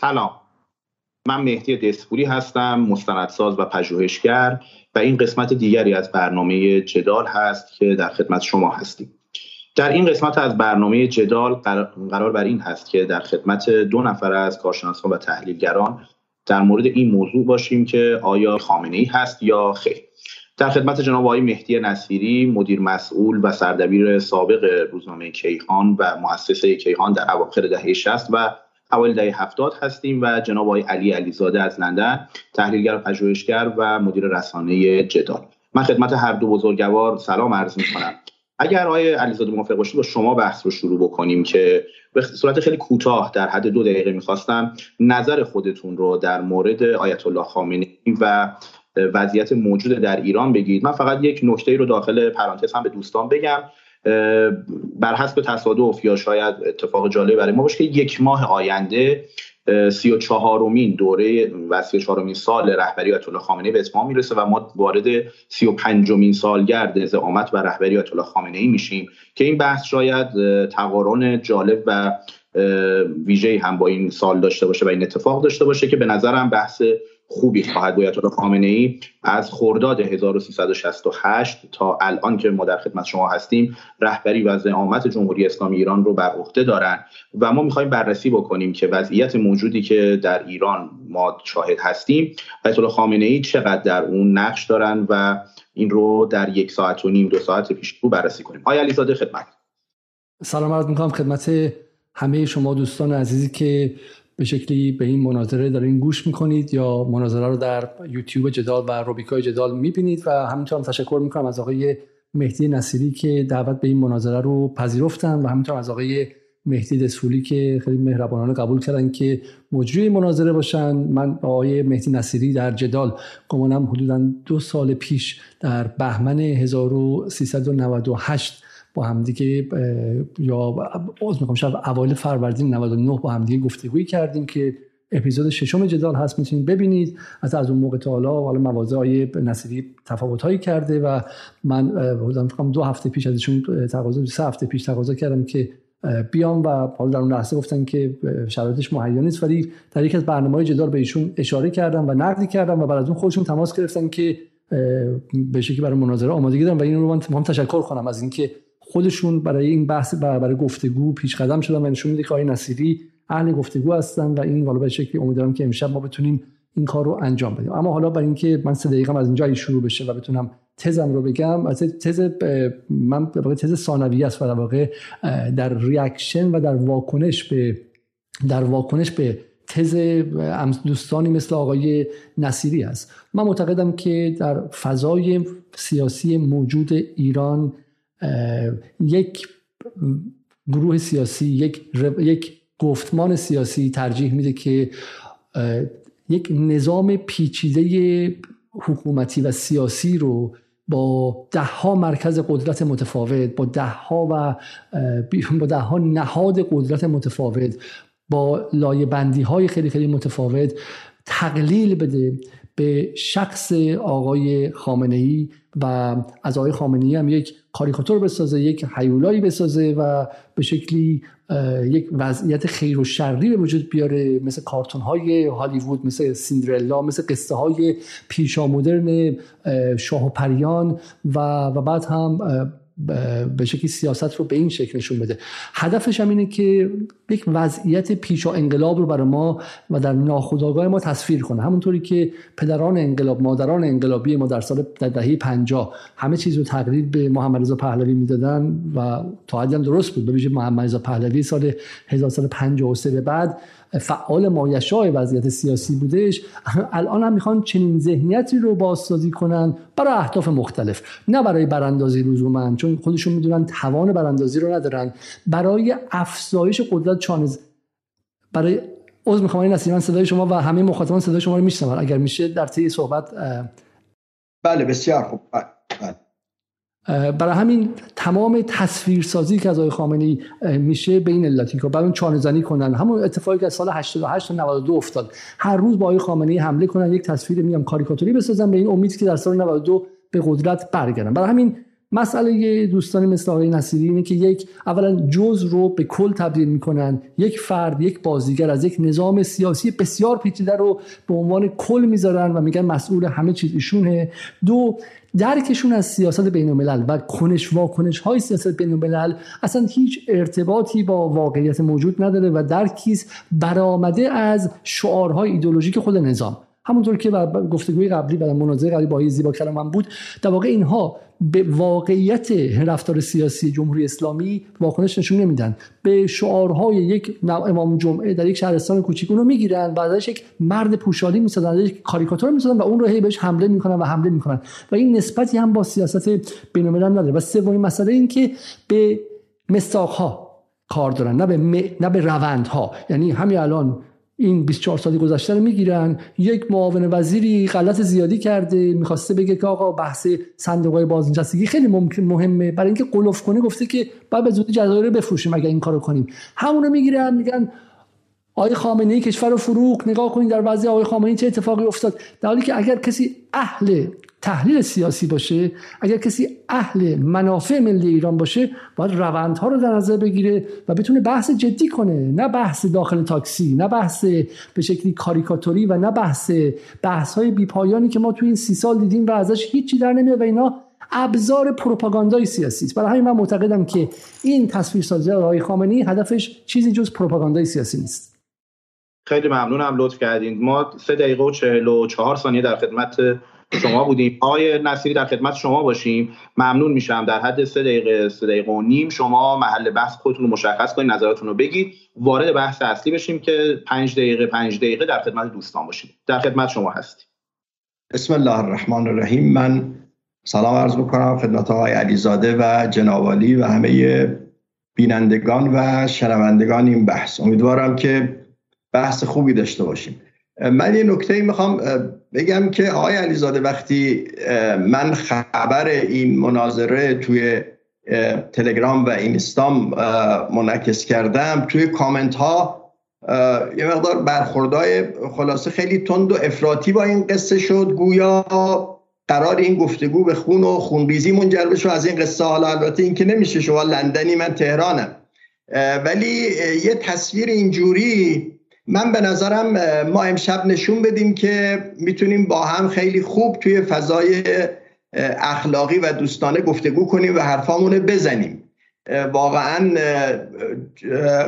سلام. من مهدی دسپوری هستم مستندساز و پژوهشگر و این قسمت دیگری از برنامه جدال هست که در خدمت شما هستیم. در این قسمت از برنامه جدال قرار بر این هست که در خدمت دو نفر از کارشناسان و تحلیلگران در مورد این موضوع باشیم که آیا خامنه ای هست یا خیر. در خدمت جناب آقای مهدی نصیری مدیر مسئول و سردبیر سابق روزنامه کیهان و مؤسسه کیهان در اواخر دهه 60 و اوایل دهه 70 هستیم و جناب آقای علی علیزاده از لندن تحلیلگر و پژوهشگر و مدیر رسانه جدال. من خدمت هر دو بزرگوار سلام عرض می کنم اگر آقای علیزاده موافق باشید با شما بحث رو شروع بکنیم که به صورت خیلی کوتاه در حد دو دقیقه می‌خواستم نظر خودتون رو در مورد آیت الله خامنه‌ای و وضعیت موجود در ایران بگید. من فقط یک نکته رو داخل پرانتز هم به دوستان بگم. بر حسب تصادف یا شاید اتفاق جالب برای ما باشه که یک ماه آینده سی و چهارمین دوره و سی و چهارمین سال رهبری آیت الله خامنه به اتمام می‌رسه و ما وارد سی و پنجمین سالگرد زعامت و رهبری آیت الله خامنه ای میشیم که این بحث شاید تقارن جالب و ویژه هم با این سال داشته باشه و این اتفاق داشته باشه که به نظرم بحث خوبی خواهد بود. آیت خامنه ای از خرداد 1368 تا الان که ما در خدمت شما هستیم رهبری و زعامت جمهوری اسلامی ایران رو بر عهده دارن و ما می‌خوایم بررسی بکنیم که وضعیت موجودی که در ایران ما شاهد هستیم آیت الله خامنه ای چقدر در اون نقش دارن و این رو در یک ساعت و نیم دو ساعت پیش رو بررسی کنیم. آیا علیزاده خدمت. سلام عرض می‌کنم خدمت همه شما دوستان عزیزی که به شکلی به این مناظره دارین گوش می‌کنید یا مناظره رو در یوتیوب جدال و روبیکای جدال می‌بینید و همینطور هم تشکر می‌کنم از آقای مهدی نصیری که دعوت به این مناظره رو پذیرفتن و همینطور از آقای مهدی دسفولی که خیلی مهربانانه قبول کردن که مجری مناظره باشن. من با آقای مهدی نصیری در جدال گمانم حدودا دو سال پیش در بهمن 1398 با همدیگه یا از می‌خوام شب اوایل فروردین 99 با همدیگه گفتگویی کردیم که اپیزود ششم جدال هست می‌تونید ببینید. از از اون موقع تا حالا حالا مواضع های نصیری تفاوت هایی کرده و من حدودا دو هفته پیش ازشون تقاضا سه هفته پیش تقاضا کردم که بیام و حالا در اون لحظه گفتن که شرایطش مهیا نیست. ولی در یک از برنامه‌های جدال به ایشون اشاره کردم و نقدی کردم و بعد از اون خودشون تماس گرفتن که به شکلی برای مناظره آمادگی دارن و این رو من تشکر کنم از اینکه خودشون برای این بحث برای گفتگو پیش قدم شدن و نشون میده که آقای نصیری اهل گفتگو هستن و این والا به شکلی امیدوارم که امشب ما بتونیم این کار رو انجام بدیم. اما حالا برای اینکه من سه دقیقه از اینجا شروع بشه و بتونم تزم رو بگم از تز من واقع تز ثانویه است و در واقع در ریاکشن و در واکنش به در واکنش به تز دوستانی مثل آقای نصیری است. من معتقدم که در فضای سیاسی موجود ایران یک گروه سیاسی یک, یک گفتمان سیاسی ترجیح میده که یک نظام پیچیده حکومتی و سیاسی رو با ده ها مرکز قدرت متفاوت با ده ها و با ده ها نهاد قدرت متفاوت با لایه بندی های خیلی خیلی متفاوت تقلیل بده به شخص آقای خامنه ای و از آقای خامنه ای هم یک کاریکاتور بسازه یک حیولایی بسازه و به شکلی یک وضعیت خیر و شری به وجود بیاره مثل کارتون های هالیوود مثل سیندرلا مثل قصه های پیشا مدرن شاه و پریان و, و بعد هم به شکلی سیاست رو به این شکل نشون بده. هدفش هم اینه که یک وضعیت پیشا انقلاب رو برای ما و در ناخودآگاه ما تصویر کنه. همونطوری که پدران انقلاب مادران انقلابی ما در سال دهه 50 همه چیز رو تقریب به محمد رضا پهلوی می‌دادن و تا حدی درست بود. ببینید محمد رضا پهلوی سال 1953 به بعد فعال مایشای وضعیت سیاسی بودش الان هم می‌خوان چنین ذهنیتی رو بازسازی کنن برای اهداف مختلف نه برای براندازی لزوما چون خودشون می‌دونن توان براندازی رو ندارن برای افزایش قدرت چانز برای عذر می‌خوام این من صدای شما و همه مخاطبان صدای شما رو میشنون اگر میشه در طی صحبت بله بسیار خوب. برای همین تمام تصویرسازی که از آقای خامنه‌ای میشه به این علتی که بعد چانه زنی کنن. همون اتفاقی که از سال 88 تا 92 افتاد. هر روز با آقای خامنه‌ای حمله کنن یک تصویر میگم کاریکاتوری بسازن به این امید که در سال 92 به قدرت برگردن. برای همین مسئله دوستانی مثل آقای نصیری اینه که یک اولا جز رو به کل تبدیل می‌کنن یک فرد یک بازیگر از یک نظام سیاسی بسیار پیچیده رو به عنوان کل می‌ذارن و میگن مسئول همه چیز ایشونه. دو درکشون از سیاست بین الملل و کنش واکنش های سیاست بین الملل اصلا هیچ ارتباطی با واقعیت موجود نداره و درکیست برآمده از شعارهای ایدولوژیک خود نظام. همونطور که گفتگوی قبلی و مناظره قبلی با زیبا کلام بود در واقع اینها به واقعیت رفتار سیاسی جمهوری اسلامی واکنش نشون نمیدن. به شعارهای یک امام جمعه در یک شهرستان کوچیک اون رو می‌گیرن و ازش یک مرد پوشالی می‌سازن یک کاریکاتور می‌سازن و اون رو هی بهش حمله می‌کنن و حمله می‌کنن. و این نسبتی هم با سیاست بین‌الملل نداره. و سومین مسئله این که به مستاقها کار دارن نه به, نه به روندها. یعنی همین الان این 24 سالی گذشته رو می‌گیرن. یک معاون وزیری غلط زیادی کرده می‌خواسته بگه که آقا بحث صندوق های بازنشستگی خیلی ممکن مهمه. برای اینکه قلوف کنه گفته که بعد به زودی جزایر بفروشیم اگر این کارو کنیم. همونو می‌گیرن میگن آقای خامنه ای کشور رو نگاه کنید در وضعیت آقای خامنه ای چه اتفاقی افتاد. در حالی که اگر کسی اهل تحلیل سیاسی باشه اگر کسی اهل منافع ملی ایران باشه باید روندها رو در نظر بگیره و بتونه بحث جدی کنه. نه بحث داخل تاکسی نه بحث به شکلی کاریکاتوری و نه بحث بحث های بیپایانی که ما تو این سی سال دیدیم و ازش هیچی در نمیاد و اینا ابزار پروپاگاندای سیاسی است. برای همین من معتقدم که این تصویرسازی آقای خامنه‌ای هدفش چیزی جز پروپاگاندای سیاسی نیست. خیلی ممنونم لطف کردین. ما سه دقیقه و چهل و چهار ثانیه در خدمت شما بودیم. آقای نصیری در خدمت شما باشیم. ممنون میشم. در حد سه دقیقه سه دقیقه و نیم شما محل بحث خودتون رو مشخص کنید نظراتتون رو بگید. وارد بحث اصلی بشیم که پنج دقیقه پنج دقیقه در خدمت دوستان باشیم. در خدمت شما هستیم. بسم الله الرحمن الرحیم. من سلام عرض می‌کنم خدمت آقای علیزاده و جنابالی و همه بینندگان و شنوندگان این بحث. امیدوارم که بحث خوبی داشته باشیم. من یه نکته می‌خوام بگم که آقای علیزاده وقتی من خبر این مناظره توی تلگرام و اینستام منعکس کردم توی کامنت ها یه مقدار برخوردهای خلاصه خیلی تند و افراطی با این قصه شد. گویا قرار این گفتگو به خون و خونریزی منجر بشه از این قصه حالا البته این که نمیشه شما لندنی من تهرانم. ولی یه تصویر اینجوری من به نظرم ما امشب نشون بدیم که می‌تونیم با هم خیلی خوب توی فضای اخلاقی و دوستانه گفتگو کنیم و حرفامون بزنیم. واقعا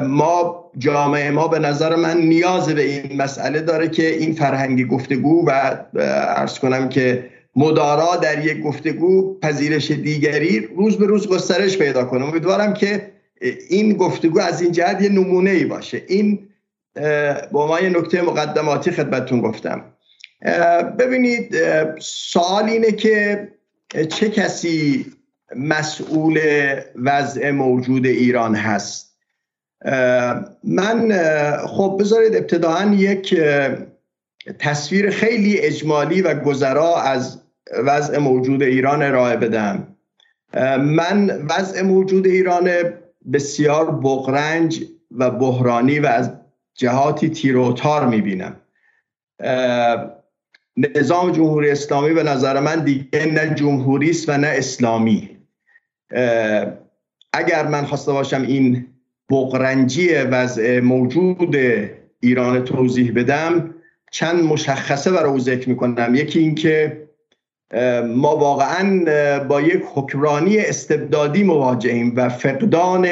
ما جامعه ما به نظر من نیاز به این مسئله داره که این فرهنگی گفتگو و ارز کنم که مدارا در یک گفتگو پذیرش دیگری روز به روز گسترش پیدا کنه. امیدوارم که این گفتگو از این جهت یه نمونه ای باشه. این با ما یه نکته مقدماتی خدمتتون گفتم. ببینید سوال اینه که چه کسی مسئول وضع موجود ایران هست؟ من خب بذارید ابتداعا یک تصویر خیلی اجمالی و گذرا از وضع موجود ایران ارائه بدم. من وضع موجود ایران بسیار بغرنج و بحرانی و از جهاتی تیروتار می‌بینم. نظام جمهوری اسلامی به نظر من دیگه نه جمهوری است و نه اسلامی. اگر من خواسته باشم این بغرنجی وضع موجود ایران توضیح بدم چند مشخصه برای او ذکر می‌کنم. یکی اینکه ما واقعا با یک حکمرانی استبدادی مواجهیم و فقدان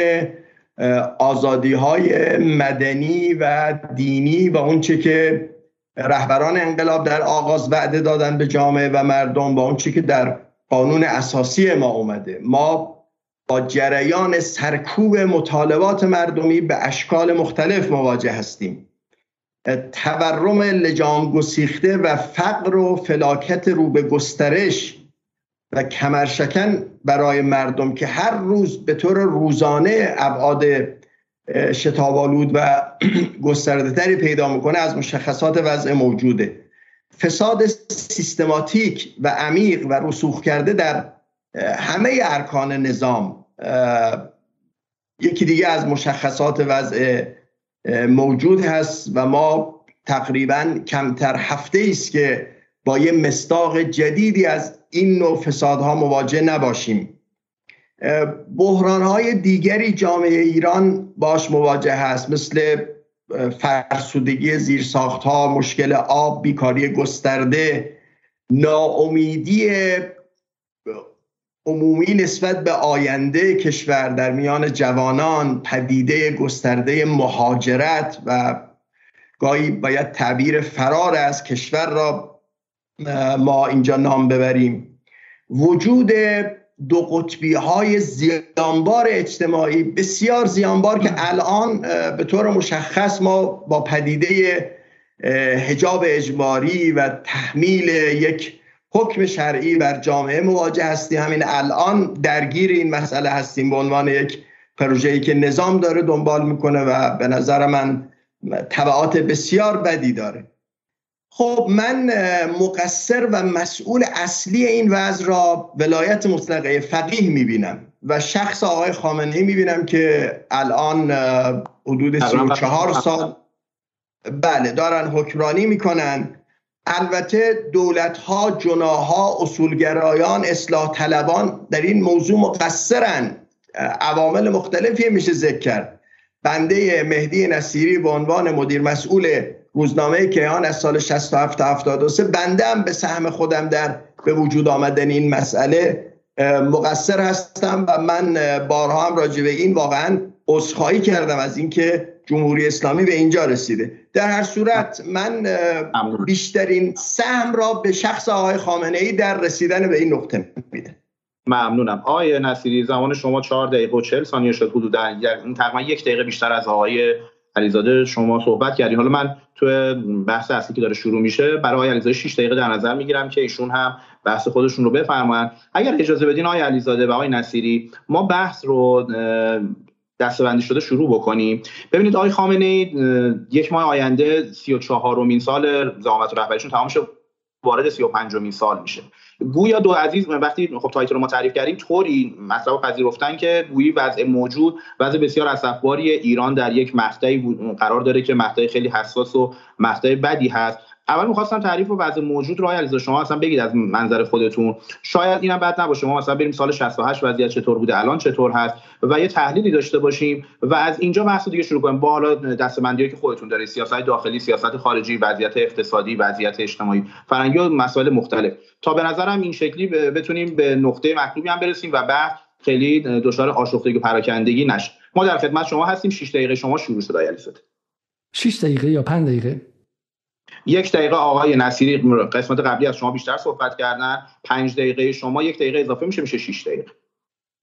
آزادی های مدنی و دینی و اونچه که رهبران انقلاب در آغاز وعده دادن به جامعه و مردم و اونچه که در قانون اساسی ما اومده. ما با جریان سرکوب مطالبات مردمی به اشکال مختلف مواجه هستیم. تورم لجام گسیخته و فقر و فلاکت رو به گسترش و کمرشکن برای مردم که هر روز به طور روزانه ابعاد شتابالود و گسترده تری پیدا می‌کنه از مشخصات وضع موجوده. فساد سیستماتیک و عمیق و رسوخ کرده در همه ارکان نظام یکی دیگه از مشخصات وضع موجود هست و ما تقریبا کمتر هفته است که با یه مستاق جدیدی از این نوع فسادها مواجه نباشیم. بحران های دیگری جامعه ایران باش مواجه هست مثل فرسودگی زیرساخت ها مشکل آب بیکاری گسترده ناامیدی عمومی نسبت به آینده کشور در میان جوانان پدیده گسترده مهاجرت و گاهی باید تعبیر فرار از کشور را ما اینجا نام ببریم. وجود دو قطبی های زیانبار اجتماعی بسیار زیانبار که الان به طور مشخص ما با پدیده هجاب اجباری و تحمیل یک حکم شرعی بر جامعه مواجه هستیم. همین الان درگیر این مسئله هستیم به عنوان یک پروژه‌ای که نظام داره دنبال می‌کنه و به نظر من طبعات بسیار بدی داره. خب من مقصر و مسئول اصلی این وضع را ولایت مطلقه فقیه می‌بینم و شخص آقای خامنه ای می‌بینم که الان حدود 34 سال بله دارن حکمرانی می‌کنن. البته دولت ها جناها اصولگرایان اصلاح طلبان در این موضوع مقصرن. عوامل مختلفی میشه ذکر کرد. بنده مهدی نصیری به عنوان مدیر مسئول روزنامه کیهان از سال 67 تا 73 بنده هم به سهم خودم در به وجود آمدن این مسئله مقصر هستم و من بارها هم راجع به این واقعا عذرخواهی کردم از اینکه جمهوری اسلامی به اینجا رسیده. در هر صورت من بیشترین سهم را به شخص آقای خامنه ای در رسیدن به این نقطه میده ممنونم. آقای نصیری زمان شما چهار دقیقه و چهل ثانیه شد. حدودا تقریبا یک دقیقه بیشتر از آقای علیزاده شما صحبت کردی. حالا من تو بحث اصلی که داره شروع میشه برای علیزاده 6 دقیقه در نظر می‌گیرم که ایشون هم بحث خودشون رو بفرمایند اگر اجازه بدین آقای علیزاده و آقای نصیری ما بحث رو دستبندی شده شروع بکنیم. ببینید آقای خامنه ای یک ماه آینده 34 امین سال زعامت رهبریشون تمام شد وارد 35 امین سال میشه. گویا دو عزیز وقتی خب title رو ما تعریف کردیم طوری مطلب پذیرفتن که گویی وضع موجود وضع بسیار اسفباری ایران در یک مقطعی قرار داره که مقطع خیلی حساس و مقطع بدی هست. اول می‌خواستم تعریف و وضع موجود رو علیزاده شما اصلا بگید از منظر خودتون. شاید اینم بد نباشه. ما مثلا بریم سال 68 وضعیت چطور بوده الان چطور هست و یه تحلیلی داشته باشیم و از اینجا بحث دیگه شروع کنیم. با حالا دسته‌بندی که خودتون داره سیاست داخلی سیاست خارجی وضعیت اقتصادی وضعیت اجتماعی فرهنگی و مسائل مختلف. تا به نظرم این شکلی بتونیم به نقطه مطلوبی هم برسیم و بعد خیلی دچار آشفتگی و پراکندگی نشه ما در خدمت شما هستیم. 6 دقیقه شما شروع شد. علیزاده 6 دقیقه یا 5 دقیقه؟ یک دقیقه آقای نصیری قسمت قبلی از شما بیشتر صحبت کردن. پنج دقیقه شما یک دقیقه اضافه میشه میشه 6 دقیقه.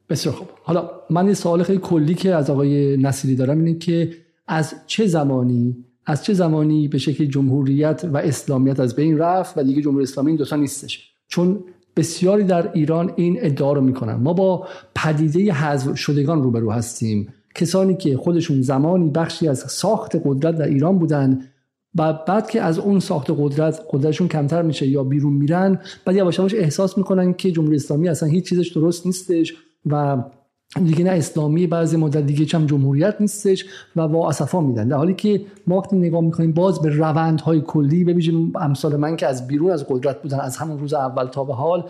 بسیار خوب. حالا من یه سوال خیلی کلی که از آقای نصیری دارم اینه که از چه زمانی از چه زمانی به شکل جمهوریت و اسلامیت از بین رفت و دیگه جمهوری اسلامی این دوتا نیستش؟ چون بسیاری در ایران این ادعا رو می‌کنن. ما با پدیده حذف شدگان روبرو هستیم. کسانی که خودشون زمانی بخشی از ساخت قدرت در ایران بودن و بعد که از اون ساخت قدرت قدرتشون کمتر میشه یا بیرون میرن بعد یواش یواش احساس می‌کنن که جمهوری اسلامی اصلا هیچ چیزش درست نیستش و دیگه نه اسلامی بعضی مدت دیگه چم جمهوریت نیستش و وا اسفا میدن. در حالی که ما وقتی نگاه می‌کنیم باز به روندهای کلی ببینیم امثال من که از بیرون از قدرت بودن از همون روز اول تا به حال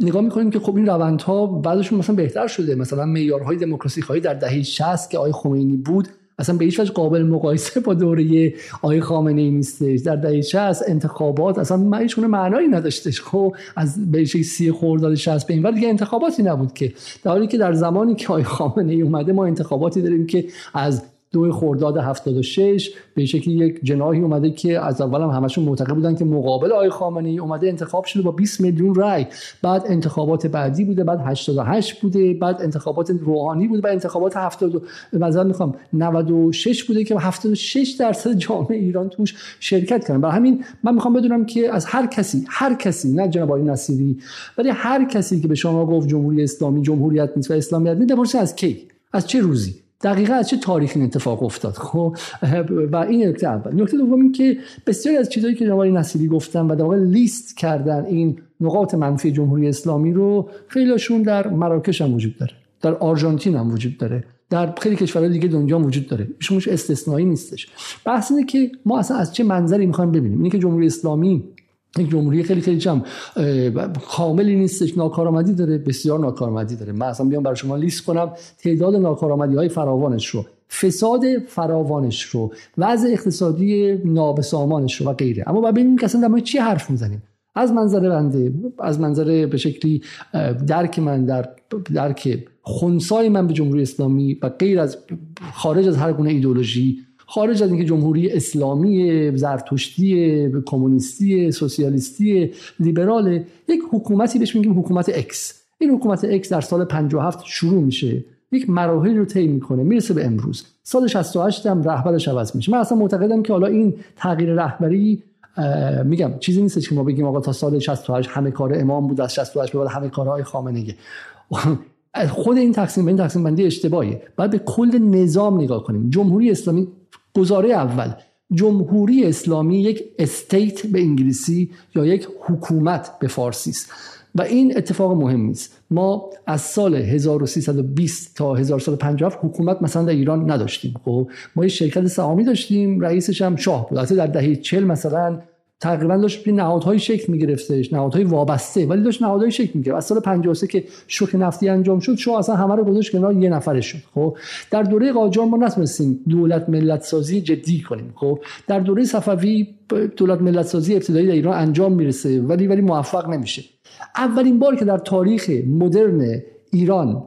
نگاه می‌کنیم که خب این روندها بعدشون مثلا بهتر شده. مثلا معیارهای دموکراسی خواهی در دهه 60 که آقای خمینی بود اصلا به هیچ وجه قابل مقایسه با دوره آقای خامنه ای نیستش. در دهه از انتخابات اصلا ما هیچ معنایی نداشتش. خب از به سی خرداد 60 به این دیگه انتخاباتی نبود که. در حالی که در زمانی که آقای خامنه ای اومده ما انتخاباتی داریم که از دو خرداد 76 به شکلی یک جناحی اومده که از اول هم همشون معتقد بودن که مقابل آقای اومده انتخاب شده با 20 میلیون رای. بعد انتخابات بعدی بوده بعد 88 بوده بعد انتخابات روحانی بوده بعد انتخابات 70 مثلا می‌خوام 96 بوده که 76 درصد جامعه ایران توش شرکت کردن برای همین من می‌خوام بدونم که از هر کسی هر کسی نه جناب آقای نصیری ولی هر کسی که به شما گفت جمهوری اسلامی جمهوریت نیست و اسلامیت نیست از کی؟ از چه روزی؟ دقیقا از چه تاریخی این اتفاق افتاد؟ خب و این نکته اول. نکته دوم این که بسیاری از چیزهایی که جناب نصیری گفتن و در لیست کردن این نقاط منفی جمهوری اسلامی رو خیلیشون در مراکش هم وجود داره. در آرژانتین هم وجود داره. در خیلی کشورهای دیگه دنیا وجود داره. ایشون استثنایی نیستش. بحث اینه که ما اصلا از چه منظری می‌خوایم ببینیم؟ اینه که جمهوری اسلامی یک جمهوری خیلی خیلی جمع. کاملی نیستش ناکارآمدی داره بسیار ناکارآمدی داره. من اصلا بیام برای شما لیست کنم. تعداد ناکارآمدی های فراوانش رو فساد فراوانش رو وضع اقتصادی نابسامانش رو و غیره. اما ببینیم که اصلا درباره چی حرف می‌زنیم. از منظر بنده از منظر به شکلی درک من در درک خونسای من به جمهوری اسلامی و غیر از خارج از هر گونه ایدولوژی خارج از اینکه جمهوری اسلامی زرتشتی کمونیستی سوسیالیستی لیبرال یک حکومتی بهش میگیم حکومت X این حکومت X در سال 57 شروع میشه. یک مراحل رو طی می‌کنه می‌رسه به امروز. سال 68 هم رهبرش عوض میشه. من اصلا معتقدم که حالا این تغییر رهبری میگم چیزی نیست که ما بگیم آقا تا سال 68 همه کار امام بود از 68 به بعد همه کارهای خامنه خود این تقسیم این تقسیم بندی اشتباهیه. بعد به کل نظام نگاه کنیم. جمهوری اسلامی گزاره اول جمهوری اسلامی یک استیت به انگلیسی یا یک حکومت به فارسی است. و این اتفاق مهمی است ما از سال 1320 تا 1357 حکومت مثلا در ایران نداشتیم. خب ما یه شرکت سهامی داشتیم رئیسش هم شاه بود. در دهه 40 مثلا تقریبا داشت به نهادهای شکل میگرفتش نهادهای وابسته ولی داشت نهادهای شکل می‌گرفت. از سال 53 که شوک نفتی انجام شد شو اصلا همه رو گذاشت کنار یه نفره شد خب؟ در دوره قاجار ما نتونستیم دولت ملت سازی جدی کنیم خب؟ در دوره صفوی دولت ملت سازی ابتدایی در ایران انجام می‌رسه ولی ولی موفق نمیشه. اولین بار که در تاریخ مدرن ایران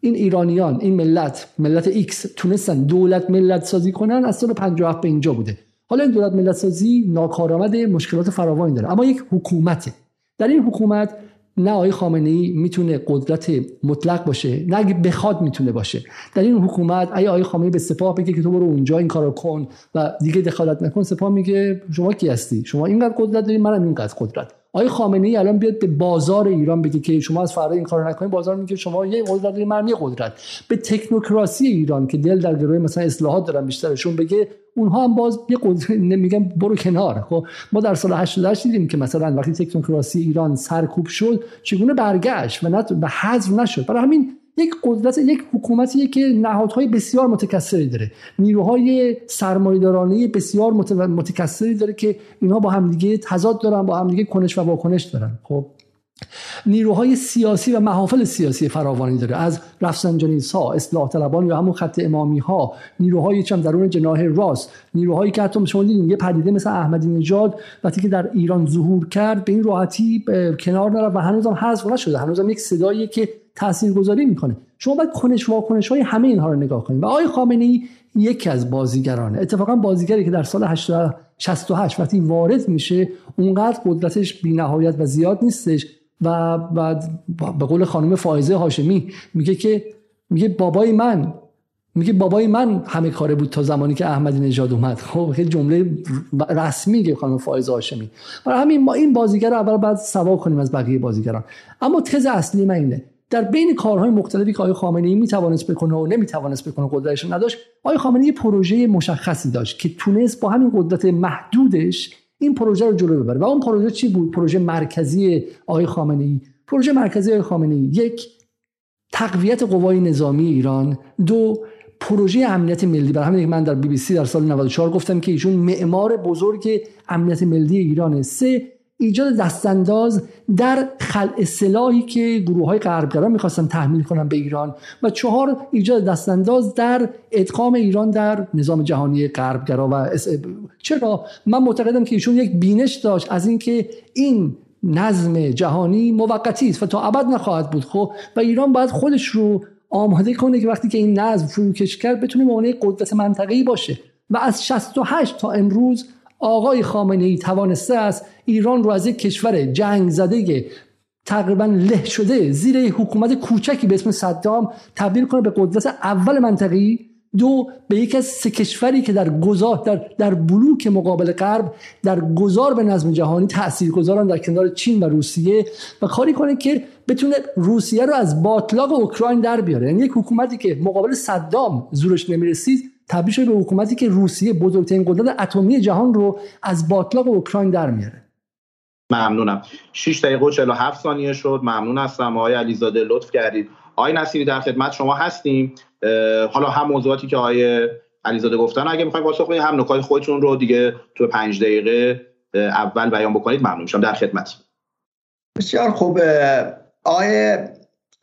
این ایرانیان این ملت ملت X تونستن دولت ملت سازی کنن از سال 57 به اینجا بوده. حالا این دولت ملت سازی ناکارآمد مشکلات فراوانی داره. اما یک حکومته. در این حکومت نه آقای خامنه ای می‌تونه قدرت مطلق باشه نه اگه بخواد می‌تونه باشه. در این حکومت اگه آقای خامنه‌ای به سپاه بگه که تو برو اونجا این کارو کن و دیگه دخالت نکن سپاه میگه شما کی هستی؟ شما اینقدر قدرت داری منم اینقدر قدرت. آقای خامنه ای الان بیاد به بازار ایران بگه که شما از فردا این کارو نکنید بازار میگه شما یه قدرت داری من یه قدرت. به تکنوکراسی ایران که دل در گروه مثلا اصلاحات دارن بیشترشون بگه اونها هم باز یه قدرت نمیگم برو کنار. خب ما در سال 88 دیدیم که مثلا وقتی تکنوکراسی ایران سرکوب شد چگونه برگشت و نه به حذف نشد. برای همین یک قدرت یک حکومتیه که نهادهای بسیار متکثری داره. نیروهای سرمایه‌دارانه بسیار متکثری داره که اینها با همدیگه تضاد دارن با همدیگه کنش و واکنش دارن. خب نیروهای سیاسی و محافل سیاسی فراوانی داره. از رفسنجانیس ها اصلاح طلبان یا همون خط امامی ها نیروهای چم درون جناح راست نیروهایی که حتی شما دیدین یه پدیده مثل احمدی نژاد وقتی که در ایران ظهور کرد به این راحتی کنار نرفت و هنوزم حذف نشده. هنوزم یک صدایی که تاثیرگذاری می‌کنه. شما باید کنش واکنش های همه اینها رو نگاه کنید. و آقای خامنه ای یکی از بازیگرانه. اتفاقا بازیگری که در سال 68 وقتی وارد میشه اونقدر قدرتش بینهایت و زیاد نیستش. و بعد به قول خانم فائزه هاشمی میگه که میگه بابای من میگه بابای من همه کاره بود تا زمانی که احمدی نژاد اومد. خب خیلی جمله رسمی که خانم فائزه هاشمی. برای همین ما این بازیگر رو اول بعد سوا کنیم از بقیه بازیگران. اما تز اصلی من اینه. در بین کارهای مختلفی که آقای خامنه ای می‌توانست بکنه و نمی‌توانست بکنه قدرتش نداشت آقای خامنه ای پروژه مشخصی داشت که تونست با همین قدرت محدودش این پروژه رو جلو ببره. و اون پروژه چی بود؟ پروژه مرکزی آقای خامنه ای پروژه مرکزی آقای خامنه ای یک تقویت قوای نظامی ایران. دو پروژه امنیت ملی. برای همین من در بی بی سی در سال 94 گفتم که ایشون معمار بزرگ امنیت ملی ایرانه. سه ایجاد دستانداز در خلع سلاحی که گروه های غربگرا می‌خواستن تحمیل کنن به ایران و چهار ایجاد دستانداز در ادغام ایران در نظام جهانی غربگرا و چرا؟ من معتقدم که ایشون یک بینش داشت از اینکه این نظم جهانی موقتی است و تا ابد نخواهد بود خب؟ و ایران باید خودش رو آماده کنه که وقتی که این نظم فروکش کرد بتونه به قدرت منطقه‌ای باشه. و از 68 تا امروز آقای خامنه ای توانسته است ایران رو از یک کشور جنگ زده تقریبا له شده زیر حکومت کوچکی به اسم صدام تبدیل کنه به قدرت اول منطقی دو به یک از سه کشوری که در گذار در, در بلوک مقابل غرب در گذار به نظم جهانی تأثیر گذارن در کنار چین و روسیه و کاری کنه که بتونه روسیه رو از باطلاق اوکراین در بیاره. یعنی یک حکومتی که مقابل صدام زورش نمی‌رسید تبدیل شده به حکومتی که روسیه بزرگترین قدرت اتمی جهان رو از باطلاق اوکراین در میاره. ممنونم. 6 دقیقه و 47 ثانیه شد. ممنون هستم. آقای علیزاده لطف کردید. آقای نصیری در خدمت شما هستیم. حالا هم موضوعاتی که آقای علیزاده گفتن اگه می‌خواید پاسخ بدید هم نکات خودتون رو دیگه تو پنج دقیقه اول بیان بکنید. ممنون میشم. در خدمت. بسیار خوب. آقای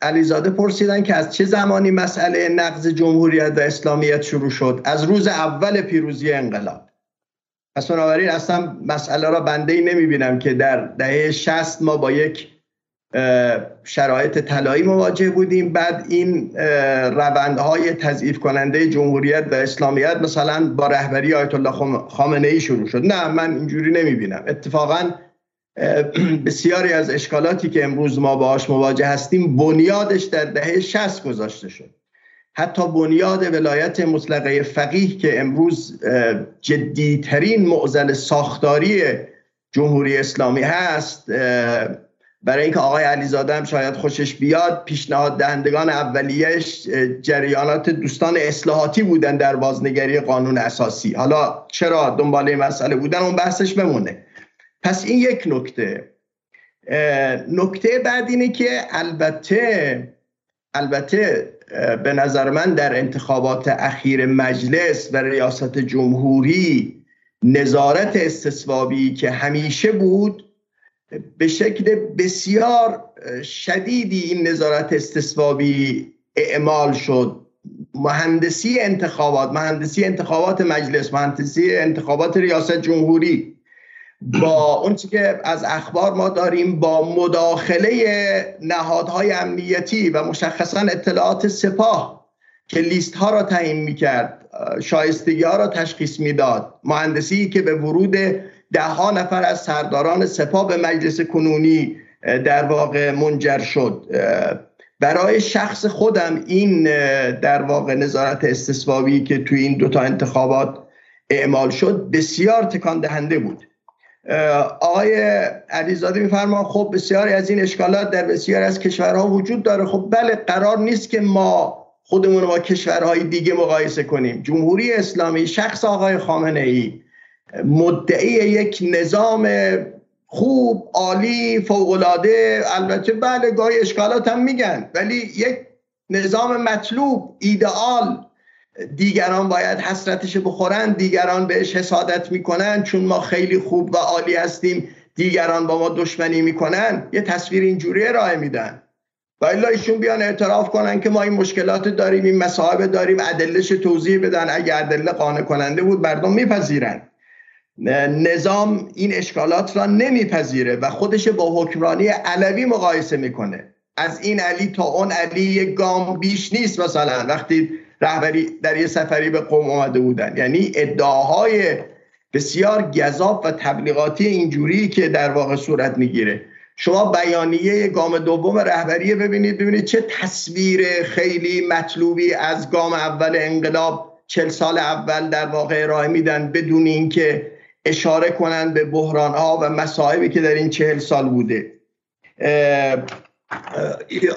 علیزاده پرسیدن که از چه زمانی مسئله نقض جمهوریت و اسلامیت شروع شد؟ از روز اول پیروزی انقلاب. پس بنابراین اصلا مسئله را بنده ای نمی بینم که در دهه 60 ما با یک شرایط طلایی مواجه بودیم. بعد این روندهای تضعیف کننده جمهوریت و اسلامیت مثلا با رهبری آیت الله خامنه ای شروع شد. نه من اینجوری نمی بینم اتفاقا بسیاری از اشکالاتی که امروز ما باهاش مواجه هستیم بنیادش در دهه 60 گذاشته شد. حتی بنیاد ولایت مطلقه فقیه که امروز جدیترین معضل ساختاری جمهوری اسلامی هست برای اینکه آقای علیزاده هم شاید خوشش بیاد پیشنهاد دهندگان اولیش جریانات دوستان اصلاحاتی بودن در بازنگری قانون اساسی. حالا چرا دنبال این مسئله بودن؟ اون بحثش بمونه. پس این یک نکته. نکته بعد اینه که البته البته به نظر من در انتخابات اخیر مجلس و ریاست جمهوری نظارت استصوابی که همیشه بود به شکل بسیار شدیدی این نظارت استصوابی اعمال شد. مهندسی انتخابات مهندسی انتخابات مجلس مهندسی انتخابات ریاست جمهوری. با اون که از اخبار ما داریم با مداخله نهادهای امنیتی و مشخصا اطلاعات سپاه که لیست ها را تعیین می‌کرد شایستگی ها را تشخیص می‌داد. مهندسی که به ورود ده ها نفر از سرداران سپاه به مجلس کنونی در واقع منجر شد. برای شخص خودم این در واقع نظارت استثبابی که توی این دوتا انتخابات اعمال شد بسیار تکان دهنده بود. آقای علیزاده میفرما خب بسیاری از این اشکالات در بسیاری از کشورها وجود داره. خب بله قرار نیست که ما خودمون با کشورهای دیگه مقایسه کنیم. جمهوری اسلامی شخص آقای خامنه ای مدعی یک نظام خوب عالی فوقالعاده البته بله گاهی اشکالات هم میگن ولی یک نظام مطلوب ایدئال دیگران باید حسرتش بخورن دیگران بهش حسادت می‌کنن چون ما خیلی خوب و عالی هستیم دیگران با ما دشمنی می‌کنن. یه تصویر اینجوری ارائه میدن. و الا ایشون بیان اعتراف کنن که ما این مشکلات داریم این مصاحب داریم ادلش توضیح بدن. اگه ادله قانع کننده بود مردم میپذیرن. نظام این اشکالات را نمیپذیره و خودش با حکمرانی علوی مقایسه می‌کنه. از این علی تا اون علی یک گام بیش نیست مثلا. وقتی رهبری در یه سفری به قوم آمده بودن. یعنی ادعاهای بسیار گذاب و تبلیغاتی اینجوری که در واقع صورت می‌گیره. شما بیانیه گام دوم رهبری ببینید ببینید چه تصویر خیلی مطلوبی از گام اول انقلاب چل سال اول در واقع ارائه میدن بدون اینکه اشاره کنند به بحران ها و مصائبی که در این چهل سال بوده.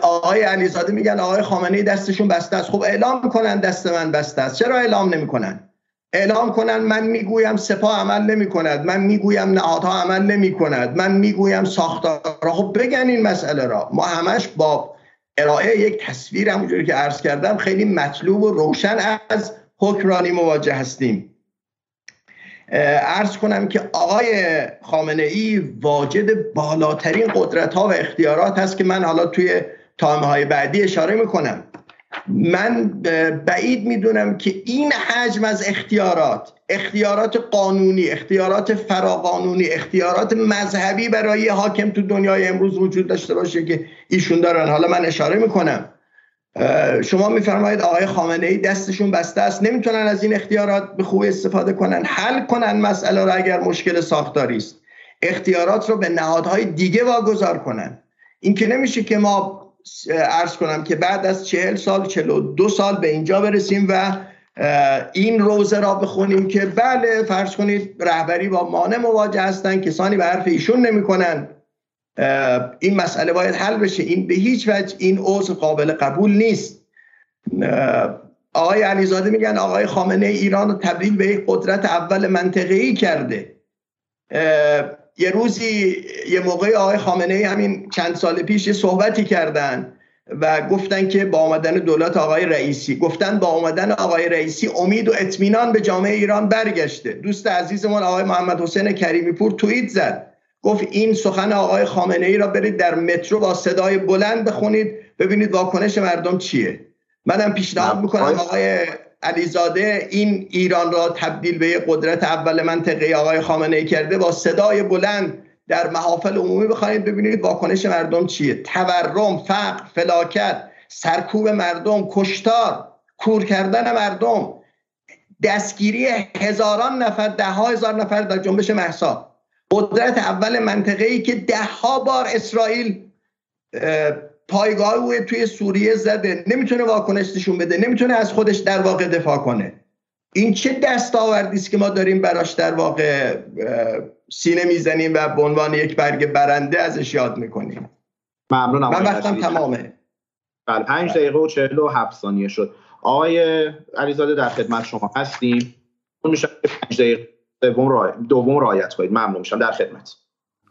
آقای علیزاده میگن آقای خامنه دستشون بسته است. خب اعلام می‌کنن دست من بسته است. چرا اعلام نمی‌کنن؟ اعلام کنن من می‌گویم سپاه عمل نمی کند من می‌گویم نهادها عمل نمی کند من می‌گویم ساختار خب بگن این مسئله را. ما همش با ارائه یک تصویر همونجوری که عرض کردم خیلی مطلوب و روشن از حکمرانی مواجه هستیم. ارز کنم که آقای خامنه ای واجد بالاترین قدرت ها و اختیارات هست که من حالا توی تایم های بعدی اشاره می‌کنم. من بعید می‌دونم که این حجم از اختیارات اختیارات قانونی اختیارات فراقانونی اختیارات مذهبی برای حاکم تو دنیای امروز وجود داشته باشه که ایشون دارن. حالا من اشاره می‌کنم. شما میفرمایید آقای خامنه ای دستشون بسته است. نمی‌تونن از این اختیارات به خوبی استفاده کنن. حل کنن مسئله را اگر مشکل ساختاری است. اختیارات رو به نهادهای دیگه واگذار کنن. این که نمیشه که ما عرض کنم که بعد از چهل سال چلو دو سال به اینجا برسیم و این روزه را بخونیم که بله فرض کنید رهبری با مانع مواجه هستن کسانی به حرف ایشون نمی‌کنن. این مسئله باید حل بشه. این به هیچ وجه این عضو قابل قبول نیست. آقای علیزاده میگن آقای خامنه ایران رو تبدیل به یک قدرت اول منطقه ای کرده یه روزی یه موقع آقای خامنه ای همین چند سال پیش یه صحبتی کردن و گفتن که با آمدن دولت آقای رئیسی گفتن با آمدن آقای رئیسی امید و اطمینان به جامعه ایران برگشته. دوست عزیزمون آقای محمد حسین کریمی پور توییت زد. گفت این سخن آقای خامنه ای را برید در مترو با صدای بلند بخونید ببینید واکنش مردم چیه. منم پیشنهاد می‌کنم آقای علیزاده این ایران را تبدیل به قدرت اول منطقه آقای خامنه ای کرده با صدای بلند در محافل عمومی بخواید ببینید واکنش مردم چیه. تورم فقر فلاکت سرکوب مردم کشتار کور کردن مردم دستگیری هزاران نفر ده ها هزار نفر در جنبش محسا قدرت اول منطقه ای که ده ها بار اسرائیل پایگاه توی سوریه زده. نمی‌تونه واکنش نشون بده. نمی‌تونه از خودش در واقع دفاع کنه. این چه دستاوردی است که ما داریم براش در واقع سینه می‌زنیم و به عنوان یک برگ برنده ازش یاد می‌کنیم؟ ممنونم من وقتم تمامه. بله 5 دقیقه و 47 ثانیه شد. آقای علیزاده در خدمت شما هستیم. اون میشه 5 دقیقه. دوم دوم رعایت کنید. ممنون میشم. در خدمت.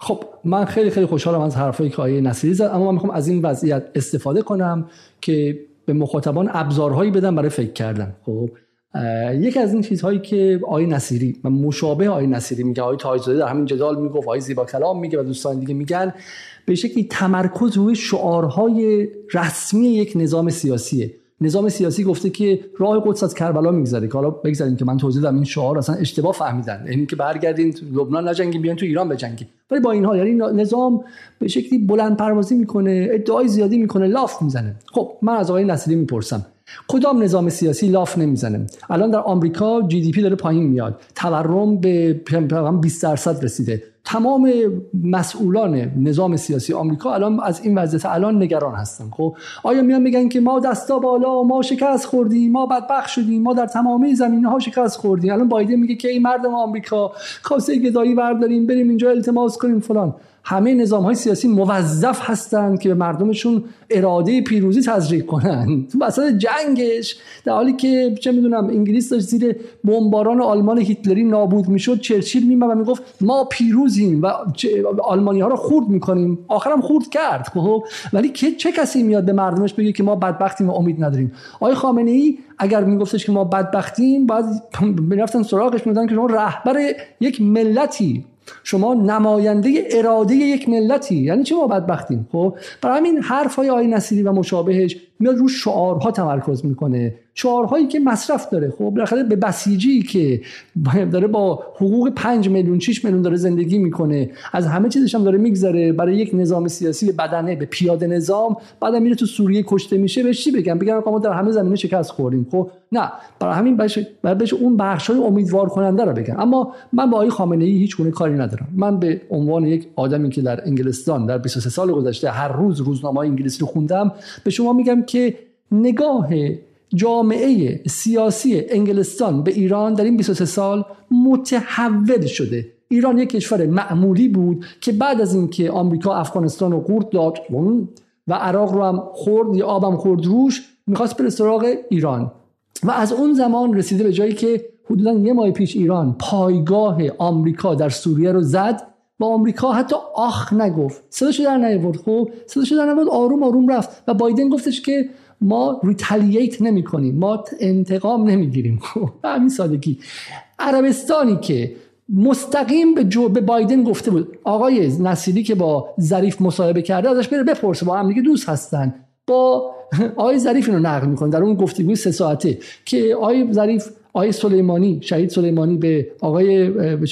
خب من خیلی خیلی خوشحالم از حرفایی که آقای نصیری زد اما من می‌خوام از این وضعیت استفاده کنم که به مخاطبان ابزارهایی بدم برای فکر کردن. خب یکی از این چیزهایی که آقای نصیری و مشابه آقای نصیری میگه آقای تاجزاده در همین جدال می‌گفت آقای زیبا کلام میگه و دوستان دیگه میگن به شکلی تمرکز روی شعارهای رسمی یک نظام سیاسیه. نظام سیاسی گفته که راه قدس از کربلا میگذره که حالا بگذاریم که من توضیح دادم این شعار اصلا اشتباه فهمیدن یعنی که برگردین لبنان نجنگین بیان تو ایران بجنگین. ولی با این حال یعنی نظام به شکلی بلند پروازی می‌کنه ادعای زیادی می‌کنه لاف می‌زنه. خب من از آقای نصیری می‌پرسم. کدام نظام سیاسی لاف نمی‌زنه؟ الان در آمریکا جی دی پی داره پایین میاد. تورم به 20 درصد رسیده. تمام مسئولان نظام سیاسی آمریکا الان از این وضعیت الان نگران هستن. خب آیا میان میگن که ما دستا بالا ما شکست خوردیم ما بدبخت شدیم ما در تمامی زمینه ها شکست خوردیم. الان بایدن میگه که این مردم آمریکا کاسه گدایی برداریم بریم اینجا التماس کنیم فلان. همه نظام های سیاسی موظف هستند که به مردمشون اراده پیروزی تزریق کنن. تو وسط جنگش در حالی که چه می‌دونم انگلیس داشت زیر بمباران آلمان هیتلری نابود می‌شد چرچیل میمد و می‌گفت ما پیروزیم و آلمانی ها رو خورد می‌کنیم. آخرم خورد کرد خب؟ ولی چه کسی میاد به مردمش بگه که ما بدبختیم و امید نداریم؟ آقای خامنه ای اگر میگفتش که ما بدبختیم باید می‌رفتن سراغش میدن که شما رهبر یک ملتی شما نماینده اراده یک ملتی یعنی چه ما بدبختیم؟ خب برای همین حرف های آی نصیری و مشابهش میاد رو شعارها تمرکز می‌کنه. شعارهایی که مصرف داره. خب بالاخره به بسیجی که داره با حقوق 5 میلیون 6 میلیون داره زندگی می‌کنه. از همه چیزش هم داره میگذره. برای یک نظام سیاسی به بدنه به پیاده نظام بعد میره تو سوریه کشته میشه. بهش چی بگم؟ بگم ما در همه زمینه شکست خوردیم. خب نه. برای همین بهش بهش اون بخش های امیدوار کننده رو بگم. اما من با آقای خامنه ای هیچ گونه کاری ندارم. من به عنوان یک آدمی که در انگلستان در 23 سال گذشته هر روز روزنامه انگلیسی رو خوندم به شما میگم که نگاه جامعه سیاسی انگلستان به ایران در این 23 سال متحول شده. ایران یک کشور معمولی بود که بعد از اینکه آمریکا افغانستان رو قورت داد و عراق رو هم خورد یا آبم خورد روش می‌خواست بره سراغ ایران. و از اون زمان رسیده به جایی که حدودا یه ماه پیش ایران پایگاه آمریکا در سوریه رو زد. و آمریکا حتی آخ نگفت. صداشو در نیاورد خب؟ صداشو در نیاورد آروم آروم رفت و بایدن گفتش که ما ریتالییت نمی کنیم ما انتقام نمی‌گیریم. خب به همین سادگی. عربستانی که مستقیم به, جو به بایدن گفته بود آقای نصیری که با ظریف مصاحبه کرده ازش بره بپرسه با هم دیگه دوست هستن. با آقای ظریف اینو نقل می‌کنه در اون گفتگوی سه ساعته که آقای ظریف آقای سلیمانی شهید سلیمانی به آقای به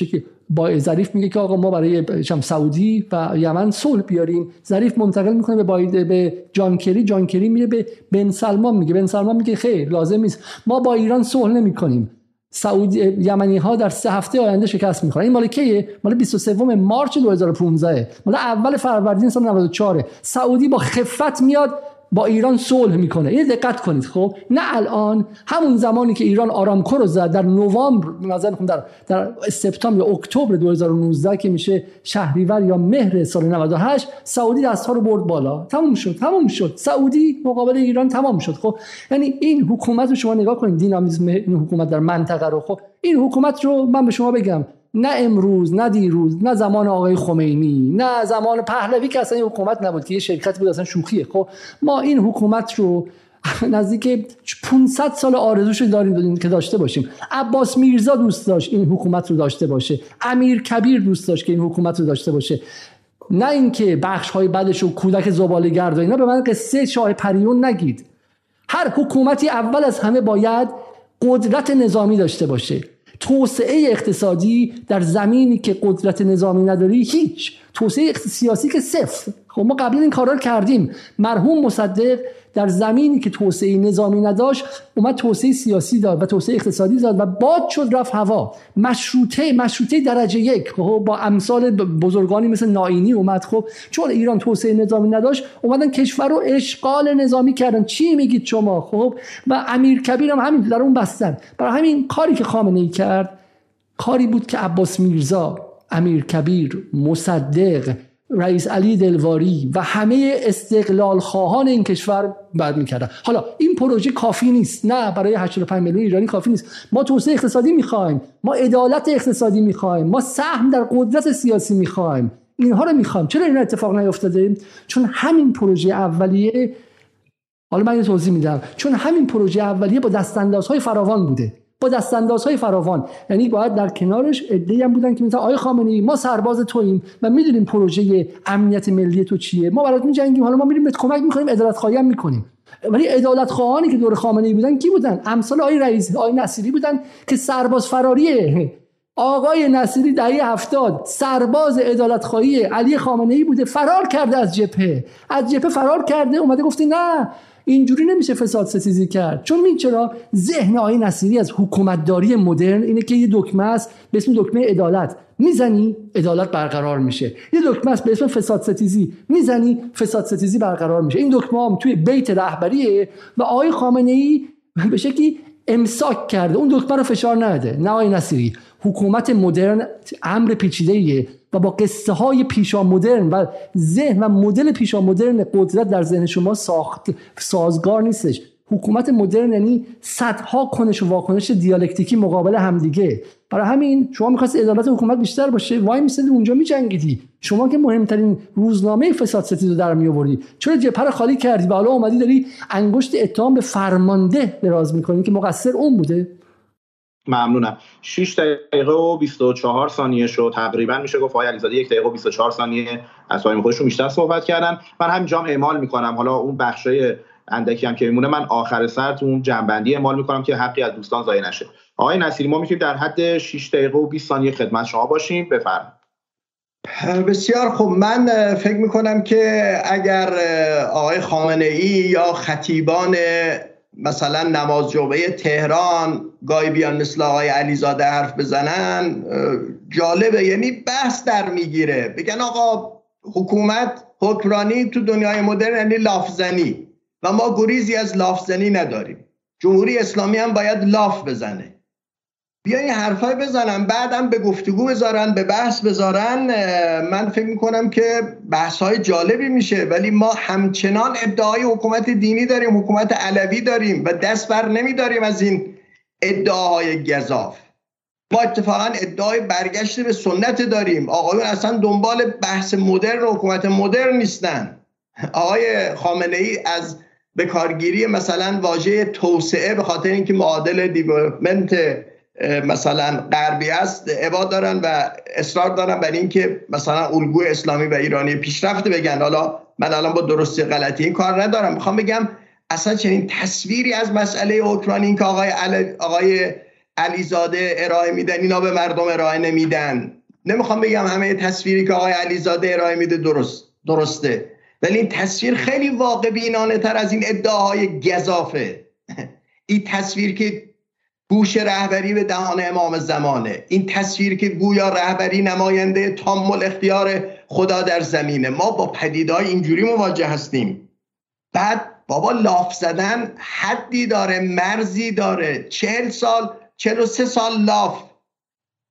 با ظریف میگه که آقا ما برای شم سعودی و یمن صلح بیاریم. ظریف منتقل می‌کنه به باید به جان کری. جان کری میره به بن سلمان میگه. بن سلمان میگه خیر لازم نیست. ما با ایران صلح نمی‌کنیم. سعودی یمنی ها در سه هفته آینده شکست می‌خورن. این مال کیه؟ مال 23 مارچ 2015 مال اول فروردین سال 94 سعودی با خفت میاد. با ایران صلح می‌کنه. یه دقت کنید خب؟ نه الان همون زمانی که ایران آرامکو رو زد در نوامبر نظر در در سپتامبر یا اکتبر 2019 که میشه شهریور یا مهر سال 98 سعودی دستها رو برد بالا. تموم شد تموم شد. سعودی مقابل ایران تمام شد خب؟ یعنی این حکومت رو شما نگاه کنید دینامیزم این حکومت در منطقه رو خب؟ این حکومت رو من به شما بگم نه امروز نه دیروز نه زمان آقای خمینی نه زمان پهلوی که اصلا حکومت نبود که یه شرکت بود اصلا شوخیه. خب ما این حکومت رو نزدیک 500 سال آرزوش داریم که داشته باشیم. عباس میرزا دوست داشت این حکومت رو داشته باشه. امیر کبیر دوست داشت که این حکومت رو داشته باشه. نه اینکه بخش های بعدش و کودک زباله گرد اینا به من قصه شاه پریون نگید. هر حکومتی اول از همه باید قدرت نظامی داشته باشه. توسعه اقتصادی در زمینی که قدرت نظامی نداری هیچ. توسعه سیاسی که صفر. خب ما قبل این کارا کردیم. مرحوم مصدق در زمینی که توسعه نظامی نداشت اومد توسعه سیاسی داد و توسعه اقتصادی داد و باد شد رفت هوا. مشروطه مشروطه درجه یک. خب با امثال بزرگانی مثل ناینی اومد. خب چون ایران توسعه نظامی نداشت اومدن کشور رو اشغال نظامی کردن. چی میگید شما؟ خب و امیر کبیر هم همین در اون بستن. برای همین کاری که خامنه ای کرد کاری بود که عباس میرزا امیر کبیر مصدق رئیس علی دلواری و همه استقلال خواهان این کشور بعد می‌کردن. حالا این پروژه کافی نیست. نه برای 85 میلیون ایرانی کافی نیست. ما توسعه اقتصادی می‌خوایم. ما عدالت اقتصادی می‌خوایم. ما سهم در قدرت سیاسی می‌خوایم. اینها رو می‌خوایم. چرا این اتفاق نیفتاده؟ چون همین پروژه اولیه حالا من یه توضیح میدم. چون همین پروژه اولیه با دستاندازهای فراوان بوده. با دستاندازهای فراوان. یعنی باید در کنارش ادعی هم بودن که مثلا آقای خامنه ای ما سرباز توییم و می‌دونیم پروژه امنیت ملی تو چیه. ما برات میجنگیم حالا ما میریم بهت کمک می‌کنیم عدالت خواهی هم می‌کنیم. ولی عدالت خواهانی که دور خامنه ای بودن کی بودن؟ امثال آقای رئیس آقای نصیری بودن که سرباز فراریه آقای نصیری دهه هفتاد سرباز عدالت علی خامنه ای بوده فرار کرده از جبهه. از جبهه فرار کرده اومده گفته نه اینجوری نمیشه فساد ستیزی کرد. چون می چرا؟ ذهن آقای نصیری از حکومتداری مدرن اینه که یه دکمه است به اسم دکمه عدالت. می‌زنی عدالت برقرار میشه. یه دکمه است به اسم فساد ستیزی. می‌زنی فساد ستیزی برقرار میشه. این دکمه هم توی بیت رهبریه و آقای خامنه ای به شکلی امساک کرده. اون دکمه رو فشار نده. نه آقای نصیری. حکومت مدرن امر پیچیده و با قصه های پیشا مدرن و ذهن و مدل پیشا مدرن قدرت در ذهن شما ساخت سازگار نیستش. حکومت مدرن یعنی صدها کنش و واکنش دیالکتیکی مقابل همدیگه. برای همین شما می‌خواست عدالت حکومت بیشتر باشه وای میسدی اونجا میجنگیدی. شما که مهمترین روزنامه فساد ستیز رو در میآوردی. چرا جبهه خالی کردی و حالا اومدی داری انگشت اتهام به فرمانده دراز می‌کنی که مقصر اون بوده؟ ممنونم. 6 دقیقه و 24 ثانیه شد. تقریبا میشه گفت آقای علیزاده یک دقیقه و 24 ثانیه از تایم خودشون بیشتر صحبت کردن. من همینجا اعمال می‌کنم. حالا اون بخشای اندکی هم که میمونه من آخر سر تو اون جنبندی اعمال می‌کنم که حقی از دوستان ضایع نشه. آقای نصیری ما می‌تونیم در حد 6 دقیقه و 20 ثانیه خدمت شما باشیم. بفرمایید. بسیار خوب. من فکر می‌کنم که اگر آقای خامنه ای یا خطیبان مثلا نماز جمعه تهران گاهی بیان مثل آقای علیزاده حرف بزنن جالبه یعنی بحث در می‌گیره. بگن آقا حکومت حکمرانی تو دنیای مدرن یعنی لافزنی. و ما گریزی از لافزنی نداریم. جمهوری اسلامی هم باید لاف بزنه. بیا این حرفای بزنن بعدم به گفتگو بذارن به بحث بذارن. من فکر می‌کنم که بحث های جالبی میشه ولی ما همچنان ادعای حکومت دینی داریم حکومت علوی داریم و دست بر نمیداریم از این ادعاهای گذاف ما اتفاقا ادعای برگشت به سنت داریم. آقایون اصلا دنبال بحث مدرن و حکومت مدرن نیستن. آقای خامنه ای از به کارگیری مثلا واژه توسعه به خاطر اینکه معادل دیولپمنت مثلا غربی است عباد دارن و اصرار دارن بر اینکه مثلا الگوی اسلامی و ایرانی پیشرفته بگن. حالا من الان با درستی غلطی این کار ندارم. می‌خوام بگم اصلا چنین تصویری از مسئله اوکراینی که آقای آقای علیزاده ارائه میدن اینا به مردم ارائه نمیدن. نمی‌خوام بگم همه تصویری که آقای علیزاده ارائه میده درست درسته. ولی این تصویر خیلی واقع بینانه تر از این ادعاهای گذافه این تصویر که گوش رهبری به دهان امام زمانه. این تصویر که گویا رهبری نماینده تامل اختیار خدا در زمینه. ما با پدیدهای اینجوری مواجه هستیم. بعد بابا لاف زدن حدی داره مرزی داره. چهل سال چهل سه سال لاف.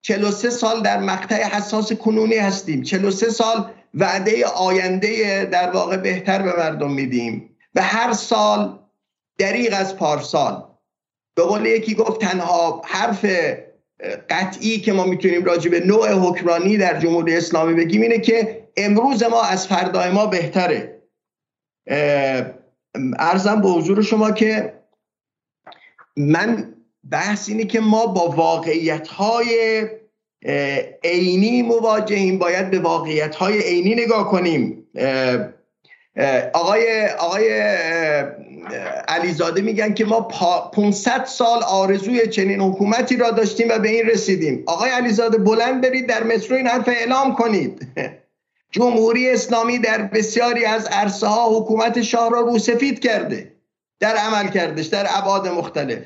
چهل سه سال در مقطع حساس کنونی هستیم. چهل سه سال وعده آینده در واقع بهتر به مردم میدیم. و هر سال دریغ از پارسال. به قول یکی گفت تنها حرف قطعی که ما می‌تونیم راجع به نوع حکمرانی در جمهوری اسلامی بگیم اینه که امروز ما از فردای ما بهتره. ارزم به حضور شما که من بحث اینه که ما با واقعیت های عینی مواجهیم باید به واقعیت های عینی نگاه کنیم. آقای آقای علیزاده میگن که ما 500 سال آرزوی چنین حکومتی را داشتیم و به این رسیدیم. آقای علیزاده بلند برید در مترو این حرف اعلام کنید. جمهوری اسلامی در بسیاری از عرصه ها حکومت شاه را روسفید کرده. در عمل کردش در ابعاد مختلف.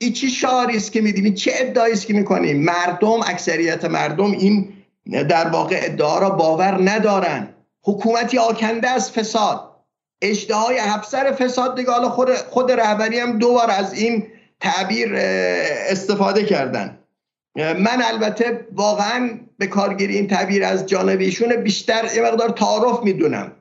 این چی شعاری است که میدیم چه ادعایی است که می‌کنیم؟ مردم اکثریت مردم این در واقع ادعا را باور ندارن. حکومتی آکنده از فساد. اشتهای افسر فساد دیگه حالا خود, خود رهبری هم دو بار از این تعبیر استفاده کردن. من البته واقعا به کارگیری این تعبیر از جانب ایشون بیشتر یه مقدار تعارف می‌دونم.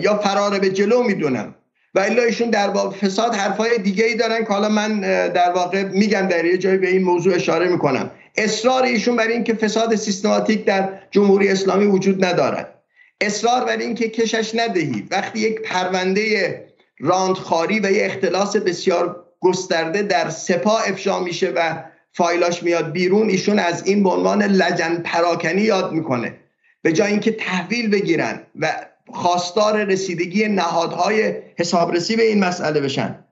یا فرار به جلو می‌دونم. و الا ایشون در واقع فساد حرفای دیگه ای دارن که حالا من در واقع میگم در یه جایی به این موضوع اشاره می‌کنم. اصرار ایشون بر این که فساد سیستماتیک در جمهوری اسلامی وجود ندارد. اصرار بر این که کشش ندهید وقتی یک پرونده راندخاری و یه اختلاس بسیار گسترده در سپاه افشا میشه و فایلاش میاد بیرون ایشون از این به عنوان لجن پراکنی یاد می‌کنه. به جای اینکه تحویل بگیرن و خواستار رسیدگی نهادهای حسابرسی به این مسئله بشن.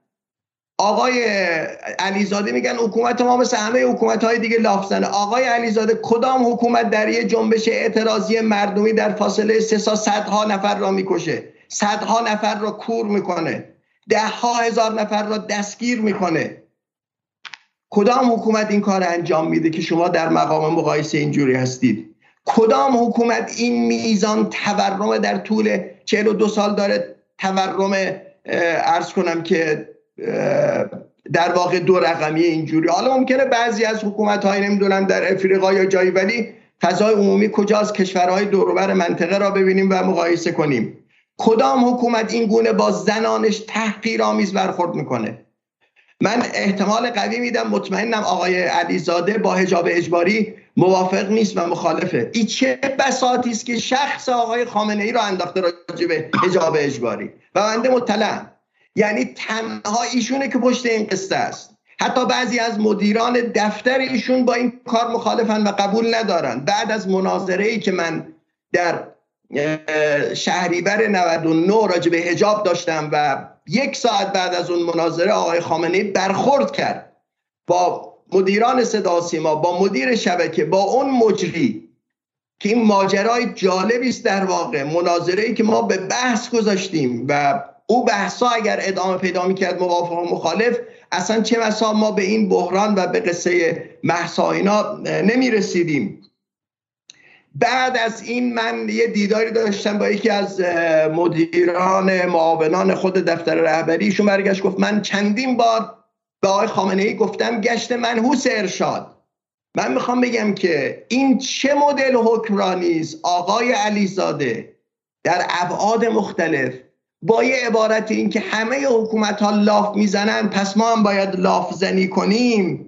آقای علیزاده میگن حکومت ما مثل همه حکومت های دیگه لافزنه آقای علیزاده کدام حکومت در یه جنبش اعتراضی مردمی در فاصله سه سال صدها نفر را می‌کشه؟ صدها نفر را کور می‌کنه. ده ها هزار نفر را دستگیر می‌کنه. کدام حکومت این کار انجام میده که شما در مقام مقایسه اینجوری هستید؟ کدام حکومت این میزان تورم در طول 42 سال داره؟ تورم ارز کنم که در واقع دو رقمی اینجوری. حالا ممکنه بعضی از حکومت های نمی‌دونم در افریقا یا جایی ولی فضای عمومی کجاست؟ کشورهای دوروبر منطقه را ببینیم و مقایسه کنیم. کدام حکومت این گونه با زنانش تحقیرآمیز برخورد می‌کنه؟ من احتمال قوی میدم مطمئنم آقای علیزاده با حجاب اجباری موافق نیست و مخالفه. این چه بساطی است که شخص آقای خامنه ای را انداخته راجع به حجاب اجباری. و بنده مطلعم. یعنی تنها ایشونه که پشت این قصه است. حتی بعضی از مدیران دفتر ایشون با این کار مخالفن و قبول ندارن. بعد از مناظره ای که من در شهریور 99 راجع به حجاب داشتم و یک ساعت بعد از اون مناظره آقای خامنه برخورد کرد با مدیران صدا سیما با مدیر شبکه با اون مجری که این ماجرای جالبی است در واقع. مناظره ای که ما به بحث گذاشتیم و او بحثا اگر ادامه پیدا می‌کرد موافق و مخالف اصلا چه مسا ما به این بحران و به قصه محسا اینا نمی رسیدیم بعد از این من یه دیداری داشتم با یکی از مدیران معاونان خود دفتر رهبری. ایشون برگشت گفت من چندین بار به آقای خامنه ای گفتم گشت منحوس ارشاد. من می‌خوام بگم که این چه مدل حکمرانی است؟ آقای علیزاده در ابعاد مختلف با یه عبارت این که همه حکومت ها لاف می‌زنن پس ما هم باید لاف زنی کنیم.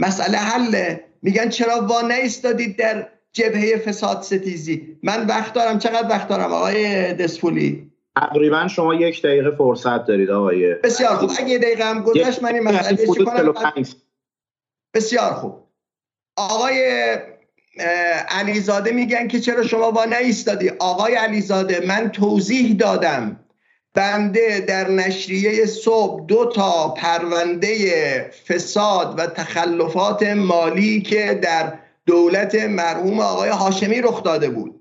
مسئله حله میگن چرا وا نیستادید در جبهه فساد ستیزی؟ من وقت دارم. چقدر وقت دارم آقای دسپولی؟ تقریبا شما یک دقیقه فرصت دارید آقای بسیار خوب. اگه دقیقه هم گذشت من این مسئله بسیار خوب. آقای علیزاده میگن که چرا شما با نیستادی آقای علیزاده من توضیح دادم. بنده در نشریه صبح دو تا پرونده فساد و تخلفات مالی که در دولت مرحوم آقای هاشمی رخ داده بود.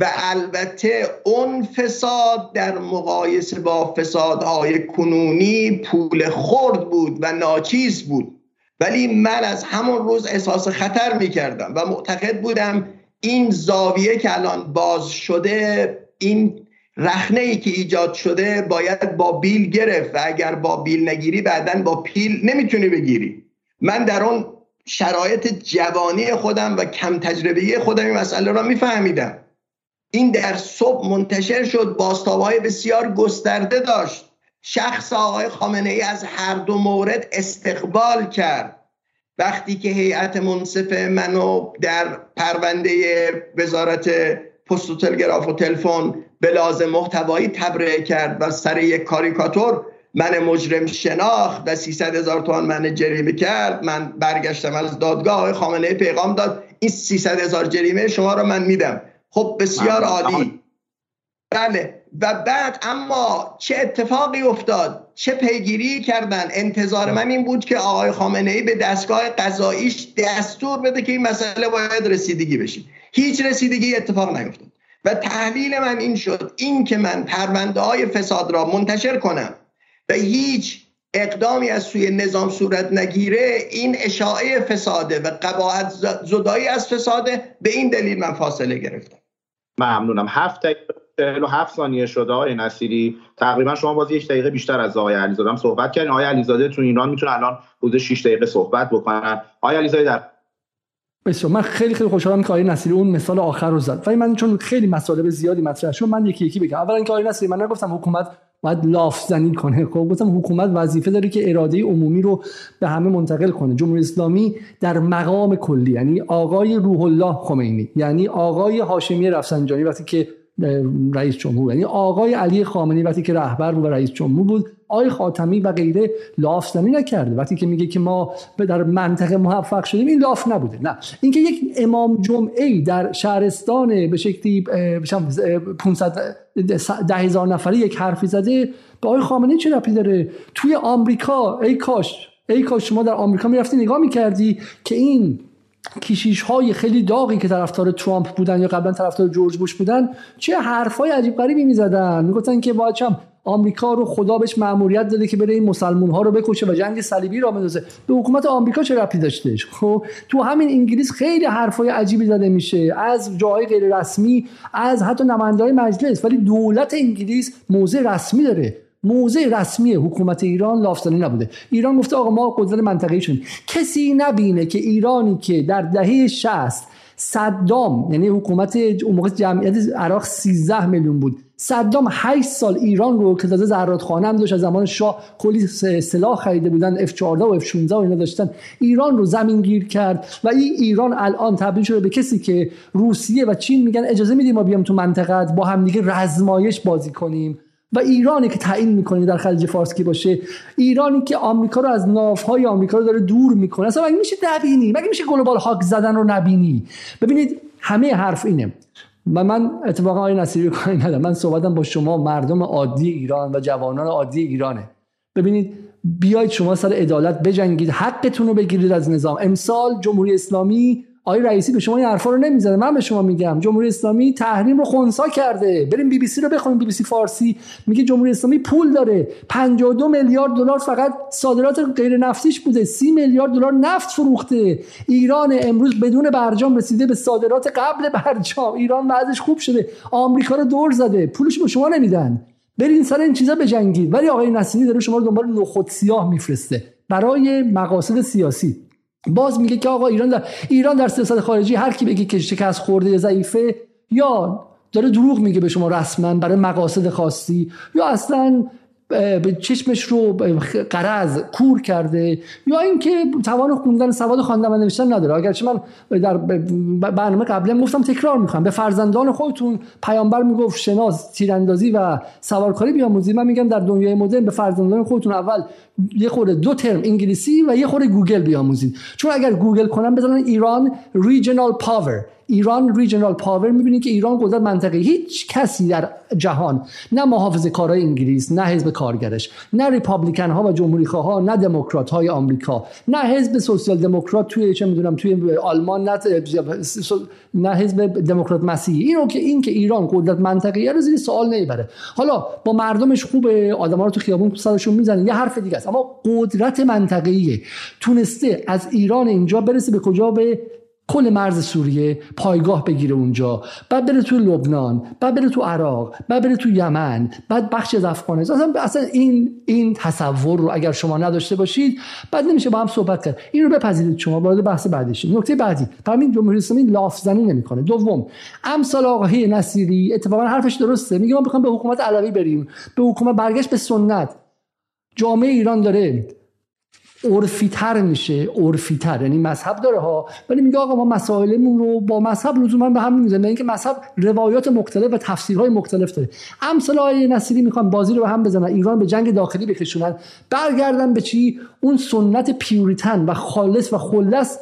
و البته اون فساد در مقایسه با فسادهای کنونی پول خورد بود و ناچیز بود. ولی من از همون روز احساس خطر می‌کردم و معتقد بودم این زاویه که الان باز شده این رخنه ای که ایجاد شده باید با بیل گرفت و اگر با بیل نگیری بعدا با پیل نمی‌تونی بگیری. من در اون شرایط جوانی خودم و کم تجربه خودم این مسئله را میفهمیدم. این در صبح منتشر شد باستابهای بسیار گسترده داشت. شخص آقای خامنه ای از هر دو مورد استقبال کرد. وقتی که هیئت منصف منو در پرونده وزارت پست و تلگراف و تلفن به لازم محتوایی تبرئه کرد و سر یک کاریکاتور من مجرم شناخت و 300 هزار تومان من جریمه کرد. من برگشتم از دادگاه خامنه پیغام داد این 300 هزار جریمه شما رو من میدم. خب بسیار عالی بله. و بعد اما چه اتفاقی افتاد چه پیگیری کردن انتظار من این بود که آقای خامنه ای به دستگاه قضاییش دستور بده که این مسئله باید رسیدگی بشه. هیچ رسیدگی اتفاق نیفتاد. و تحلیل من این شد این که من پرونده های فساد را منتشر کنم و هیچ اقدامی از سوی نظام صورت نگیره این اشاعه فساده و قباحت زدایی از فساده به این دلیل من فاصله گرفتم. ممنونم. هفت دقیقه و هفت ثانیه شده آقای نصیری. تقریبا شما باز یک دقیقه بیشتر از آقای علیزاده هم صحبت کردین. آقای علیزاده تو ایران می‌تونه الان حدود 6 دقیقه صحبت بکنن. آقای علیزاده در بسیار. من خیلی خیلی خوشحالم که آقای نصیری اون مثال آخر رو زد. ولی من چون خیلی مطالب زیادی مطرح شد من یکی یکی بگم. اولا که آقای نصیری من نگفتم حکومت باید لاف زنی کنه. خب گفتم حکومت وظیفه داره که اراده عمومی رو به همه منتقل کنه. جمهوری اسلامی در مقام کلی یعنی آقای روح الله خمینی یعنی آقای هاشمی رفسنجانی وقتی که رئیس جمهور. یعنی آقای علی خامنه‌ای وقتی که رهبر بود و رئیس جمهور بود آقای خاتمی و غیره لافزنی نکرده. وقتی که میگه که ما در منطقه موفق شدیم این لاف نبوده. نه. اینکه یک امام جمعه در شهرستان به شکلی 500 ده هزار نفری یک حرفی زده به آقای خامنه‌ای چه ربطی داره؟ توی آمریکا ای کاش ای کاش شما در آمریکا می‌رفتی نگاه می‌کردی که این کشیش های خیلی داغی که طرفدار ترامپ بودن یا قبلا طرفدار جورج بوش بودن چه حرفای عجیب غریبی می‌زدن. می‌گفتن که باید آمریکا رو خدا بهش مأموریت داده که بره این مسلمون ها رو بکشه و جنگ صلیبی را بندازه. به حکومت آمریکا چه ربطی داشتش خب تو همین انگلیس خیلی حرفای عجیبی زده میشه. از جاهای غیر رسمی از حتی نمایندگان مجلس. ولی دولت انگلیس موضع رسمی داره. موضع رسمی حکومت ایران لافزنی نبوده. ایران گفته آقا ما قدرت منطقه‌ای شدیم. کسی نبینه که ایرانی که در دهه 60 صدام یعنی حکومت اون موقع جمعیت عراق 13 میلیون بود صدام 8 سال ایران رو که تازه زرادخانه هم داشت از زمان شاه کلی سلاح خریده بودن F14 و F16 و اینا داشتن. ایران رو زمین گیر کرد و این ایران الان تبدیل شده به کسی که روسیه و چین میگن اجازه میدیم ما بیام تو منطقه با هم دیگه رزمایش بازی کنیم. و ایرانی که تعیین می‌کنه در خلیج فارس کی باشه ایرانی که آمریکا رو از نافهای آمریکا رو داره دور می‌کنه. اصلا مگه میشه نبینی؟ مگه میشه گلوبال هاک زدن رو نبینی؟ ببینید همه حرف اینه. و من اتفاقا آقای نصیری کاری ندارم. من صحبتم با شما مردم عادی ایران و جوانان عادی ایرانه. ببینید بیاید شما سر عدالت بجنگید حقتون رو بگیرید از نظام. امسال جمهوری اسلامی آقای رئیسی به شما این حرفا رو نمی‌زنه. من به شما میگم جمهوری اسلامی تحریم رو خونسا کرده. بریم بی بی سی رو بخونیم بی بی سی فارسی. میگه جمهوری اسلامی پول داره. 52 میلیارد دلار فقط صادرات غیر نفتیش بوده. 30 میلیارد دلار نفت فروخته. ایران امروز بدون برجام رسیده به صادرات قبل برجام. ایران وضعش خوب شده. آمریکا رو دور زده. پولش به شما نمیدن. برین سر این چیزا بجنگید. ولی آقای نصیری داره شما رو دنبال نخود سیاه میفرسته. برای مقاصد سیاسی. باز میگه که آقا ایران در ایران در سیاست خارجی هر کی بگه که شکست خورده ضعیفه یا داره دروغ میگه به شما رسما برای مقاصد خاصی یا اصلا به چشمش رو غرض کور کرده یا اینکه توان خوندن سواد خواندن و نوشتن نداره. اگرچه من در برنامه قبلا گفتم تکرار می‌کنم. به فرزندان خودتون پیامبر می‌گفت شنا تیراندازی و سوارکاری بیاموزید. من میگم در دنیای مدرن به فرزندان خودتون اول یه خورده دو ترم انگلیسی و یه خورده گوگل بیاموزید. چون اگر گوگل کنن بزنن ایران regional power ایران regional power می‌بینید که ایران قدرت منطقه هیچ کسی در جهان نه محافظ کارهای انگلیس نه حزب کارگرش نه ریپابلیکن ها و جمهوری خواه نه دموکرات های آمریکا نه حزب سوسیال دموکرات توی چه می‌دونم توی آلمان نه نه حزب دموکرات مسیحی. اینو که این که ایران قدرت منطقه رو زیر سوال نمی‌بره حالا با مردمش خوبه آدما رو تو خیابون سرشون می‌زنن یه حرف دیگه است. اما قدرت منطقه‌ایه. تونسته از ایران اینجا برسه به کجا؟ به کل مرز سوریه پایگاه بگیره اونجا. بعد بره تو لبنان بعد بره تو عراق بعد بره تو یمن بعد بخش از افغانستان. اصلا, این این تصور رو اگر شما نداشته باشید بعد نمیشه با هم صحبت کرد. این رو بپذیرید شما وارد بحث بعدیش نکته بعدی همین جمهوری اسلامی لاف زنی نمی‌کنه. دوم امثال آقای نصیری اتفاقا حرفش درسته. میگه ما می‌خوام به حکومت علوی بریم به حکومت برگشت به سنت. جامعه ایران داره عرفیتر میشه عرفیتر. یعنی مذهب داره ها. ولی میگه آقا ما مسائلمون رو با مذهب لزوما به هم نمی‌زنه اینکه مذهب روایات مختلف و تفسیرهای مختلف داره. امثال آیه نصیری می‌خوان بازی رو به هم بزنن. ایران به جنگ داخلی بکشونن. برگردن به چی؟ اون سنت پیوریتن و خالص و خلص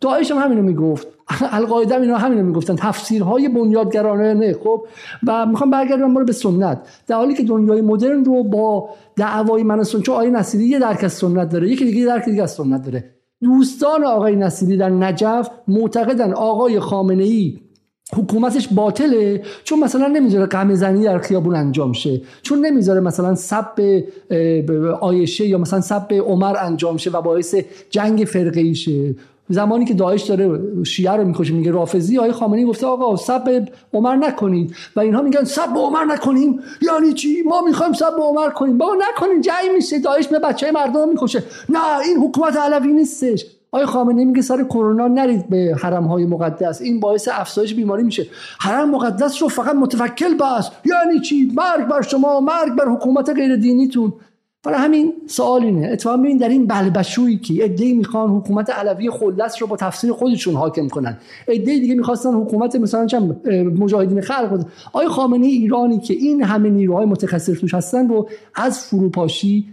داعش هم همینو می‌گفت. القاعده هم اینا همینو می‌گفتن. تفسیرهای بنیادگرانه خب؟ و می‌خوام برگردم رو به سنت. در حالی که دنیای مدرن رو با دعوای من سنت چون آقای نصیری یه درک از سنت داره یکی دیگه درک دیگه از سنت داره. دوستان آقای نصیری در نجف معتقدن آقای خامنه ای حکومتش باطله چون مثلا نمی‌ذاره قمه زنی در خیابون انجام شه. چون نمی‌ذاره مثلا سب آیشه یا مثلا سب عمر انجام شه و باعث جنگ فرقه شه. زمانی که داعش داره شیعه رو می‌کشه میگه رافضی آقای خامنه‌ای گفته آقا سب عمر نکنید و اینها میگن سب عمر نکنیم. یعنی چی؟ ما می‌خوایم سب عمر کنیم. بابا نکنین. جای میشه. داعش به بچه مردم می‌کشه. نه این حکومت علوی نیستش. آقای خامنه‌ای میگه سر کرونا نرید به حرم های مقدس. این باعث افزایش بیماری میشه. حرم مقدس رو فقط متفکل بس. یعنی چی؟ مرگ بر شما مرگ بر حکومت غیر دینیتون برای همین سوال اینه. اتفاقا ببین در این بلبشویی که ایده می‌خوان حکومت علوی خلص رو با تفسیر خودشون حاکم کنن. ایده دیگه می‌خواستن حکومت مثلا چند مجاهدین خلق آیا خامنه ایرانی که این همه نیروهای متخصص توش هستن رو از فروپاشی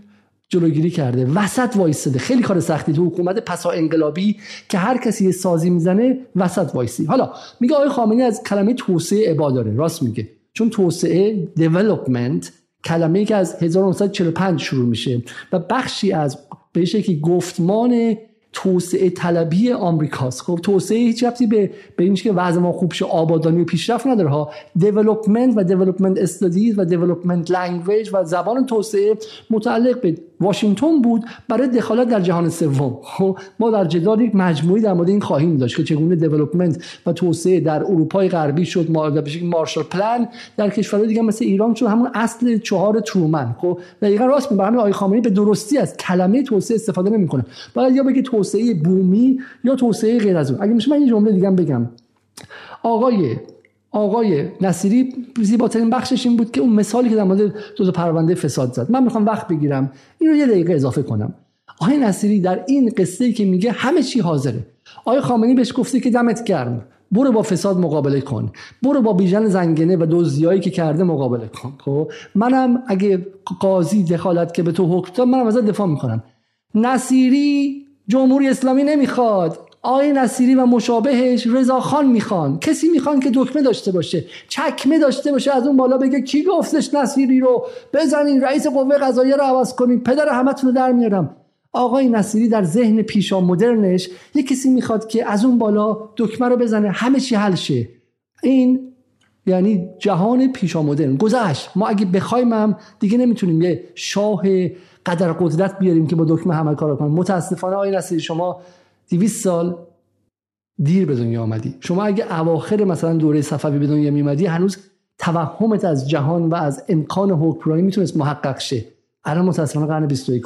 جلوگیری کرده؟ وسط وایساده خیلی کار سختی تو حکومت پسا انقلابی که هر کسی سازی می‌زنه وسط وایسی. حالا میگه آقای خامنه‌ای از کلمه توسعه ابا داره راست میگه. چون توسعه development کلمه که از 1945 شروع میشه و بخشی از به شکلی گفتمان توسعه طلبی آمریکاست. خب توسعه هیچ ربطی به به این که وضع ما خوب شه آبادانی و پیشرفت نداره. ها. development و development studies و development language و زبان توسعه متعلق به واشنگتن بود برای دخالت در جهان سوم. خب ما در جدال یک مجموعی در مورد این خواهیم داشت که چگونه دیولپمنت و توسعه در اروپای غربی شد ما مارشال پلان در کشورهای دیگه مثل ایران شد همون اصل چهار ترومن. خب دقیقا راست میگه. همین آقای خامنه‌ای به درستی از کلمه توسعه استفاده نمی‌کنه. باید یا بگه توسعه بومی یا توسعه غیر از اون. اگه میشه من یه جمله دیگه بگم. آقای آقای نصیری زیباترین بخشش این بود که اون مثالی که در مورد دو پرونده فساد زد. من می‌خوام وقت بگیرم. این رو یه دقیقه اضافه کنم. آقای نصیری در این قصه که میگه همه چی حاضره. آقای خامنی بهش گفته که دمت گرم. برو با فساد مقابله کن. برو با بیژن زنگنه و دزدیایی که کرده مقابله کن. خب؟ منم اگه قاضی دخالت که به تو حکم داد منم ازت دفاع می‌کنم. نصیری جمهوری اسلامی نمی‌خواد. آقای نصیری و مشابهش رضاخان می‌خوان. کسی می‌خوان که دکمه داشته باشه چکمه داشته باشه از اون بالا بگه کی گفتش نصیری رو؟ بزنین رئیس قوه قضاییه رو عوض کنین. پدر همتون رو در میارم. آقای نصیری در ذهن پیشا مدرنش یه کسی می‌خواد که از اون بالا دکمه رو بزنه همه چی حل شه. این یعنی جهان پیشا مدرن. گذشت. ما اگه بخوایم هم دیگه نمی‌تونیم. یه شاه قدر قدرت بیاریم که با دکمه همه کار کنیم. متاسفانه آقای نصیری شما 200 سال دیر به دنیا آمدی. شما اگه اواخر مثلا دوره صفوی به دنیا میمدی هنوز توهمت از جهان و از امکان حکمرانی می‌تونست محقق شه. الان متاسفانه قرن 21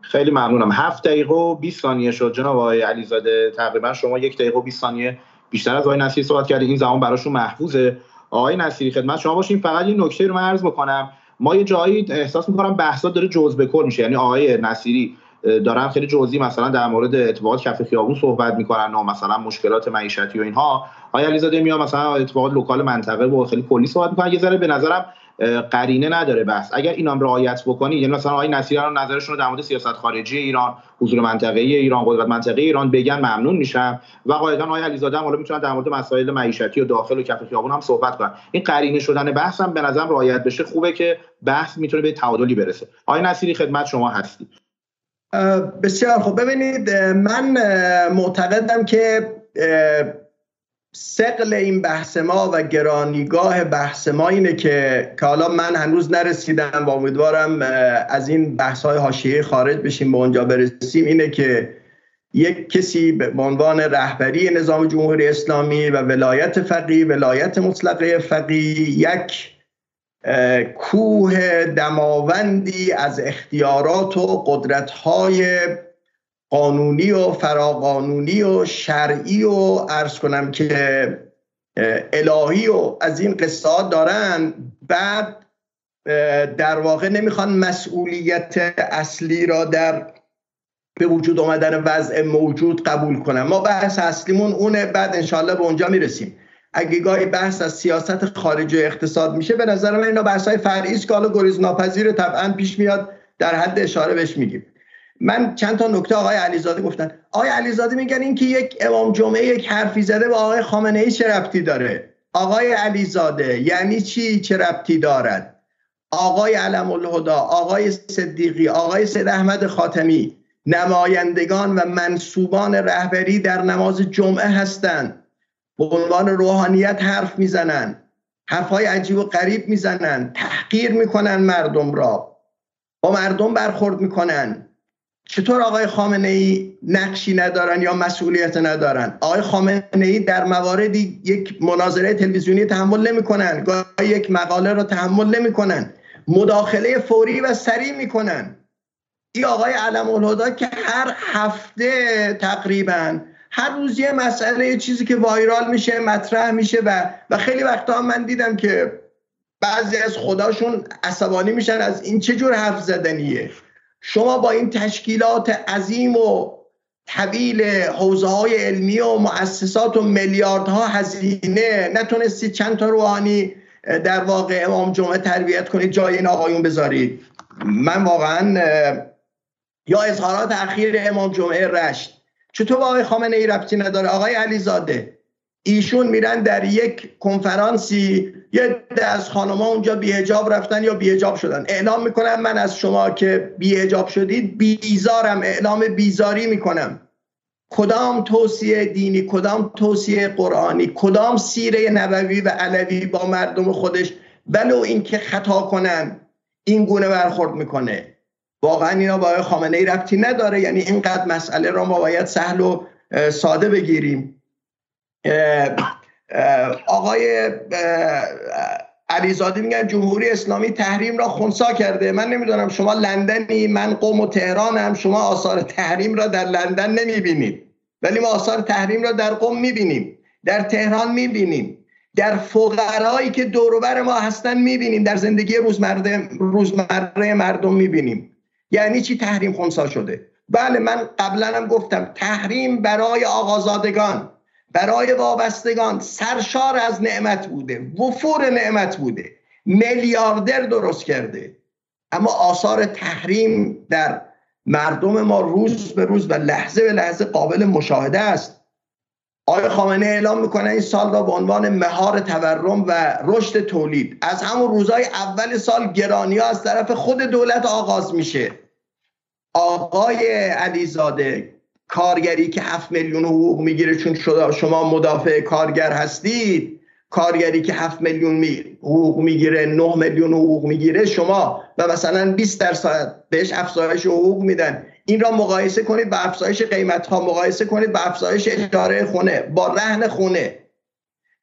خیلی ممنونم. هفت دقیقه و 20 ثانیه شد. جناب آقای علیزاده تقریبا شما یک دقیقه و 20 ثانیه بیشتر از آقای نصیری صحبت کردید این زمان براشون محفوظه. آقای نصیری خدمت شما باشین فقط یه نکته رو من عرض بکنم. ما یه جایی احساس می‌کنم بحثا داره جزء به کل میشه. یعنی آقای نصیری دارن خیلی جزئی مثلا در مورد اتفاقات کف خیابون صحبت می‌کنن و مثلا مشکلات معیشتی و اینها. آیا علیزاده میاد مثلا اتفاقات لوکال منطقه و خیلی کلی صحبت می‌کنن یه ذره به نظرم قرینه نداره بس. اگر اینام رعایت بکنی یعنی مثلا آقای نصیران نظرشون رو در مورد سیاست خارجی ایران حضور منطقه ایران قدرت منطقه ایران بگن ممنون میشم. و قاعدتا آقای علیزاده هم حالا می‌تونن در مورد مسائل معیشتی و داخل و کف خیابون هم صحبت کنن. این قرینه شدن بحث هم به نظرم رعایت بشه. خوبه که بحث می‌تونه به تعادلی برسه. آقای نصیری خدمت شما هستید بسیار خب ببینید من معتقدم که سقل این بحث ما و گرانیگاه بحث ما اینه که که حالا من هنوز نرسیدم و امیدوارم از این بحث های حاشیه خارج بشیم به اونجا برسیم. اینه که یک کسی به عنوان رهبری نظام جمهوری اسلامی و ولایت فقی ولایت مطلقه فقی یک کوه دماوندی از اختیارات و قدرت‌های قانونی و فراقانونی و شرعی و ارز کنم که الهی و از این قصه دارن. بعد در واقع نمی‌خوان مسئولیت اصلی را در به وجود آمدن وضع موجود قبول کنم ما بحث اصلیمون اونه بعد انشالله به اونجا می‌رسیم. اگه گاهی بحث از سیاست خارجی اقتصاد میشه به نظر من اینا بحث های فرعی است که حالا گریز ناپذیر طبعا پیش میاد در حد اشاره بهش میگیم. من چند تا نکته آقای علیزاده گفتن. آقای علیزاده میگن اینکه یک امام جمعه یک حرفی زده به آقای خامنه ای چه ربطی داره؟ آقای علیزاده یعنی چی؟ چه ربطی دارد؟ آقای علم الهدا آقای صدیقی آقای سید احمد خاتمی نمایندگان و منصوبان رهبری در نماز جمعه هستند. به عنوان روحانیت حرف می‌زنن. حرفهای عجیب و غریب می‌زنن. تحقیر می‌کنن مردم را. با مردم برخورد می‌کنن. چطور آقای خامنه ای نقشی ندارن یا مسئولیت ندارن؟ آقای خامنه ای در مواردی یک مناظره تلویزیونی تحمل نمی‌کنن. گاهی یک مقاله را تحمل نمی‌کنن. مداخله فوری و سریع می‌کنن. این آقای علم الهدا که هر هفته تقریبا هر روز یه مسئله یه چیزی که وایرال میشه مطرح میشه و و خیلی وقتا من دیدم که بعضی از خداشون عصبانی میشن از این چه جور حرف زدنیه. شما با این تشکیلات عظیم و طویل حوزه های علمی و مؤسسات و میلیاردها هزینه نتونستید چند تا روحانی در واقع امام جمعه تربیت کنید جای این آقایون بذارید؟ من واقعا یا اظهارات اخیر امام جمعه رشت. چطور با آقای خامنه ای ربطی نداره؟ آقای علیزاده ایشون میرن در یک کنفرانسی یه از خانما اونجا بیهجاب رفتن یا بیهجاب شدن. اعلام می‌کنم من از شما که بیهجاب شدید بیزارم اعلام بیزاری می‌کنم. کدام توصیه دینی کدام توصیه قرآنی کدام سیره نبوی و علوی با مردم خودش ولو اینکه خطا کنن این گونه برخورد می‌کنه. واقعا اینا با خامنه ای ربطی نداره یعنی اینقدر مسئله را ما باید سهل و ساده بگیریم. آقای علیزاده میگن جمهوری اسلامی تحریم را خونسا کرده. من نمی‌دونم شما لندنی من قوم و تهرانم شما آثار تحریم را در لندن نمی‌بینید. ولی ما آثار تحریم را در قوم می‌بینیم در تهران می‌بینیم در فقرایی که دوروبر ما هستن می‌بینیم در زندگی روزمره روزمره مردم می‌بینیم. یعنی چی تحریم خونسا شده؟ بله من قبلا هم گفتم تحریم برای آقازادگان. برای وابستگان سرشار از نعمت بوده وفور نعمت بوده میلیاردر درست کرده. اما آثار تحریم در مردم ما روز به روز و لحظه به لحظه قابل مشاهده است. آقای خامنه اعلام می‌کنه این سال را به عنوان مهار تورم و رشد تولید. از همون روزهای اول سال گرانی از طرف خود دولت آغاز میشه. آقای علیزاده کارگری که هفت میلیون حقوق می‌گیره چون شما مدافع کارگر هستید کارگری که هفت میلیون حقوق می‌گیره نه میلیون حقوق می‌گیره شما و مثلا 20 درصد بهش افزایش حقوق میدن. این را مقایسه کنید با افزایش قیمت ها مقایسه کنید با افزایش اجاره خونه با رهن خونه.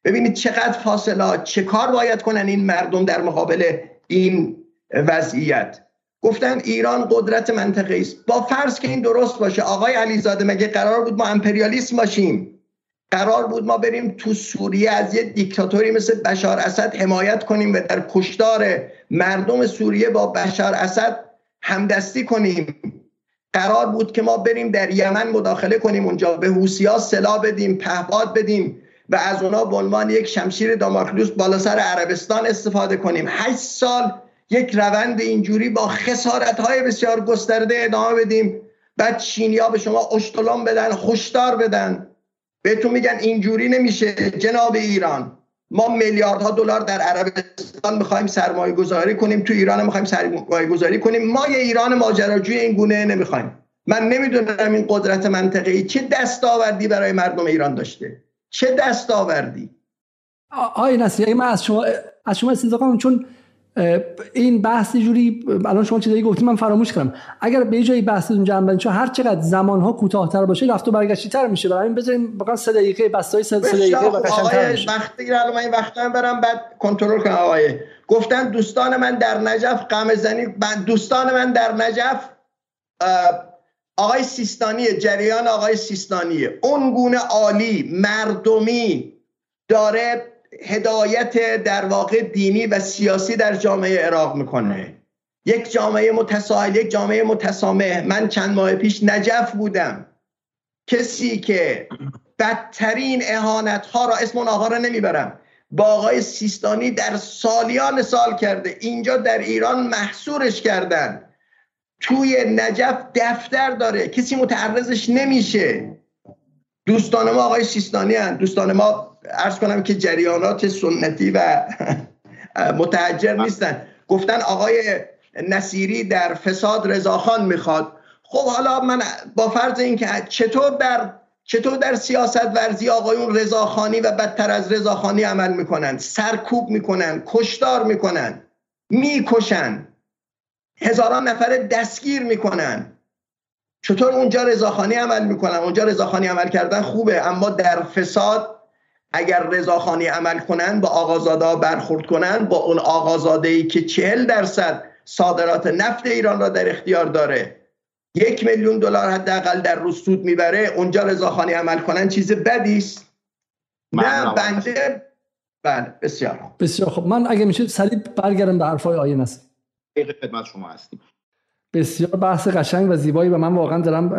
ببینید چقدر فاصله چه کار باید کنن این مردم در مقابل این وضعیت. گفتن ایران قدرت منطقه است. با فرض که این درست باشه آقای علیزاده مگه قرار بود ما امپریالیسم باشیم؟ قرار بود ما بریم تو سوریه از یه دیکتاتوری مثل بشار اسد حمایت کنیم و در کشتار مردم سوریه با بشار اسد همدستی کنیم. قرار بود که ما بریم در یمن مداخله کنیم اونجا به حوسیا سلاح بدیم پهپاد بدیم و از اونا به عنوان یک شمشیر داماکلوس بالا سر عربستان استفاده کنیم. هشت سال یک روند اینجوری با خسارت های بسیار گسترده ادامه بدیم. بعد چینیا به شما اشتلام بدن خوشدار بدن. بهتون میگن اینجوری نمیشه جناب ایران. ما میلیاردها دلار در عربستان می‌خوایم سرمایه گذاری کنیم تو ایران می‌خوایم سرمایه گذاری کنیم. ما یه ایران ماجراجوی این گونه نمی‌خوایم. من نمی‌دونم این قدرت منطقه‌ای چه دستاوردی برای مردم ایران داشته. چه دستاوردی؟ آقای نصیری من از شما از شما استفاده چون این بحث جوری الان شما چیزایی گفتید من فراموش کردم. اگر به جای بحثتون جمع بندی هر چقدر زمان ها کوتاه‌تر باشه رفت و برگشتی تر میشه. برای این بذاریم واقعا 3 دقیقه بسای 3 دقیقه و قشنگ‌تر میشه. وقتی الان من وقتا برم بعد کنترل کنم. آقای گفتن دوستان من در نجف قمه زنی دوستان من در نجف آقای سیستانی جریان آقای سیستانی اون گونه عالی مردمی داره هدایت در واقع دینی و سیاسی در جامعه عراق می‌کنه. یک جامعه متساهل یک جامعه متسامح. من چند ماه پیش نجف بودم. کسی که بدترین اهانت ها را اسم اون آقا را نمی‌برم. با آقای سیستانی در سالیان سال کرده. اینجا در ایران محصورش کردن. توی نجف دفتر داره. کسی متعرضش نمیشه. دوستان ما آقای سیستانی هن. دوستان ما ارز کنم که جریانات سنتی و متحجر نیستن. گفتن آقای نصیری در فساد رضاخان می‌خواد. خب حالا من با فرض اینکه چطور در چطور در سیاست ورزی آقایون رضاخانی و بدتر از رضاخانی عمل می‌کنن؟ سرکوب می‌کنن کشتار می‌کنن می‌کشن. هزاران نفر دستگیر می‌کنن. چطور اونجا رضاخانی عمل می‌کنن؟ اونجا رضاخانی عمل کردن خوبه اما در فساد اگر رضاخانی عمل کنن با آقازاده برخورد کنن با اون آقازاده ای که چهل درصد صادرات نفت ایران را در اختیار داره. یک میلیون دلار حداقل در روز سود می‌بره. اونجا رضاخانی عمل کنن چیز بدی است. نه بنده. بله بسیار بسیار خب من اگه میشه سریع برگردم به حرفای آیه نصر. خدمت شما هستیم. بسیار بحث قشنگ و زیبایی و من واقعا دارم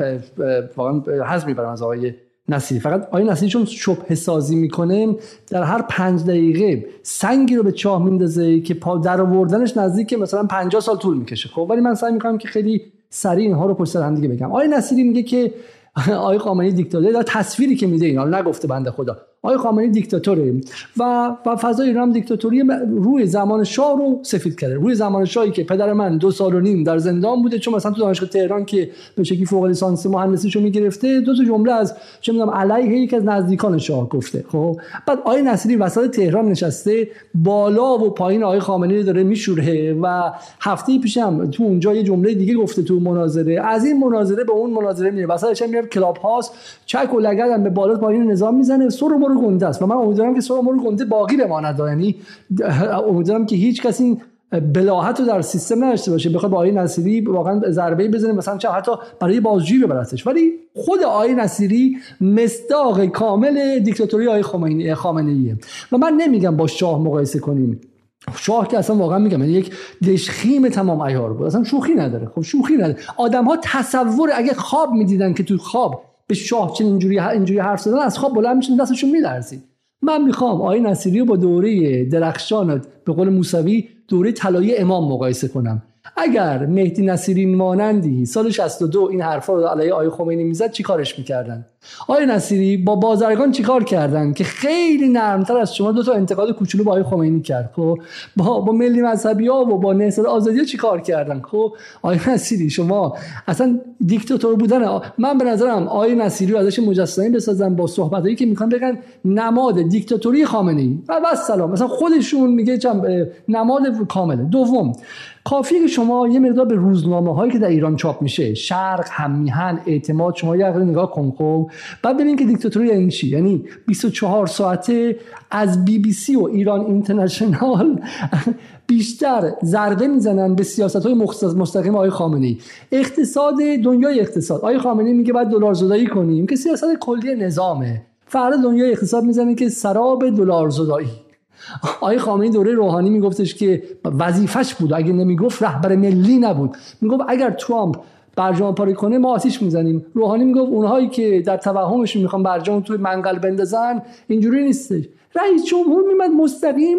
واقعا حظ می‌برم از آقای نصیری. فقط آقای نصیری چون شبه سازی می‌کنه در هر پنج دقیقه سنگی رو به چاه میندازه که پا در آوردنش نزدیک مثلا 50 سال طول می‌کشه. خب ولی من سعی می‌کنم که خیلی سریع اینها رو پشت هم دیگه بگم. آقای نصیری میگه که آقای خامنه‌ای دیکتاتور در تصویری که میده اینا نگفته بنده خدا. آقای خامنه‌ای دیکتاتوره. و و فضای ایران دیکتاتوری. روی زمان شاه رو سفید کرده. روی زمان شاهی که پدر من دو سال و نیم در زندان بوده چون مثلا تو دانشگاه تهران که به شکلی فوق لیسانس مهندسیشو می‌گرفته دو تا جمله از چه می‌دونم علیه یک از نزدیکان شاه گفته. خب؟ بعد آقای نصیری وسط تهران نشسته بالا و پایین آقای خامنه‌ای داره میشوره و هفته پیشم تو اونجا یه جمله دیگه گفته تو مناظره. از این مناظره به اون مناظره میره وسطش میره کلاب هاست چک و لگد به بالا پایین نظام می‌زنه سر رو گنده است. و من امیدوارم که سر رو گنده باقی بماند. یعنی امیدوارم که هیچ کسی بلاحت رو در سیستم نداشته باشه. بخواد با آقای نصیری واقعا ضربه بزنه مثلا چه حتی برای بازجویی ببرتش. ولی خود آقای نصیری مصداق کامل دیکتاتوری آقای خمینی خامنه‌ایه. و من نمیگم با شاه مقایسه کنیم. شاه که اصلا واقعا میگم یعنی یک دشخیم تمام ایار بود. اصلا شوخی نداره. خب شوخی نداره. آدم ها تصور اگه خواب می‌دیدن که تو خواب به شاه چنین اینجوری اینجوری حرف زدن از خواب بلند میشن دستشون میلرزید من می‌خوام آقای نصیری رو با دوره درخشان به قول موسوی دوره طلایی امام مقایسه کنم. اگر مهدی نصیری مانندی سال 62 این حرفا رو علیه آقای خمینی می‌زد چی کارش می‌کردن؟ آقای نصیری با بازرگان چیکار کردن؟ که خیلی نرمتر از شما دو تا انتقاد کوچولو با آقای خمینی کرد خب؟ با با ملی مذهبی ها و با نهضت آزادی ها چیکار کردن؟ خب؟ آقای نصیری شما اصلا دیکتاتور بودن من به نظرم آقای نصیری ازش مجسمه بسازن با صحبتایی که می‌خوان بگن نماد دیکتاتوری خامنه ای و سلام. مثلا خودشون میگه نماد کامله. دوم کافیه که شما یه مقدار به روزنامه هایی که در ایران چاپ میشه شرق همیهن اعتماد شما یه نگاه کن خب؟ بعد ببین که دیکتاتوری یعنی چی؟ یعنی 24 ساعته از بی بی سی و ایران اینترنشنال بیشتر ضربه می‌زنن به سیاست های مستقیم آقای خامنه ای اقتصاد دنیای اقتصاد. آقای خامنه میگه بعد دلار زدایی کنیم که سیاست کلی نظامه. فردا دنیای اقتصاد می‌زنه که سراب دلار زدایی. آقای خامنه‌ای دوره روحانی میگفتش که وظیفش بود. اگه نمی‌گفت رهبر ملی نبود. می‌گفت اگر ترامپ برجام پاری کنه ما آتیش می‌زنیم. روحانی می‌گفت اونهایی که در توهمشون می‌خوان برجام توی منقل بندازن اینجوری نیستش. رئیس جمهور میومد مستقیم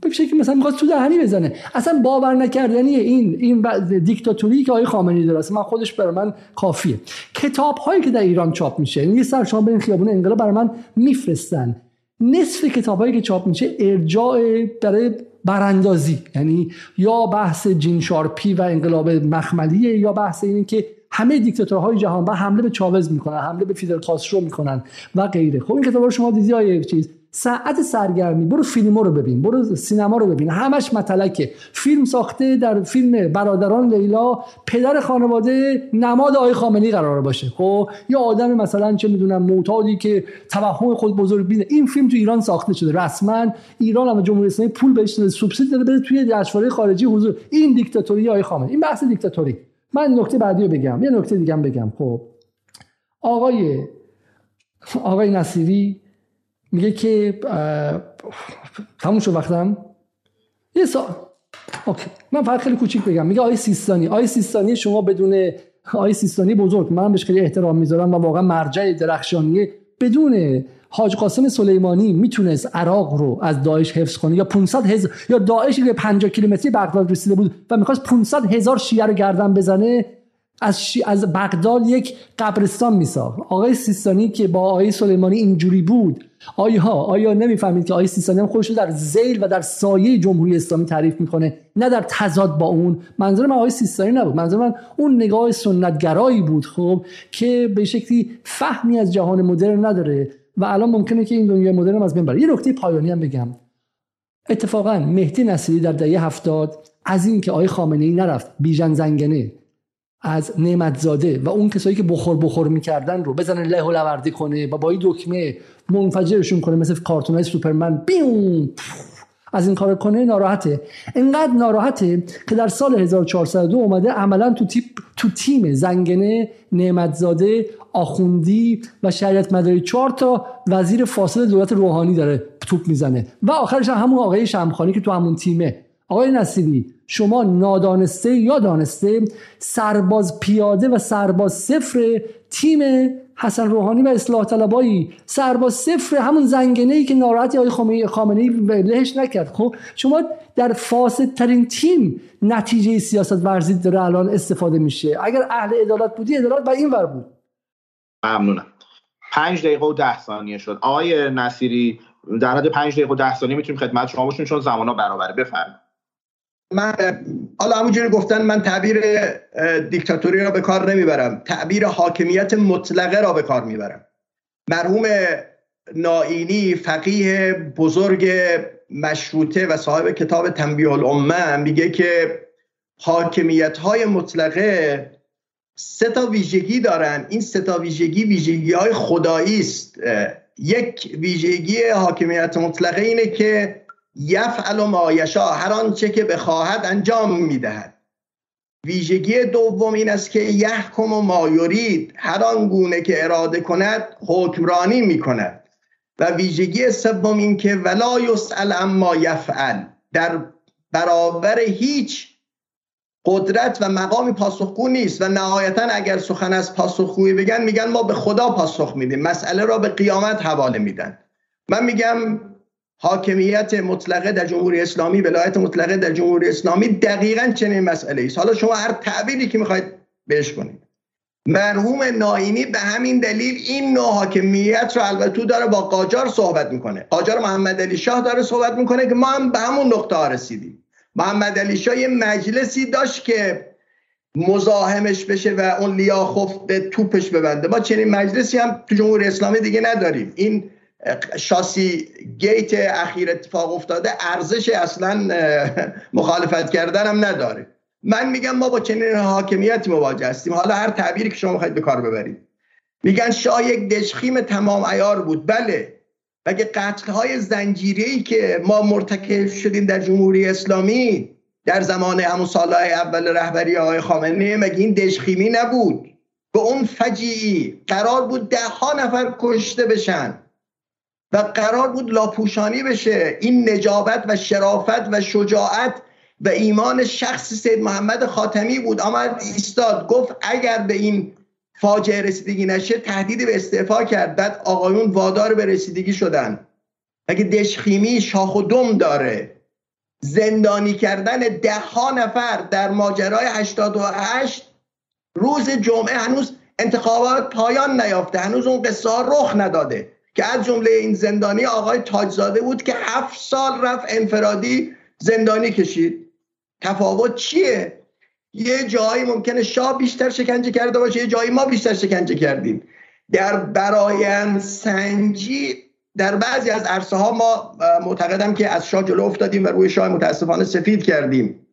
به شکلی مثلا می‌خواست تو دهنی بزنه. اصلا باور نکردنی این این دیکتاتوری که آقای خامنه‌ای داره من خودش برای من کافیه. کتاب هایی که در ایران چاپ میشه یعنی یه سر شما برین خیابون انقلاب برای من میفرستن. نصف کتابایی که چاپ میشه ارجاع برای براندازی. یعنی یا بحث جین شارپی و انقلاب مخملیه یا بحث اینه که همه دیکتاتورهای جهان با حمله به چاوز می‌کنن حمله به فیدل کاسترو می‌کنن و غیره. خب این کتاب رو شما دیدی چیز؟ ساعت سرگرمی. برو فیلمو رو ببین برو سینما رو ببین. همش متلکه. فیلم ساخته در فیلم برادران لیلا پدر خانواده نماد آقای خامنه‌ای قرار باشه. خب یا آدم مثلا چه می‌دونم معتادی که توهم خود بزرگ بینه. این فیلم تو ایران ساخته شده. رسما ایران هم جمهوری اسلامی پول بهش داده سوبسید داده بره توی جشنواره خارجی حضور. این دیکتاتوری آقای خامنه‌ای. این بحث دیکتاتوری. من نکته بعدی رو بگم. یه نکته دیگه بگم. خب آقای آقای نصیری میگه که تموم شد وقتم. یه سال اوکی. من فقط خیلی کوچیک بگم. میگه آقای سیستانی. آقای سیستانی شما بدون آقای سیستانی بزرگ. من بهش خیلی احترام می‌ذارم و واقعا مرجع درخشانیه. بدون حاج قاسم سلیمانی می‌تونست عراق رو از داعش حفظ کنه یا 500 هزار یا داعشی که 50 کیلومتری بغداد رسیده بود و می‌خواست 500 هزار شیعه رو گردن بزنه از, شی... از بغداد یک قبرستان میساخت. آقای سیستانی که با آقای سلیمانی اینجوری بود آیا آیا نمی‌فهمید که آقای سیستانی هم خودش رو در زیل و در سایه جمهوری اسلامی تعریف می‌کنه نه در تضاد با اون؟ منظور من آقای سیستانی نبود. منظور من اون نگاه سنتگرایی بود خب که به شکلی فهمی از جهان مدرن نداره و الان ممکنه که این دنیای مدرن از بین بره. یه نکته پایانی هم بگم. اتفاقا مهدی نصیری در دهه هفتاد از این که آقای خامنه ای نرفت بیژن زنگنه از زاده و اون کسایی که بخور بخور می‌کردن رو بزنه له و کنه و با این دکمه منفجرشون کنه مثل کارتون های سوپرمن. بیوم! از این کار کنه ناراحته. اینقدر ناراحته که در سال 1402 اومده عملا تو, تیپ تو تیم زنگنه نعمتزاده آخوندی و شریعت مداری چهار تا وزیر فاصل دولت روحانی داره توپ می‌زنه. و آخرش همون آقای شمخانی که تو همون تیمه. آقای نصیبی شما نادانسته یا دانسته سرباز پیاده و سرباز صفر تیم حسن روحانی و اصلاح طلبایی. سرباز صفر همون زنگنه ای که ناراحتی آقای خامنه ای لهش نکرد. خب شما در فاسد ترین تیم نتیجه سیاست ورزی داره الان استفاده میشه. اگر اهل عدالت بودی عدالت بر این ور بود. ممنونم. پنج دقیقه و ده ثانیه شد. آقای نصیری در حد پنج دقیقه و ده ثانیه می‌تونیم خدمت شما باشیم چون زمان ها برابره. بفرمایید. من حالا همونجوری گفتن من تعبیر دیکتاتوری را به کار نمی‌برم. تعبیر حاکمیت مطلقه را به کار می‌برم. مرحوم نائینی فقیه بزرگ مشروطه و صاحب کتاب تنبیه الامه میگه که حاکمیت های مطلقه سه تا ویژگی دارن. این سه تا ویژگی ویژگی های خدایی است. یک ویژگی حاکمیت مطلقه اینه که یفعل ما یشا هر آنچه که بخواهد انجام می‌دهد. ویژگی دوم این است که یحکم و ما یرید هر آن گونه که اراده کند حکمرانی می‌کند. و ویژگی سوم این که ولا یسأل اما یفعل در برابر هیچ قدرت و مقامی پاسخگو نیست. و نهایتا اگر سخن از پاسخگویی بگن میگن ما به خدا پاسخ میدیم. مسئله را به قیامت حواله میدن. من میگم حاکمیت مطلقه در جمهوری اسلامی ولایت مطلقه در جمهوری اسلامی دقیقا چنین مسئله است. حالا شما هر تعبیری که می‌خواید بهش کنید. مرحوم ناینی به همین دلیل این نوع حاکمیت رو البته داره با قاجار صحبت می‌کنه. قاجار محمد علی شاه داره صحبت می‌کنه که ما هم به همون نقطه ها رسیدیم. محمد علی شاه یه مجلسی داشت که مزاحمش بشه و اون لیاخوف به توپش ببنده. ما چنین مجلسی هم تو جمهوری اسلامی دیگه نداریم. این شاسی گیت اخیر اتفاق افتاده ارزش اصلا مخالفت کردن هم نداره. من میگم ما با چنین حاکمیتی مواجه هستیم. حالا هر تعبیری که شما می‌خواید به کار ببرید. میگن شاه یک دشخیم تمام ایار بود. بله. مگه قتل های زنجیری که ما مرتکب شدیم در جمهوری اسلامی در زمان همون سالهای اول رهبری آقای خامنه مگه این دشخیمی نبود؟ به اون فجیعی قرار بود ده ها نفر کشته بشن. و قرار بود لاپوشانی بشه. این نجابت و شرافت و شجاعت و ایمان شخص سید محمد خاتمی بود. آمد ایستاد گفت اگر به این فاجعه رسیدگی نشه تهدید به استعفا کرد. بعد آقایون وادار به رسیدگی شدن. اگه دشخیمی شاخ و دم داره؟ زندانی کردن ده ها نفر در ماجرای 88 روز جمعه هنوز انتخابات پایان نیافته. هنوز اون قصه ها رخ نداده. که از جمله این زندانی آقای تاجزاده بود که هفت سال رفت انفرادی زندانی کشید. تفاوت چیه؟ یه جایی ممکنه شاه بیشتر شکنجه کرده باشه یه جایی ما بیشتر شکنجه کردیم. در براین سنجی در بعضی از عرصه ها ما معتقدم که از شاه جلو افتادیم و روی شاه متاسفانه سفید کردیم.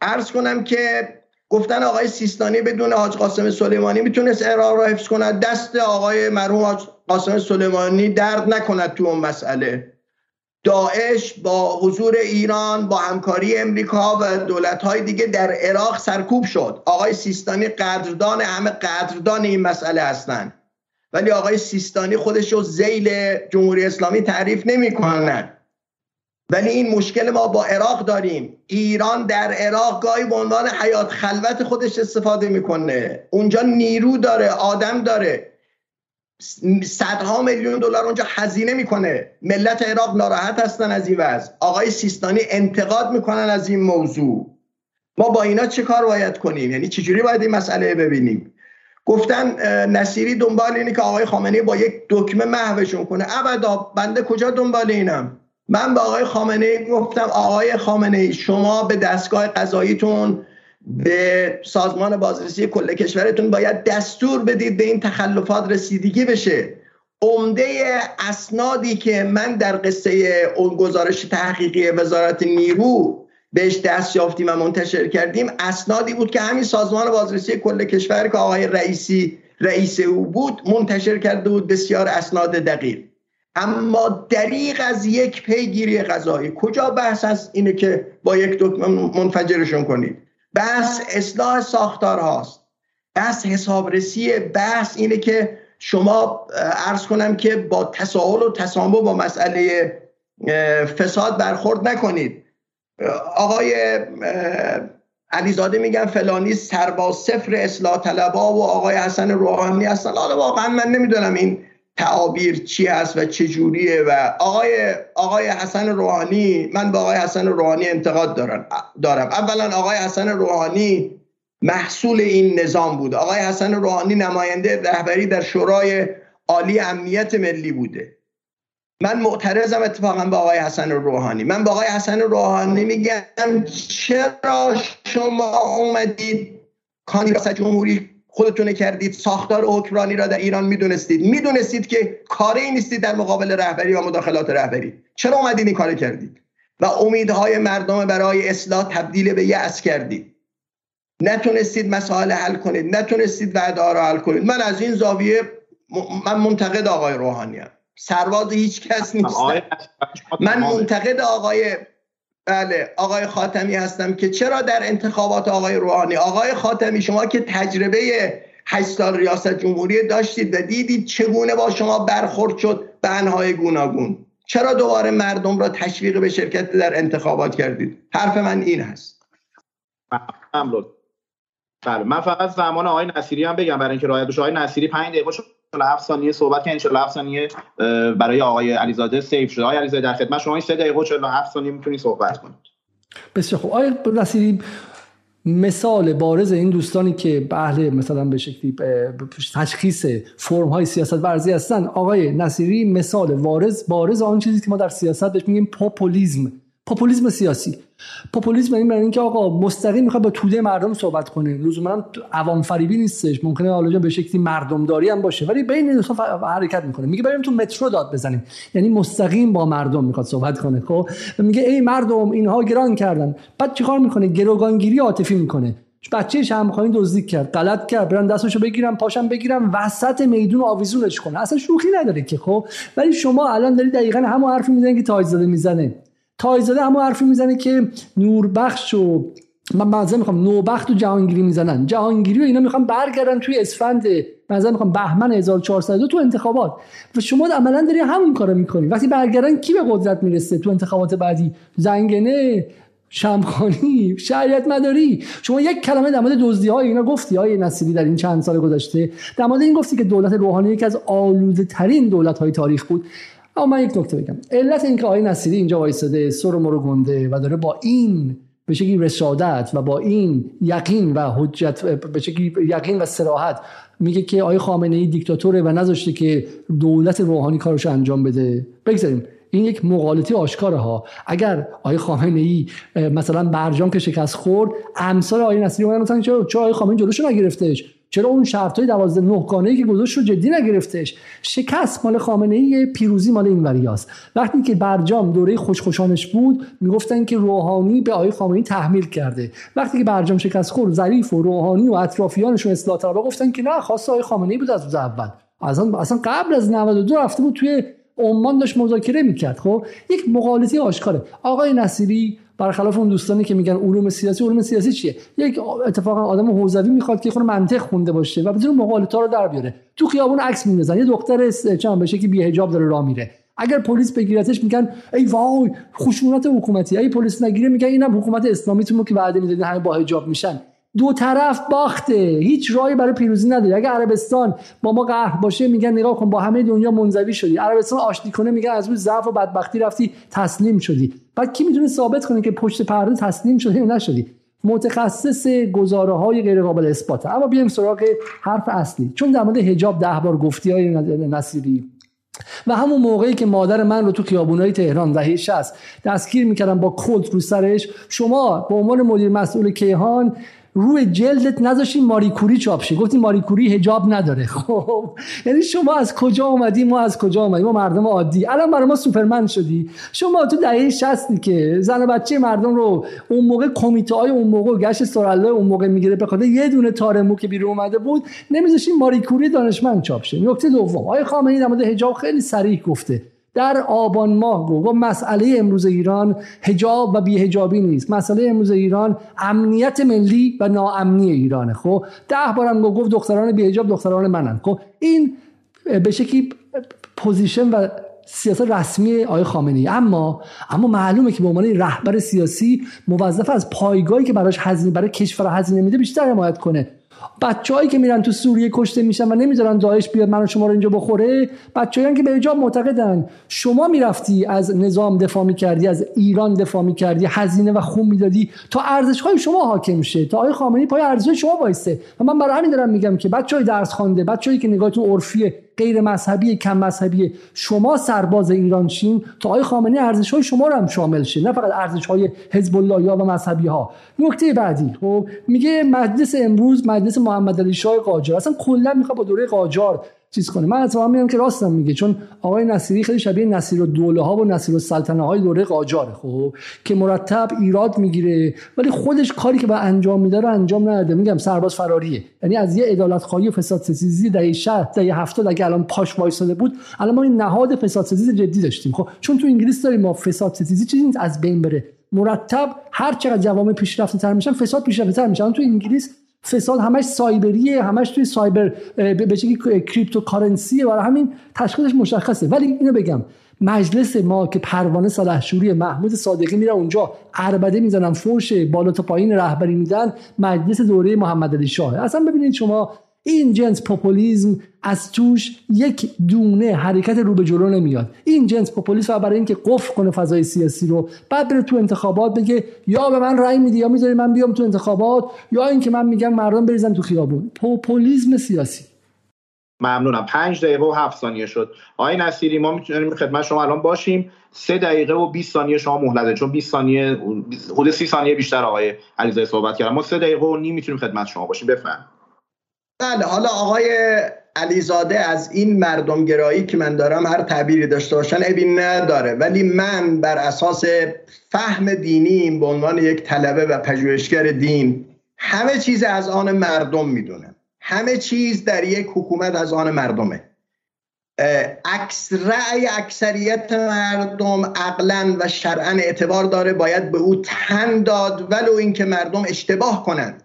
ارز کنم که گفتن آقای سیستانی بدون حاج قاسم سلیمانی می‌تونست عراق را حفظ کند. دست آقای مرحوم حاج قاسم سلیمانی درد نکند تو اون مسئله. داعش با حضور ایران با همکاری امریکا و دولت‌های دیگه در عراق سرکوب شد. آقای سیستانی قدردان همه قدردان این مسئله هستند ولی آقای سیستانی خودش رو زیل جمهوری اسلامی تعریف نمی‌کنن. ولی این مشکل ما با عراق داریم. ایران در عراق گاهی به عنوان حیات خلوت خودش استفاده می‌کنه. اونجا نیرو داره آدم داره. صدها میلیون دلار اونجا هزینه می‌کنه. ملت عراق ناراحت هستن از این وضع. آقای سیستانی انتقاد می‌کنن از این موضوع. ما با اینا چه کار باید کنیم؟ یعنی چجوری باید این مسئله ببینیم؟ گفتن نصیری دنبال اینه که آقای خامنه با یک دکمه محوشون کنه. ابدا بنده کجا دنبال اینم؟ من به آقای خامنه گفتم آقای خامنه شما به دستگاه قضاییتون به سازمان بازرسی کل کشورتون باید دستور بدید به این تخلفات رسیدگی بشه. عمده اسنادی که من در قصه اون گزارش تحقیقی وزارت نیرو بهش دست یافتیم و منتشر کردیم اسنادی بود که همین سازمان بازرسی کل کشور که آقای رئیسی رئیس او بود منتشر کرده بود. بسیار اسناد دقیق. اما دریغ از یک پیگیری غذایی. کجا بحث از اینه که با یک دکمه منفجرشون کنید؟ بحث اصلاح ساختار هاست بحث حسابرسی. بحث اینه که شما ارز کنم که با تساهل و تسامح با مسئله فساد برخورد نکنید. آقای علیزاده میگن فلانی سرباز صفر اصلاح طلبا و آقای حسن روحانی هستن. حالا واقعا من نمی‌دونم این تعابیر چی هست و چه جوریه و آقای آقای حسن روحانی من با آقای حسن روحانی انتقاد دارم دارم. اولا آقای حسن روحانی محصول این نظام بود. آقای حسن روحانی نماینده رهبری در شورای عالی امنیت ملی بوده. من معترضم اتفاقا با آقای حسن روحانی. من با آقای حسن روحانی میگم چرا شما اومدید کاندیدا جمهوری خودتونه کردید. ساختار حکمرانی را در ایران می‌دونستید. می‌دونستید که کاری نیستید در مقابل رهبری و مداخلات رهبری. چرا اومدید این کار کردید؟ و امیدهای مردم برای اصلاح تبدیل به یأس کردید. نتونستید مسائل حل کنید. نتونستید وعده را حل کنید. من از این زاویه من منتقد آقای روحانی هم. سرواز هیچ کس نیست من منتقد آقای بله آقای خاتمی هستم که چرا در انتخابات آقای روحانی؟ آقای خاتمی شما که تجربه هشت سال ریاست جمهوری داشتید و دیدید چگونه با شما برخورد شد به انهای گوناگون. چرا دوباره مردم را تشویق به شرکت در انتخابات کردید؟ حرف من این هست. بله من فقط زمان آقای نصیری هم بگم برای اینکه رعایت بشه. آقای نصیری 5 دقیقه 47 ثانیه صحبت که 47 ثانیه برای آقای علیزاده save شده آقای علیزاده در خدمت شما این 3 دقیقه و 47 ثانیه می‌تونید صحبت کنید. بسیار خوب. آقای نصیری مثال بارز این دوستانی که اهل مثلا به شکلی تشخیص فرم های سیاست ورزی هستن. آقای نصیری مثال بارز بارز آن چیزی که ما در سیاست بهش میگیم پاپولیزم. پاپولیسم سیاسی. پاپولیسم این معنی اینکه آقا مستقیم می‌خواد با توده مردم صحبت کنه. لزوما عوام فریبی نیستش. ممکنه حالا به شکلی مردمداری هم باشه ولی بین این حرکت می‌کنه. میگه بریم تو مترو داد بزنیم. یعنی مستقیم با مردم می‌خواد صحبت کنه خب؟ میگه ای مردم اینها گران کردن. بعد چیکار می‌کنه؟ گروگانگیری عاطفی می‌کنه. بچه شمخانی دزدی کرد غلط کرد. برن دستشو بگیرم پاشم بگیرم وسط میدون آویزونش کنه. اصلا شوخی نداره که خب؟ ولی شما الان دارید دقیقا همون حرفی می‌زنید که تاجزاده می‌زنه. تایزاده همون حرفی می‌زنه که نوربخش و من بعضا می‌خوام نوبخت و جهانگیری می‌زنن. جهانگیری و اینا می‌خوام برگردن توی اسفند مثلا می‌خوام بهمن 1402 تو انتخابات. و شما عملا داری همون کارو می‌کنی. وقتی برگردن کی به قدرت می‌رسه تو انتخابات بعدی؟ زنگنه شمخانی شریعت مداری شما یک کلمه در مورد دزدی های اینا گفتی های نصیری در این چند سال گذشته. در مورد این گفتی که دولت روحانی یکی از آلوده ترین دولت های تاریخ بود. اما من یک نکته بگم. علت اینکه آقای نصیری اینجا وایساده سر و مرو گنده و داره با این به شکلی رسادت و با این یقین و حجت به شکلی یقین و سراحت میگه که آقای خامنه ای دیکتاتوره و نذاشته که دولت روحانی کارش انجام بده. بگذاریم. این یک مقالطه آشکاره ها اگر آقای خامنه ای مثلا برجام که شکست خورد امثال آقای نصیری اومدن مثلا چرا آقای خامنه جلوشو نگرفتش؟ چرا اون شرط های 12 نه که گذاشت رو جدی نگرفتش؟ شکست مال خامنه ای پیروزی مال این وریاست وقتی که برجام دوره خوشخوشانش بود می‌گفتن که روحانی به آقای خامنه ای تحمیل کرده. وقتی که برجام شکست خورد ظریف و روحانی و اطرافیانش و اصلاح طلبها گفتن که نه خاص آقای خامنه ای بود از روز اول. اصلا اصلا قبل از 92 رفته بود توی عمان داشت مذاکره می‌کرد خب؟ یک مقالطه آشکاره. آقای نصیری برخلاف اون دوستانی که میگن علوم سیاسی علوم سیاسی چیه؟ یک اتفاقا آدم حوزوی می‌خواد که خود منطق خونده باشه و بتونه مقالطه رو در بیاره. تو خیابون عکس میندازن. یه دختر چم بشه که بی حجاب داره راه میره. اگر پلیس بگیرتش میگن ای وای خشونت حکومتی. ای پلیس نگیره میگن اینم حکومت اسلامیتون که وعده می‌دادین همه با حجاب میشن. دو طرف باخته. هیچ راهی برای پیروزی نداره اگه عربستان با ما قهر باشه میگن نگاه کن با همه دنیا منزوی شدی. عربستان آشتی کنه میگن از روی ضعف و بدبختی رفتی تسلیم شدی. بعد کی می‌تونه ثابت کنه که پشت پرده تسلیم شدی یا نشدی؟ متخصص گزاره های غیر قابل اثباته اما بیایم سراغ حرف اصلی. چون در مورد حجاب ده بار گفتی های نصیری. و همون موقعی که مادر من رو تو خیابونای تهران دهه 60 دستگیر می‌کردم با کلت رو سرش. شما به عنوان مدیر مسئول کیهان روی جلدت نذاشین ماریکوری چاپ شه. گفتین ماریکوری هجاب نداره. خب یعنی شما از کجا اومدی؟ ما از کجا اومدیم؟ ما مردم عادی. الان برای ما سوپرمن شدی. شما تو دهه 60 که زن و بچه مردم رو اون موقع کمیته های اون موقع گشت سرالله اون موقع می‌گیره به خاطر یه دونه تار مو که بیرون اومده بود نمیذاشین ماریکوری دانشمند چاپ شه. نکته دوم آقای خامنه‌ای در مورد حجاب خیلی صریح گفته. در آبان ماه گفت مسئله امروز ایران هجاب و بیهجابی نیست. مسئله امروز ایران امنیت ملی و ناامنی ایرانه. خب ده بارم گفت دختران بیهجاب دختران منن. خب این به شکلی position و سیاست رسمی آقای خامنه‌ای. اما اما معلومه که به عنوان رهبر سیاسی موظفه از پایگاهی که براش هزینه برای کشور هزینه میده بیشتر حمایت کنه. بچههایی که میرن تو سوریه کشته میشن و نمی‌ذارن داعش بیاد من شما رو اینجا بخوره بچه‌ای که به حجاب معتقدن. شما می‌رفتی از نظام دفاع می‌کردی از ایران دفاع می‌کردی هزینه و خون می‌دادی تا ارزش های شما حاکم شه تا آقای خامنه‌ای پای ارزش شما وایسته و من برای همین دارم میگم که بچهای درس خوانده بچه‌ای که نگاهتون عرفیه غیر مذهبی کم مذهبی شما سرباز ایران شین تا آقای خامنه‌ای ارزش های شما رو هم شامل شه نه فقط ارزش های حزب الله یا مذهبی ها نکته بعدی خب میگه مجلس امروز مجلس محمد علی شاه قاجار. اصلا کلا می‌خواد با دوره قاجار چیز کنه. من اتفاقا میگم که راستم میگه چون آقای نصیری خیلی شبیه نصیر و دوله ها و نصیر سلطنه های دوره قاجاره خب که مرتب ایراد می‌گیره ولی خودش کاری که با انجام میده رو انجام نده میگم سرباز فراریه یعنی از یه عدالت خواهی و فساد ستیزی در شهر در رفته اگه الان پاش وایساده بود الان ما این نهاد فساد ستیزی جدی داشتیم. خب چون تو انگلیس داریم ما فساد ستیزی چیزی از بین بره. مرتب هر چقدر جوامع پیشرفته تر میشن فساد پیشرفته تر میشن. تو انگلیس فساد همش سایبریه همش توی cyber به شکلی cryptocurrency ه برای همین تشخیصش مشخصه. ولی اینو بگم مجلس ما که پروانه سلحشوری محمود صادقی میره اونجا عربده می‌زنن فوش بالا تا پایین رهبری میدن مجلس دوره محمد علی شاه. اصلا ببینید شما این جنس پوپولیزم از توش یک دونه حرکت رو به جلو نمیاد. این جنس پوپولیسم برای اینکه قفل کنه فضای سیاسی رو بعد بره تو انتخابات بگه یا به من رأی میدی یا می‌ذاری من بیام تو انتخابات یا اینکه من میگم مردم بریزن تو خیابون. پوپولیسم سیاسی. ممنونم. پنج دقیقه و هفت ثانیه شد. آقای نصیری ما می‌تونیم خدمت شما الان باشیم. سه دقیقه و 20 ثانیه شما مهلته چون 20 ثانیه حدود 30 ثانیه بیشتر آقای علیزاده صحبت کردن. ما سه دقیقه و نیم می‌تونیم خدمت شما باشیم. بفرمایید. بله حالا آقای علیزاده از این مردمگرایی که من دارم هر تعبیری داشته باشن ابی نداره. ولی من بر اساس فهم دینی به عنوان یک طلبه و پژوهشگر دین همه چیز از آن مردم می‌دونم. همه چیز در یک حکومت از آن مردمه. اکس رأی اکثریت مردم عقلا و شرعا اعتبار داره باید به او تن داد ولو اینکه مردم اشتباه کنند.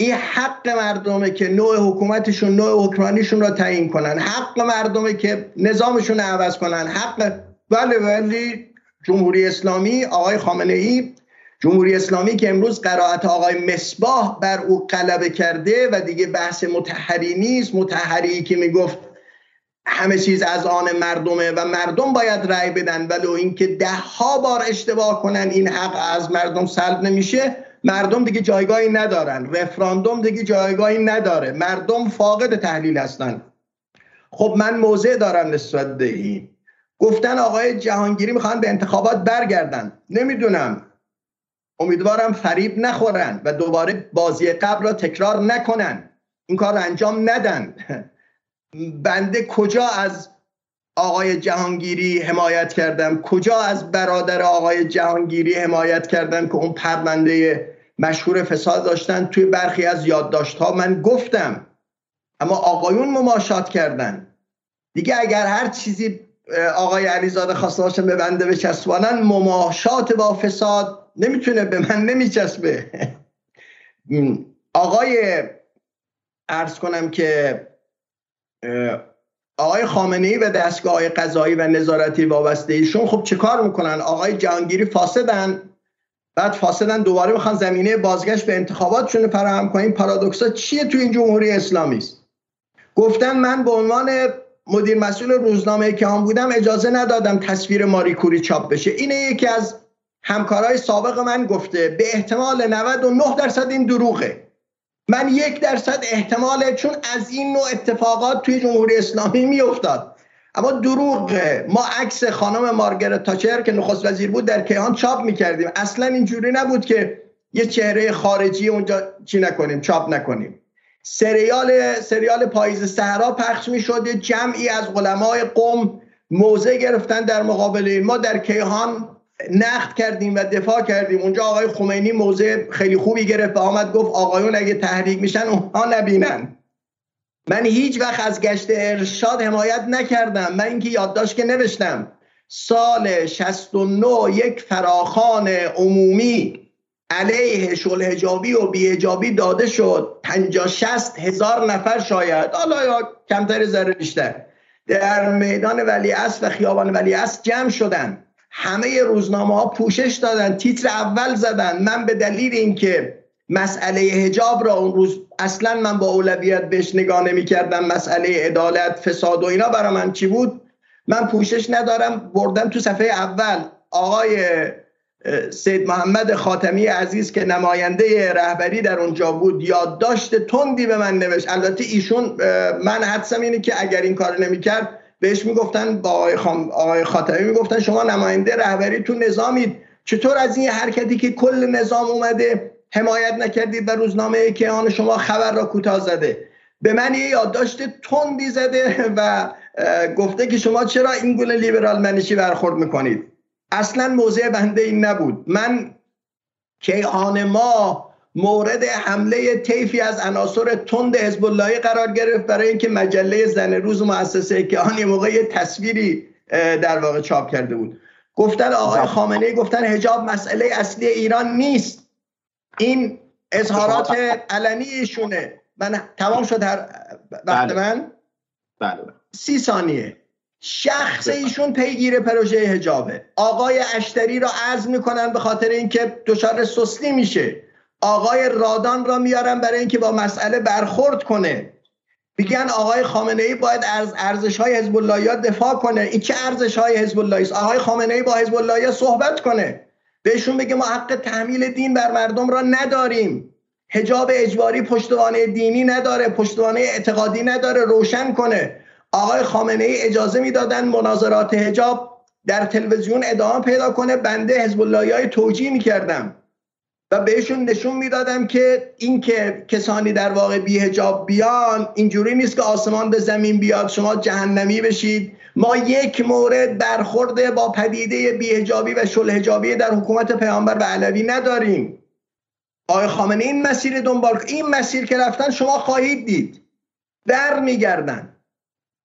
این حق مردمه که نوع حکومتشون نوع حکمرانیشون را تعیین کنن. حق مردمه که نظامشون عوض کنن. حق بله ولی جمهوری اسلامی آقای خامنه ای جمهوری اسلامی که امروز قرائت آقای مصباح بر او غلبه کرده و دیگه بحث متحری نیست. متحری که می‌گفت همه چیز از آن مردمه و مردم باید رأی بدن. ولو اینکه ده ها بار اشتباه کنن این حق از مردم سلب نمیشه. مردم دیگه جایگاهی ندارن. رفراندوم دیگه جایگاهی نداره. مردم فاقد تحلیل هستن. خب من موضع دارم نسبت به این. گفتن آقای جهانگیری می‌خوان به انتخابات برگردن. نمی‌دونم. امیدوارم فریب نخورن و دوباره بازی قبل را تکرار نکنن. این کار انجام ندن. بنده کجا از آقای جهانگیری حمایت کردم. کجا از برادر آقای جهانگیری حمایت کردم که اون پرونده مشهور فساد داشتن توی برخی از یادداشت ها من گفتم. اما آقایون مماشات کردن. دیگه اگر هر چیزی آقای علیزاده خواسته باشن به بنده بچسبانن مماشات با فساد نمی‌تونه به من نمیچسبه. آقای ارز کنم که آقای خامنه ای و دستگاه قضایی و نظارتی وابسته ایشون خب چه کار می‌کنن؟ آقای جهانگیری فاسدن. بعد فاسدن دوباره می‌خوان زمینه بازگشت به انتخاباتشون فراهم کنیم پارادوکسا چیه تو این جمهوری اسلامی است؟ گفتن من به عنوان مدیر مسئول روزنامه که هم بودم اجازه ندادم تصویر ماری کوری چاپ بشه. اینه یکی از همکارای سابق من گفته به احتمال 99 درصد این دروغه. من یک درصد احتماله چون از این نوع اتفاقات توی جمهوری اسلامی میافتاد. اما دروغه ما عکس خانم مارگرت تاچر که نخست وزیر بود در کیهان چاپ می‌کردیم. اصلا اینجوری نبود که یه چهره خارجی اونجا چی نکنیم چاپ نکنیم. سریال سریال پاییز صحرا پخش می‌شد جمعی از علمای قوم موضع گرفتن در مقابل ما در کیهان نقد کردیم و دفاع کردیم. اونجا آقای خمینی موضع خیلی خوبی گرفت و آمد گفت آقایون اگه تحریک میشن اونها نبینن. من هیچ وقت از گشت ارشاد حمایت نکردم. من اینکه یادداشت که نوشتم. سال 69 یک فراخان عمومی علیه شل هجابی و بی داده شد. 50 60 هزار نفر شاید. حالا یا کمتر ذره بیشتر. در میدان ولی و خیابان ولی جمع شدن. همه روزنامه ها پوشش دادن تیتر اول زدن. من به دلیل اینکه مسئله هجاب را اون روز اصلا من با اولویت بهش نگاه نمی کردم مسئله عدالت فساد و اینا برای من چی بود؟ من پوشش ندارم بردم تو صفحه اول. آقای سید محمد خاتمی عزیز که نماینده رهبری در اونجا بود یادداشت تندی به من نوشت. البته ایشون من حدسم اینه که اگر این کار نمی‌کرد بهش می‌گفتن با آقای, خام... آقای خاتمی می‌گفتن شما نماینده رهبری تو نظامید. چطور از این حرکتی که کل نظام اومده حمایت نکردید و روزنامه که آن شما خبر را کوتاه زده؟ به من یه یادداشت تندی زده و گفته که شما چرا این گونه لیبرال منشی برخورد می‌کنید؟ اصلا موضع بنده این نبود. من کیهان ما مورد حمله طیفی از عناصر تند حزب قرار گرفت برای اینکه مجله زن روز مؤسسه که آن موقع یه تصویری در واقع چاپ کرده بود. گفتن آقای خامنه گفتن حجاب مسئله اصلی ایران نیست. این اظهارات علنی ایشونه. من تمام شد هر وقت بله. من؟ بله. سی ثانیه. شخص ایشون پیگیر پروژه هجابه آقای اشتری را عزم می‌کنن به خاطر اینکه دچار سستی میشه. آقای رادان را میارن برای اینکه با مسئله برخورد کنه. میگن آقای خامنه ای باید از ارزش های حزب الله دفاع کنه. این چه ارزش های حزب الله است؟ آقای خامنه ای با حزب الله صحبت کنه. بهشون بگه ما حق تحمیل دین بر مردم را نداریم. حجاب اجباری پشتوانه دینی نداره پشتوانه اعتقادی نداره روشن کنه. آقای خامنه ای اجازه می‌دادن مناظرات حجاب در تلویزیون ادامه پیدا کنه. بنده حزب اللهی های توجیه می‌کردم و بهشون نشون می‌دادم که این که کسانی در واقع بی هجاب بیان اینجوری نیست که آسمان به زمین بیاد شما جهنمی بشید. ما یک مورد برخورده با پدیده بیهجابی و شلهجابی در حکومت پیامبر و علوی نداریم. آقای خامنه این مسیر دنبال این مسیر که رفتن شما خواهید دید. در میگردن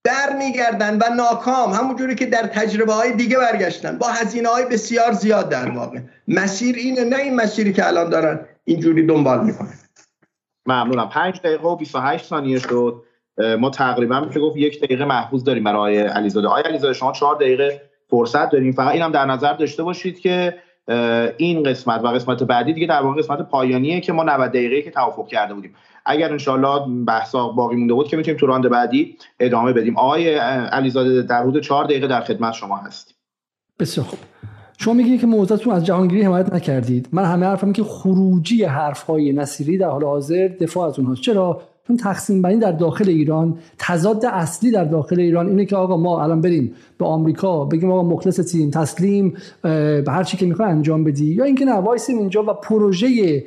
در میگردن و ناکام همونجوری که در تجربه های دیگه برگشتن با هزینه های بسیار زیاد در واقع. مسیر اینه نه این مسیری که الان دارن اینجوری دنبال می‌کنن. ممنونم. 5 دقیقه و 28 ثانیه شد. ما تقریبا میشه گفت یک دقیقه محفوظ داریم برای علیزاده. آقای علیزاده شما چهار دقیقه فرصت داریم. فقط اینم در نظر داشته باشید که این قسمت و قسمت بعدی دیگه در واقع قسمت پایانیه که ما 90 دقیقه که توافق کرده بودیم. اگر انشالله بحثا باقی مونده بود که می‌تونیم تو راند بعدی ادامه بدیم. آقای علیزاده در حدود چهار دقیقه در خدمت شما هستیم. بسیار خوب. شما میگید که موضوعتون از جهانگیری حمایت نکردید. من همه حرفم که خروجی حرفهای نصیری در حال حاضر دفاع از اونهاست. چرا؟ چون تقسیم بندی در داخل ایران تضاد اصلی در داخل ایران اینه که آقا ما الان بریم به آمریکا بگیم آقا مخلص تیم تسلیم به هر چی که می‌خوای انجام بدی. یا اینکه نه وایسیم اینجا و پروژه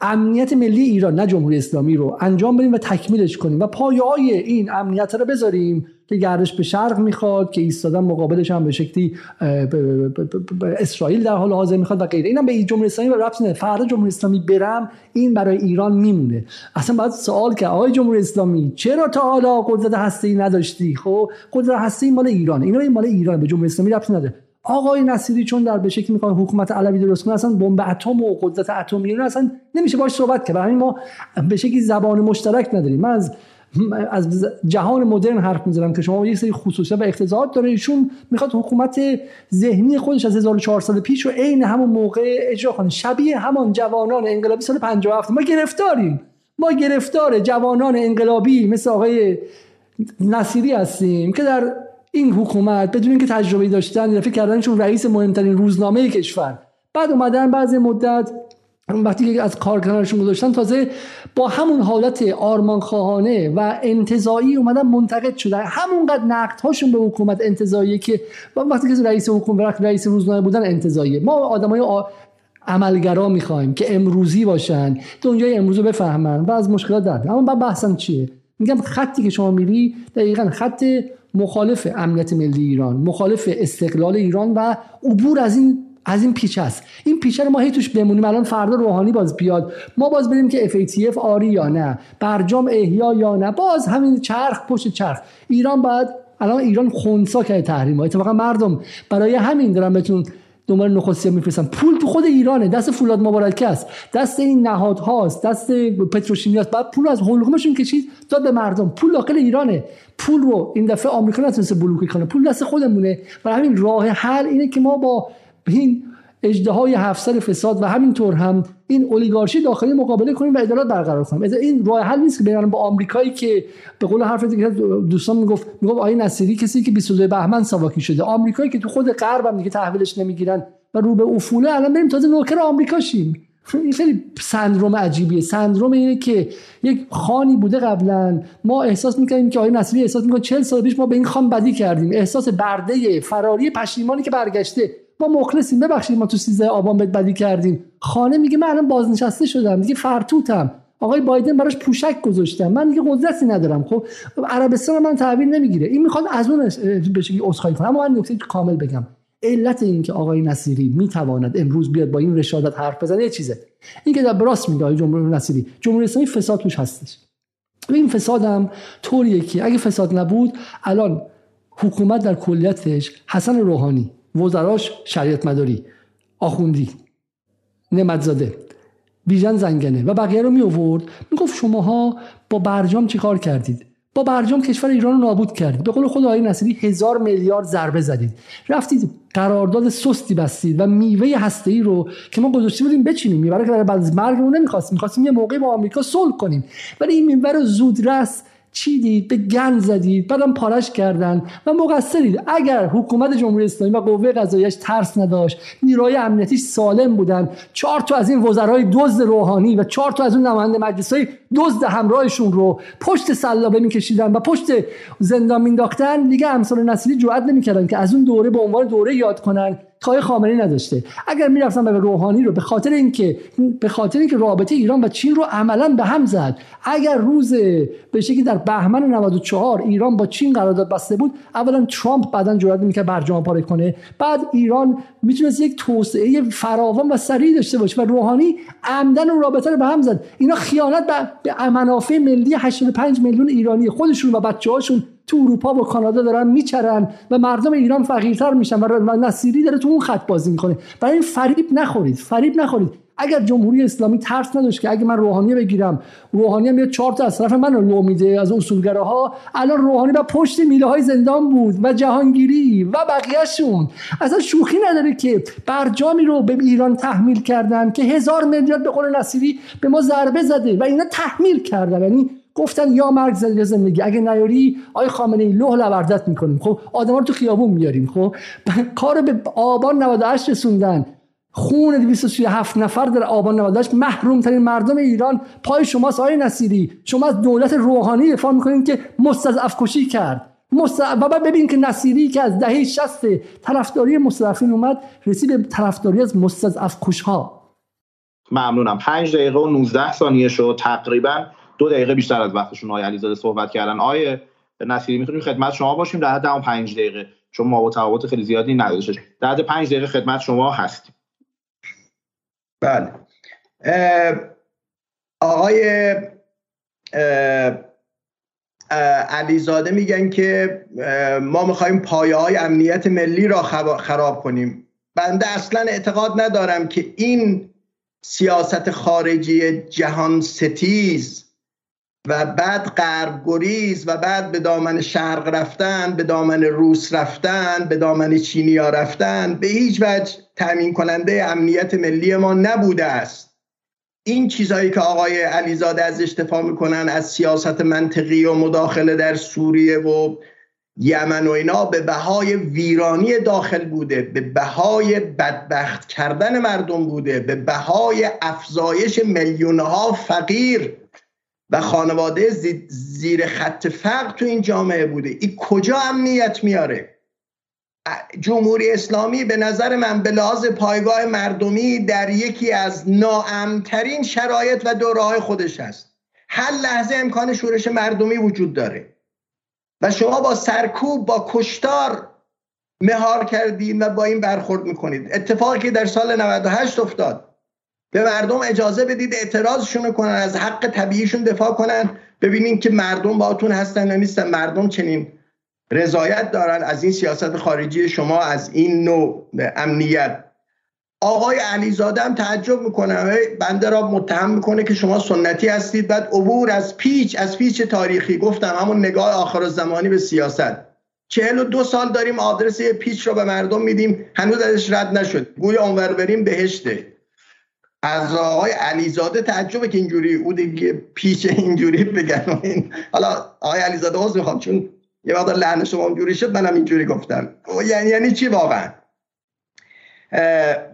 امنیت ملی ایران نه جمهوری اسلامی رو انجام بدیم و تکمیلش کنیم و پایه‌های این امنیت رو بذاریم که گردش به شرق می‌خواد که ایستادن مقابلش هم به شکلی اسرائیل در حال حاضر می‌خواد و غیره. اینم به جمهوری اسلامی و رفت فردا جمهوری اسلامی برم این برای ایران میمونه. اصلا باید سوال که آقای جمهوری اسلامی چرا تا حالا قدرت هسته نداشتی؟ خب قدرت هسته مال ایران اینا این مال ایران به جمهوری اسلامی رفت نداره. آقای نصیری چون در به شکلی می‌خواد حکومت علوی درست کنه اصلا بمب اتم و قدرت اتمی اصلا نمیشه باش صحبت کرد. برای ما به شکلی زبان مشترک نداریم. من از از جهان مدرن حرف می‌زنم که شما یک سری خصوصیت و اقتضاعات داره. ایشون می‌خواد حکومت ذهنی خودش از 1400 پیش و عین همون موقع اجرا کنه. شبیه همان جوانان انقلابی سال 57 ما گرفتاریم. ما گرفتار جوانان انقلابی مثل آقای نصیری هستیم که در این حکومت بدون اینکه تجربه داشتن دفعه کردنشون رئیس مهمترین روزنامه کشور. بعد اومدن بعضی مدت وقتی که از کارکنانشون گذاشتن تازه با همون حالت آرمانخواهانه و انتظایی اومدن منتقد شدن. همونقدر نقد هاشون به حکومت انتظاییه که وقتی که رئیس حکومت رئیس روزنامه بودن انتظاییه. ما آدمای آ... عملگرا می‌خوایم که امروزی باشن دنیای امروز رو بفهمن و از مشکلات در اما بعد بحثم چیه؟ میگم خطی که شما میری دقیقا خط مخالف امنیت ملی ایران مخالف استقلال ایران و عبور از این از این پیچ است. این پیچه رو ما هی توش بمونیم. الان فردا روحانی باز بیاد. ما باز بریم که FATF آری یا نه. برجام احیا یا نه. باز همین چرخ پشت چرخ. ایران باید الان ایران خونسا کرده تحریم ها. اتفاقا مردم برای همین دارن بهتون دنبال نخستی میفرستن پول تو خود ایرانه. دست فولاد مبارکه است دست این نهادهاست دست پتروشیمی بعد پول از حلقومشون کشید داد به مردم. پول داخل ایرانه. پول رو این دفعه آمریکا نتونسته بلوک کنه. پول دست خودمونه. برای همین راه حل اینه که ما با این اجده های فساد و همینطور هم این اولیگارشی داخلی مقابله کنیم و عدالت برقرار کنیم. این راه حل نیست که برن با آمریکایی که به قول حرف دیگه دوستان می‌گفت می‌گفت آقای نصیری کسی که 22 بهمن ساواکی شده. آمریکایی که تو خود غرب هم دیگه تحویلش نمی‌گیرن و رو به افوله الان بریم تازه نوکر آمریکا شیم. این خیلی سندروم عجیبیه. سندروم اینه که یک خانی بوده قبلا ما احساس می‌کنیم که آقای نصیری احساس می‌کنه 40 سال پیش ما به این خان بدی کردیم. احساس برده فراری پشیمانی که برگشته. ما مخلصیم. ببخشید ما تو 13 آبان بد بدی کردیم. خانه میگه من الان بازنشسته شدم. دیگه فرتوتم. آقای بایدن براش پوشک گذاشتم. من دیگه قدرتی ندارم. خب عربستان من تحویل نمی‌گیره. این می‌خواد از اون بشه عذرخواهی کنه. اما من نکته کامل بگم. علت این که آقای نصیری می‌تواند امروز بیاد با این رشادت حرف بزنه یه چیزه. این که در براس میگه آقای جمهوری نصیری. جمهوری اسلامی فساد توش هستش. این فساد هم طوریه که اگه فساد نبود الان حکومت در کلیتش حسن روحانی وزراش شریعت مداری. آخوندی. نمتزاده. بیژن زنگنه. و بقیه رو می آورد می‌گفت شماها با برجام چی کار کردید؟ با برجام کشور ایران رو نابود کردید. به قول خود آقای نصیری هزار میلیارد ضربه زدید. رفتید قرارداد سستی بستید و میوه هسته ای رو که ما گذاشته بودیم بچینیم. میوه رو بعد از مرگ رو نمی‌خواستیم. می‌خواستیم یه موقعی با آمریکا صلح کنیم. ولی این میوه رو زودرس چیدید به گند زدید بعدم پارش کردن و مقصرید. اگر حکومت جمهوری اسلامی و قوه قضاییش ترس نداشت نیروهای امنیتیش سالم بودن چهار تا از این وزرای دزد روحانی و چهار تا از اون نماینده مجلسای دزد همراهشون رو پشت سلابه میکشیدن و پشت زندان مینداختن دیگه امثال نسلی جرئت نمی‌کردن که از اون دوره به عنوان دوره یاد کنن. کای خامنه‌ای نداشته. اگر می‌رفتن به روحانی رو به خاطر اینکه به خاطر اینکه رابطه ایران و چین رو عملا به هم زد. اگر روز به شکلی در بهمن 94 ایران با چین قرارداد بسته بود اولا ترامپ بعدا جرئت نمی‌کرد برجام پاره کنه. بعد ایران می‌تونست یک توسعه فراوان و سریع داشته باشه و روحانی عمدن اون رابطه رو به هم زد. اینا خیانت به منافع ملی 85 میلیون ایرانی خودشون و بچه‌هاشون تو اروپا و کانادا دارن میچرن و مردم ایران فقیرتر میشن و نصیری داره تو اون خط بازی می‌کنه. برای این فریب نخورید فریب نخورید. اگر جمهوری اسلامی ترس نداشت که اگه من روحانی بگیرم روحانی میاد چهار تا از طرف من رو لو میده از اصولگراها الان روحانی با پشت میله های زندان بود و جهانگیری و بقیهشون. اصلا شوخی نداره که برجامی رو به ایران تحمیل کردن که هزار میلیارد به قول نصیری به ما ضربه زده و اینا تحمیل کردن. یعنی گفتن یا مرگ زندگی زندگی. اگه نیاری آی خامنه ای لوح لوردت می‌کنیم. خب آدما رو تو خیابون میاریم. خب کار به آبان 98 رسوندن. خون 237 نفر در آبان 98 محروم ترین مردم ایران. پای شماست آی نصیری. شما از دولت روحانی. دفاع می‌کنین که مستضعف کشی کرد. و ببین که نصیری که از دهه 60 طرفداری مستضعفین اومد رسید به طرفداری از مستضعف کشها ممنونم. 5 دقیقه و 19 ثانیه شد. تقریبا دو دقیقه بیشتر از وقتشون آقای علیزاده صحبت کردن. آقای نصیری می‌تونیم خدمت شما باشیم؟ در حد اون 5 دقیقه چون ما با تفاوت خیلی زیادی نداشته در حد 5 دقیقه خدمت شما هستیم. بله. آقای علیزاده میگن که ما می‌خوایم پایه های امنیت ملی را خراب کنیم. بنده اصلا اعتقاد ندارم که این سیاست خارجی جهان ستیز و بعد غرب گریز و بعد به دامن شرق رفتن به دامن روس رفتن به دامن چینیا رفتن به هیچ وجه تأمین کننده امنیت ملی ما نبوده است. این چیزهایی که آقای علیزاده از دفاع می‌کنن از سیاست منطقی و مداخله در سوریه و یمن و اینا به بهای ویرانی داخل بوده به بهای بدبخت کردن مردم بوده به بهای افزایش میلیونها فقیر و خانواده زیر خط فقر تو این جامعه بوده. این کجا امنیت میاره؟ جمهوری اسلامی به نظر من به لحاظ پایگاه مردمی در یکی از ناامترین شرایط و دوره خودش هست. هر لحظه امکان شورش مردمی وجود داره. و شما با سرکوب با کشتار مهار کردید و با این برخورد می‌کنید. اتفاقی که در سال 98 افتاد. به مردم اجازه بدید اعتراضشون کنن از حق طبیعیشون دفاع کنن. ببینید که مردم باتون هستن یا نیستن. مردم چنین رضایت دارن از این سیاست خارجی شما از این نوع امنیت. آقای علیزاده هم تعجب می‌کنه. بنده را متهم می‌کنه که شما سنتی هستید. بعد عبور از پیچ از پیچ تاریخی. گفتم همون نگاه آخر زمانی به سیاست. چهل و دو سال داریم آدرس پیچ رو به مردم میدیم. هنوز ازش رد نشد. گوی اونور بریم بهشته. از آقای علیزاده تعجبه که اینجوری او دیگه پیچ اینجوری بگن. این حالا آقای علیزاده عذر می‌خوام چون یه وقت لحن شما اونجوری شد منم اینجوری گفتم. یعنی یعنی چی واقعا؟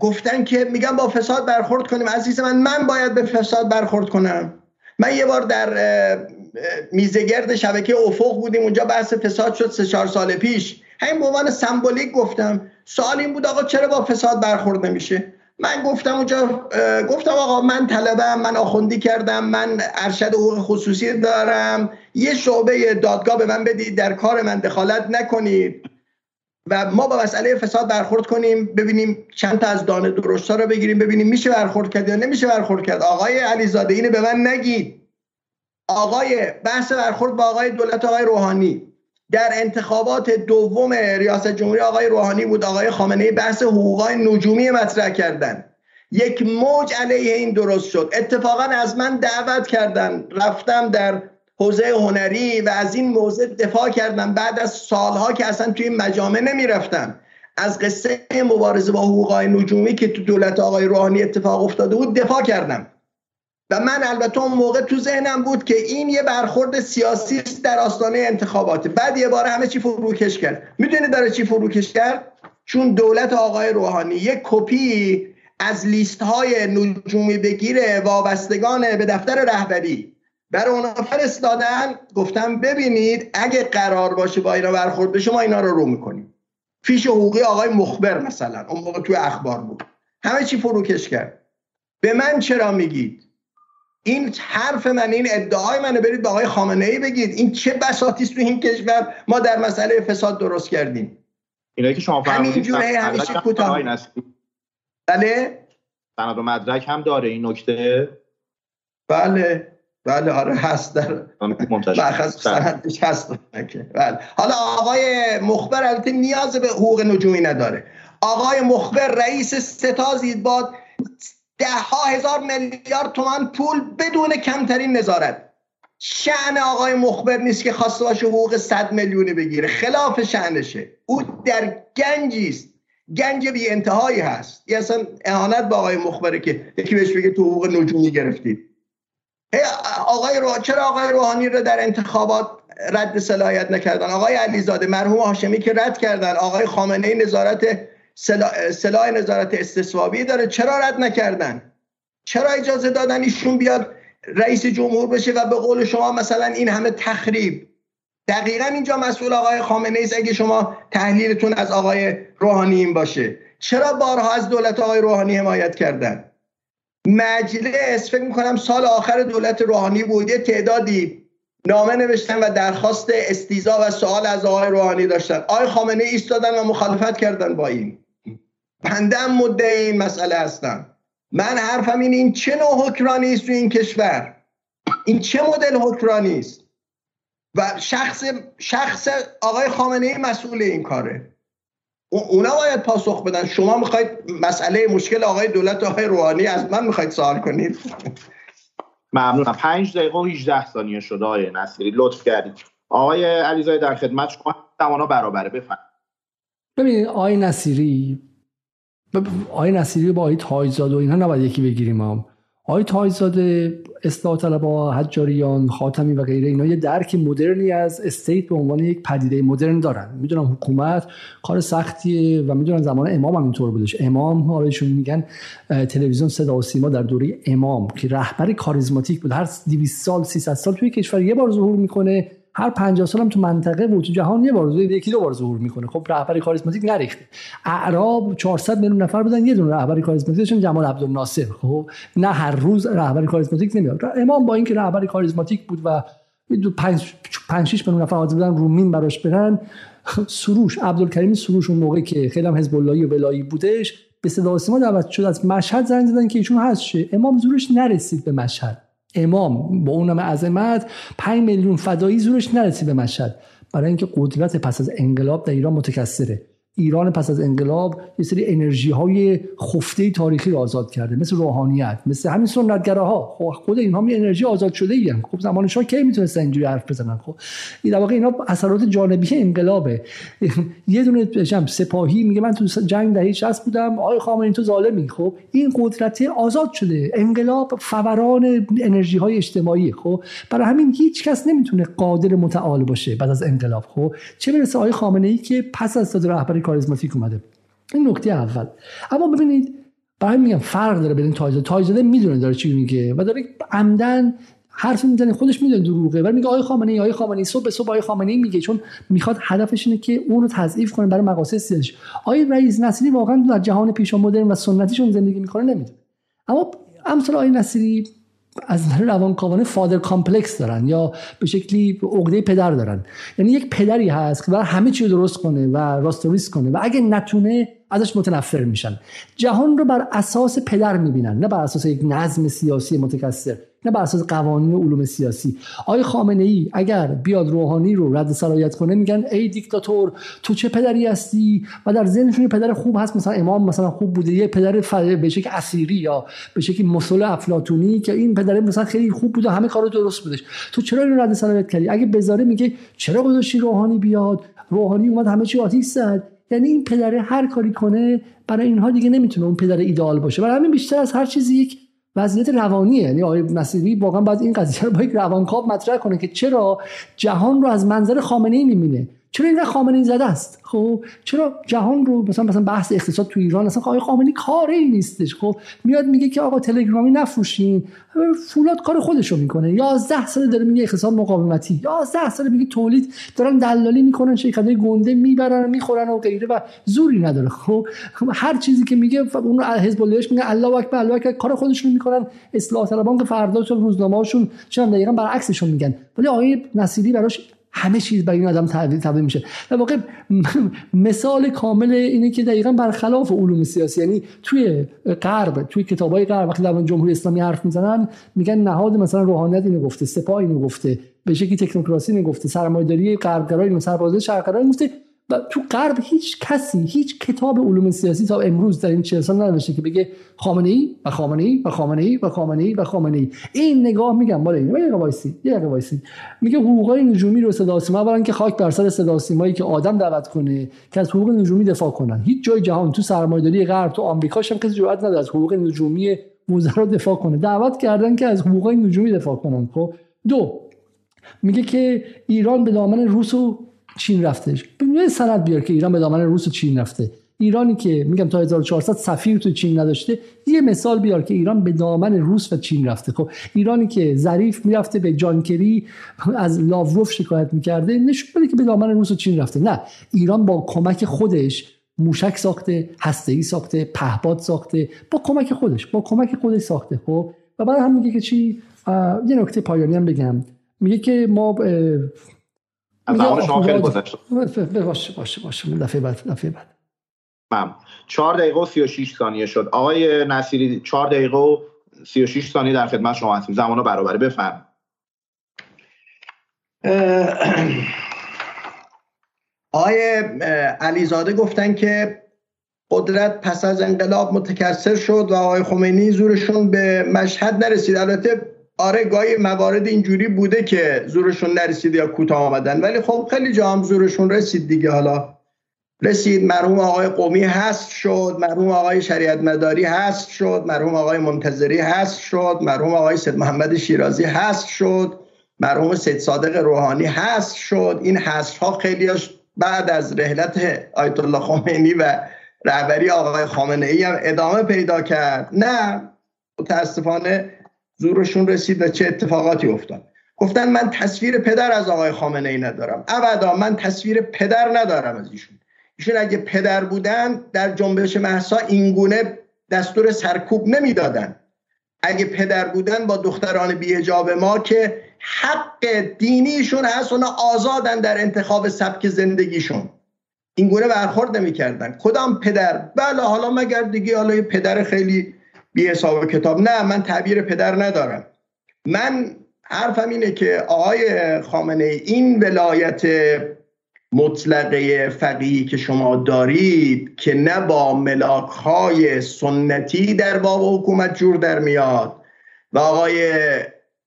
گفتن که میگم با فساد برخورد کنیم. عزیز من من باید به فساد برخورد کنم. من یه بار در میزگرد شبکه افق بودیم. اونجا بحث فساد شد سه چهار سال پیش. همین به عنوان سمبولیک گفتم. سوال این بود آقا چرا با فساد برخورد نمیشه؟ من گفتم اونجا گفتم آقا من طلبم من آخوندی کردم من ارشد حقوق خصوصی دارم. یه شعبه دادگاه به من بدید در کار من دخالت نکنید. و ما با مسئله فساد برخورد کنیم ببینیم چند تا از دانه درشتا رو بگیریم ببینیم میشه برخورد کرد یا نمیشه برخورد کرد. آقای علیزاده اینو به من نگید. آقای بحث برخورد با آقای دولت آقای روحانی. در انتخابات دوم ریاست جمهوری آقای روحانی بود. آقای خامنه بحث حقوقای نجومی مطرح کردن. یک موج علیه این درست شد. اتفاقا از من دعوت کردن. رفتم در حوزه هنری و از این موضوع دفاع کردم. بعد از سالها که اصلا توی مجامع نمی‌رفتم. از قصه مبارزه با حقوقای نجومی که تو دولت آقای روحانی اتفاق افتاده بود دفاع کردم. و من البته اون موقع تو ذهنم بود که این یه برخورد سیاسی در آستانه انتخابات. بعد یه بار همه چی فروکش کرد. می‌دونی داره چی فروکش کرد؟ چون دولت آقای روحانی یک کپی از لیست های نجومی بگیره وابستگان به دفتر رهبری. برای اونا فرستادن گفتم ببینید اگه قرار باشه با اینا برخورد بشه ما اینا رو رو می‌کنیم. فیش حقوقی آقای مخبر مثلا اون موقع توی اخبار بود. همه چی فروکش کرد. به من چرا میگید؟ این حرف من این ادعای منو برید به آقای خامنه ای بگید. این چه بساطی است تو این کشور؟ ما در مسئله فساد درست کردیم. اینایی که شما جوره همیشه کوتاه. بله؟ سند و مدرک هم داره این نکته. بله بله آره هست در مأخذ سندش هست بله. حالا آقای مخبر البته نیاز به حقوق نجومی نداره. آقای مخبر رئیس ستازید باد ده ها هزار میلیارد تومان پول بدون کمترین نظارت. شعن آقای مخبر نیست که خواسته باشه حقوق صد میلیونی بگیره. خلاف شعنشه او در گنجی است. گنج بی انتهایی هست. یه اصلا اهانت به آقای مخبره که یکی بهش بگه تو حقوق نجومی گرفتید آقای رو... چرا آقای روحانی رو در انتخابات رد صلاحیت نکردن؟ آقای علیزاده مرحوم هاشمی که رد کردن. آقای خامنه نظارت سلاح نظارت استصوابی داره. چرا رد نکردن؟ چرا اجازه دادن ایشون بیاد رئیس جمهور بشه و به قول شما مثلا این همه تخریب؟ دقیقا اینجا مسئول آقای خامنه ایست اگه شما تحلیلتون از آقای روحانی این باشه. چرا بارها از دولت آقای روحانی حمایت کردن؟ مجلس فکر می‌کنم سال آخر دولت روحانی بود یه تعدادی نامه نوشتن و درخواست استیزا و سوال از آقای روحانی داشتن. آقای خامنه ایستادن و مخالفت کردن با این. بنده مدعی این مسئله هستم من حرفم این این چه نوع حکرانی است تو این کشور؟ این چه مدل حکرانی است؟ و شخص شخص آقای خامنه ای مسئول این کاره. اونا باید پاسخ بدن. شما می‌خواید مسئله مشکل آقای دولت آقای روحانی از من می‌خواید سوال کنید. ممنونم. پنج دقیقه و 18 ثانیه شده آقای نصیری. لطف کردید. آقای علیزاده در خدمت شما زمانا برابره. بفهم ببینید آقای نصیری آقای نصیری با آقای تایزاد و اینها نباید یکی بگیریم هم آقای تایزاده اصلاح طلبا حجاریان خاتمی و غیره اینا یه درک مدرنی از استیت به عنوان یک پدیده مدرن دارن. می‌دونم حکومت کار سختیه و می‌دونم زمان امام هم اینطور بودش. امام حالشون میگن تلویزیون صدا و سیما در دوره امام که رهبری کاریزماتیک بود. هر 200 سال 300 سال توی کشور یه بار ظهور می‌کنه. هر 50 سال هم تو منطقه و تو جهان یه بار یکی دو بار ظهور می‌کنه. خب رهبری کاریزماتیک نریخته. اعراب 400 میلیون نفر بودن یه دونه رهبری کاریزماتیک داشتن جمال عبدالناصر. خب نه هر روز رهبری کاریزماتیک نمیاد. امام با اینکه رهبری کاریزماتیک بود و 5 5 میلیون نفر حاضر بودن رومین براش برن سروش عبدالکریم سروش اون موقع که خیلی هم حزب اللهی و ولایی بودش به صدا سیما دعوت شد از مشهد زنگ زدن که ایشون هست شه. امام زورش نرسید به مشهد. امام با اون عظمت 5 میلیون فدایی زورش نرسید به مشهد. برای اینکه قدرت پس از انقلاب در ایران متکثره. ایران پس از انقلاب یه سری انرژی های خفته تاریخی رو آزاد کرده مثل روحانیت مثل همین سنتگراها. خب خود اینها می انرژی آزاد شده ای خب زمان شاه کی می‌تونستن اینجوری حرف بزنن؟ خب این در واقع اینا اثرات جانبی انقلابه. یه دونه سپاهی میگه من تو جنگ دهه 60 بودم آقای خامنه‌ای تو ظالمی. خب این قدرت آزاد شده. انقلاب فوران انرژی های اجتماعی. خب برای همین هیچ کس نمی‌تونه قادر متعال باشه بعد از انقلاب. خب چه برسه آقای خامنه ای که پس از رهبری کاریزماتیک اومده. این نکته اول. اما ببینید برای میگم فرق داره بین تایزاده تایزاده می‌دونه داره چی میگه و داره عمدن حرف می‌زنه. خودش می‌دونه دروغه ولی میگه آقای خامنه‌ای آقای خامنه‌ای صبح به صبح آقای خامنه‌ای میگه چون می‌خواد هدفش اینه که اون رو تضعیف کنه برای مقاصد سیاسیش آقای رئیس نصیری واقعا در جهان پیشا مدرن و سنتیشون زندگی می‌کنه نمی‌دونه. اما امثال آقای نصیری از نظر روانکاوانه father complex دارن یا به شکلی عقده پدر دارن. یعنی یک پدری هست که همه چی درست کنه و راست و ریس کنه و اگه نتونه ازش متنفر میشن. جهان رو بر اساس پدر می‌بینن نه بر اساس یک نظم سیاسی متکثر نه بر اساس قوانین علوم سیاسی. آقای خامنه ای اگر بیاد روحانی رو رد صلاحیت کنه میگن ای دیکتاتور تو چه پدری هستی؟ و در ذهنشون پدر خوب هست مثلا امام مثلا خوب بوده یه پدر به شکل اسیری یا به شکل مسل افلاطونی که این پدر مثلا خیلی خوب بوده همه کارو درست بودش. تو چرا اینو رد صلاحیت کردی؟ اگه بذاره میگه چرا گذاشتی روحانی بیاد؟ روحانی اومد همه چی آتیش زد. یعنی این پدره هر کاری کنه برای اینها دیگه نمی‌تونه اون پدر ایدئال باشه. برای همین بیشتر از هر چیزی یک وضعیت روانیه. یعنی آقای نصیری واقعا باید این قضیه رو با یک روانکاو مطرح کنه که چرا جهان رو از منظر خامنه ای می‌بینه. چرا این خامنه ای زده است؟ خب چرا جهان رو مثلا مثلا بحث اقتصاد تو ایران اصلا آقای خامنه‌ای کاری نیستش. خب میاد میگه که آقا تلگرامی نفروشین. فولاد کار خودشو می‌کنه. 11 سال داره میگه اقتصاد مقاومتی. 11 سال میگه تولید دارن دلالی می‌کنن شرکتای گنده می‌برن می‌خورن و غیره و زوری نداره. خب هر چیزی که میگه اون حزب اللهش میگه الله اکبر الله اکبر کار خودشون می‌کنن. اصلاح طلبان که فردا تو روزنامه‌هاشون چون دقیقاً برعکسشون میگن. ولی آقای نصیری براش همه چیز برای این آدم تبدیل میشه. در واقع مثال کامل اینه که دقیقا برخلاف علوم سیاسی یعنی توی غرب توی کتابای غرب وقتی در جمهوری اسلامی حرف می‌زنن میگن نهاد مثلا روحانیت اینو گفته سپاه اینو گفته به شکلی تکنوکراسی اینو گفته سرمایه‌داری غربگرایی سربازی شرقگرایی گفته. و تو غرب هیچ کسی هیچ کتاب علوم سیاسی تا امروز در این 40 سال ننوشته که بگه خامنه ای و خامنه ای و خامنه ای و خامنه ای و خامنه ای این نگاه میگم بالا این یه وایسی یه وایسی. میگه حقوقای نجومی رو صدا سیما برن که خاک بر سر صدا سیمایی که آدم دعوت کنه که از حقوق نجومی دفاع کنن. هیچ جای جهان تو سرمایه‌داری غرب تو آمریکا هم کسی جرئت نداره از حقوق نجومی وزرا دفاع کنه. دعوت کردن که از حقوقای نجومی دفاع کنن خب؟ دو میگه که ایران به دامن روس و چین رفتش یه سند بیار که ایران به دامن روس و چین رفته. ایرانی که میگم تا 1400 سفیر تو چین نداشته یه مثال بیار که ایران به دامن روس و چین رفته. خب ایرانی که ظریف می‌رفته به جانکری از لاوروف شکایت می‌کرده نشون بده که به دامن روس و چین رفته. نه ایران با کمک خودش موشک ساخته هسته ای ساخته پهپاد ساخته. با کمک خودش با کمک خودش ساخته. خب و بعد هم میگه که چی؟ یه نکته پایانی هم بگم. میگه که ما زمان شما خیلی گذشته باشه باشه باشه. دفعه بعد دفعه بعد. مم. 4 دقیقه و 36 ثانیه شد. آقای نصیری 4 دقیقه و 36 ثانیه در خدمت شما هستیم. زمان رو برابره بفرم آقای علیزاده گفتن که قدرت پس از انقلاب متکثر شد و آقای خمینی زورشون به مشهد نرسید. البته آره گاهی موارد اینجوری بوده که زورشون نرسید یا کوتاه آمدن. ولی خب خیلی جا زورشون رسید دیگه. حالا رسید مرحوم آقای قومی هست شد مرحوم آقای شریعت مداری هست شد مرحوم آقای منتظری هست شد مرحوم آقای سید محمد شیرازی هست شد مرحوم سید صادق روحانی هست شد. این هست ها خیلیاش بعد از رحلت آیت الله خمینی و رهبری آقای خامنه ای هم ادامه پیدا کرد. نه متاسفانه زورشون رسید و چه اتفاقاتی افتاد. گفتن من تصویر پدر از آقای خامنه ای ندارم. ابدا من تصویر پدر ندارم از ایشون. ایشون اگه پدر بودن در جنبش محسا اینگونه دستور سرکوب نمی‌دادن. اگه پدر بودن با دختران بیهجاب ما که حق دینیشون هست اونا آزادن در انتخاب سبک زندگیشون. این گونه برخورد نمی‌کردن. کدام پدر؟ بله حالا مگر دیگه حالا یه پدر خیلی بی حساب کتاب. نه من تعبیر پدر ندارم. من حرفم اینه که آقای خامنه این ولایت مطلقه فقیهی که شما دارید که نه با ملاک های سنتی در باب حکومت جور در میاد و آقای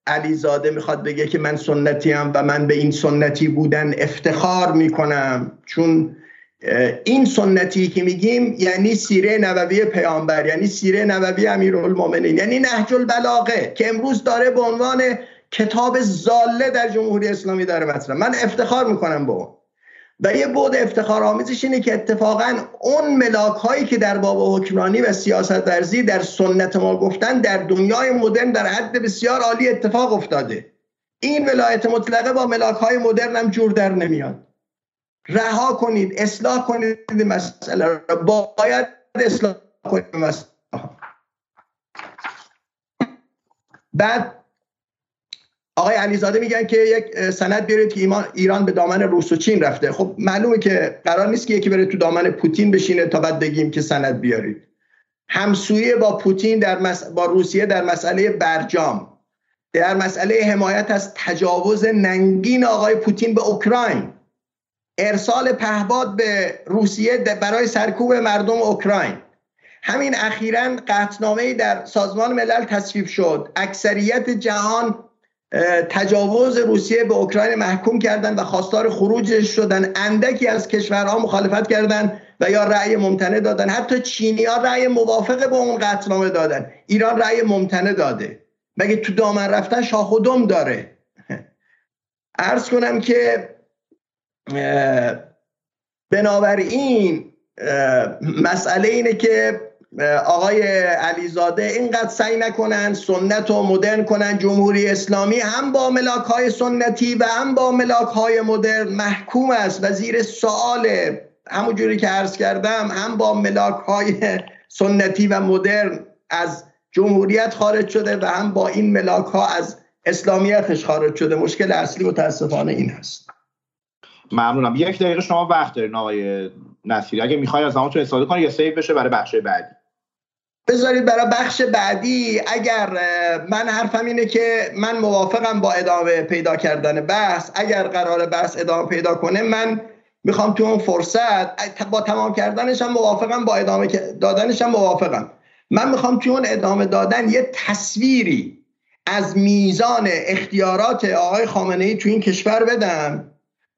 علیزاده می‌خواد بگه که من سنتی هم و من به این سنتی بودن افتخار می‌کنم چون این سنتی که میگیم یعنی سیره نبوی پیامبر یعنی سیره نبوی امیرالمومنین یعنی نهج البلاغه که امروز داره به عنوان کتاب زاله در جمهوری اسلامی داره مطرح. من افتخار می‌کنم به اون. و یه بود افتخار آمیزش اینه که اتفاقا اون ملاک هایی که در باب حکمرانی و سیاست ورزی در سنت ما گفتن در دنیای مدرن در حد بسیار عالی اتفاق افتاده. این ولایت مطلقه با ملاک های مدرن هم جور در نمیاد. رها کنید اصلاح کنید مسئله را باید اصلاح کنید مسئله بعد آقای علیزاده میگن که یک سند بیارید که ایران به دامن روس و چین رفته. خب معلومه که قرار نیست که یکی بره تو دامن پوتین بشینه تا بعد بگیم که سند بیارید. همسویه با پوتین در با روسیه در مسئله برجام. در مسئله حمایت از تجاوز ننگین آقای پوتین به اوکراین. ارسال پهباد به روسیه برای سرکوب مردم اوکراین. همین اخیرا قطنامه در سازمان ملل تصویب شد. اکثریت جهان تجاوز روسیه به اوکراین محکوم کردن و خواستار خروجش شدن. اندکی از کشورها مخالفت کردن و یا رأی ممتنع دادن. حتی چینی ها رأی موافق به اون قطعنامه دادن. ایران رأی ممتنع داده. مگه تو دامن رفتن شاخ و دم داره؟ ارز کنم که بنابراین مسئله اینه که آقای علیزاده اینقدر سعی نکنن سنت و مدرن کنن جمهوری اسلامی هم با ملاک های سنتی و هم با ملاک های مدرن محکوم است و زیر سوال همونجوری که عرض کردم هم با ملاک های سنتی و مدرن از جمهوریت خارج شده و هم با این ملاک ها از اسلامیتش خارج شده. مشکل اصلی متاسفانه این هست. ممنونم. یک دقیقه شما وقت دارین آقای نصیری. اگه می‌خوای از زمانتون استفاده کنی یا سیو بشه برای بخش بعدی. بذارید برای بخش بعدی اگر من حرفم اینه که من موافقم با ادامه پیدا کردن بحث. اگر قرار بحث ادامه پیدا کنه من می‌خوام تو اون فرصت با تمام کردنش هم موافقم با ادامه دادنش موافقم. من می‌خوام تو اون ادامه دادن یه تصویری از میزان اختیارات آقای خامنه ای تو این کشور بدم.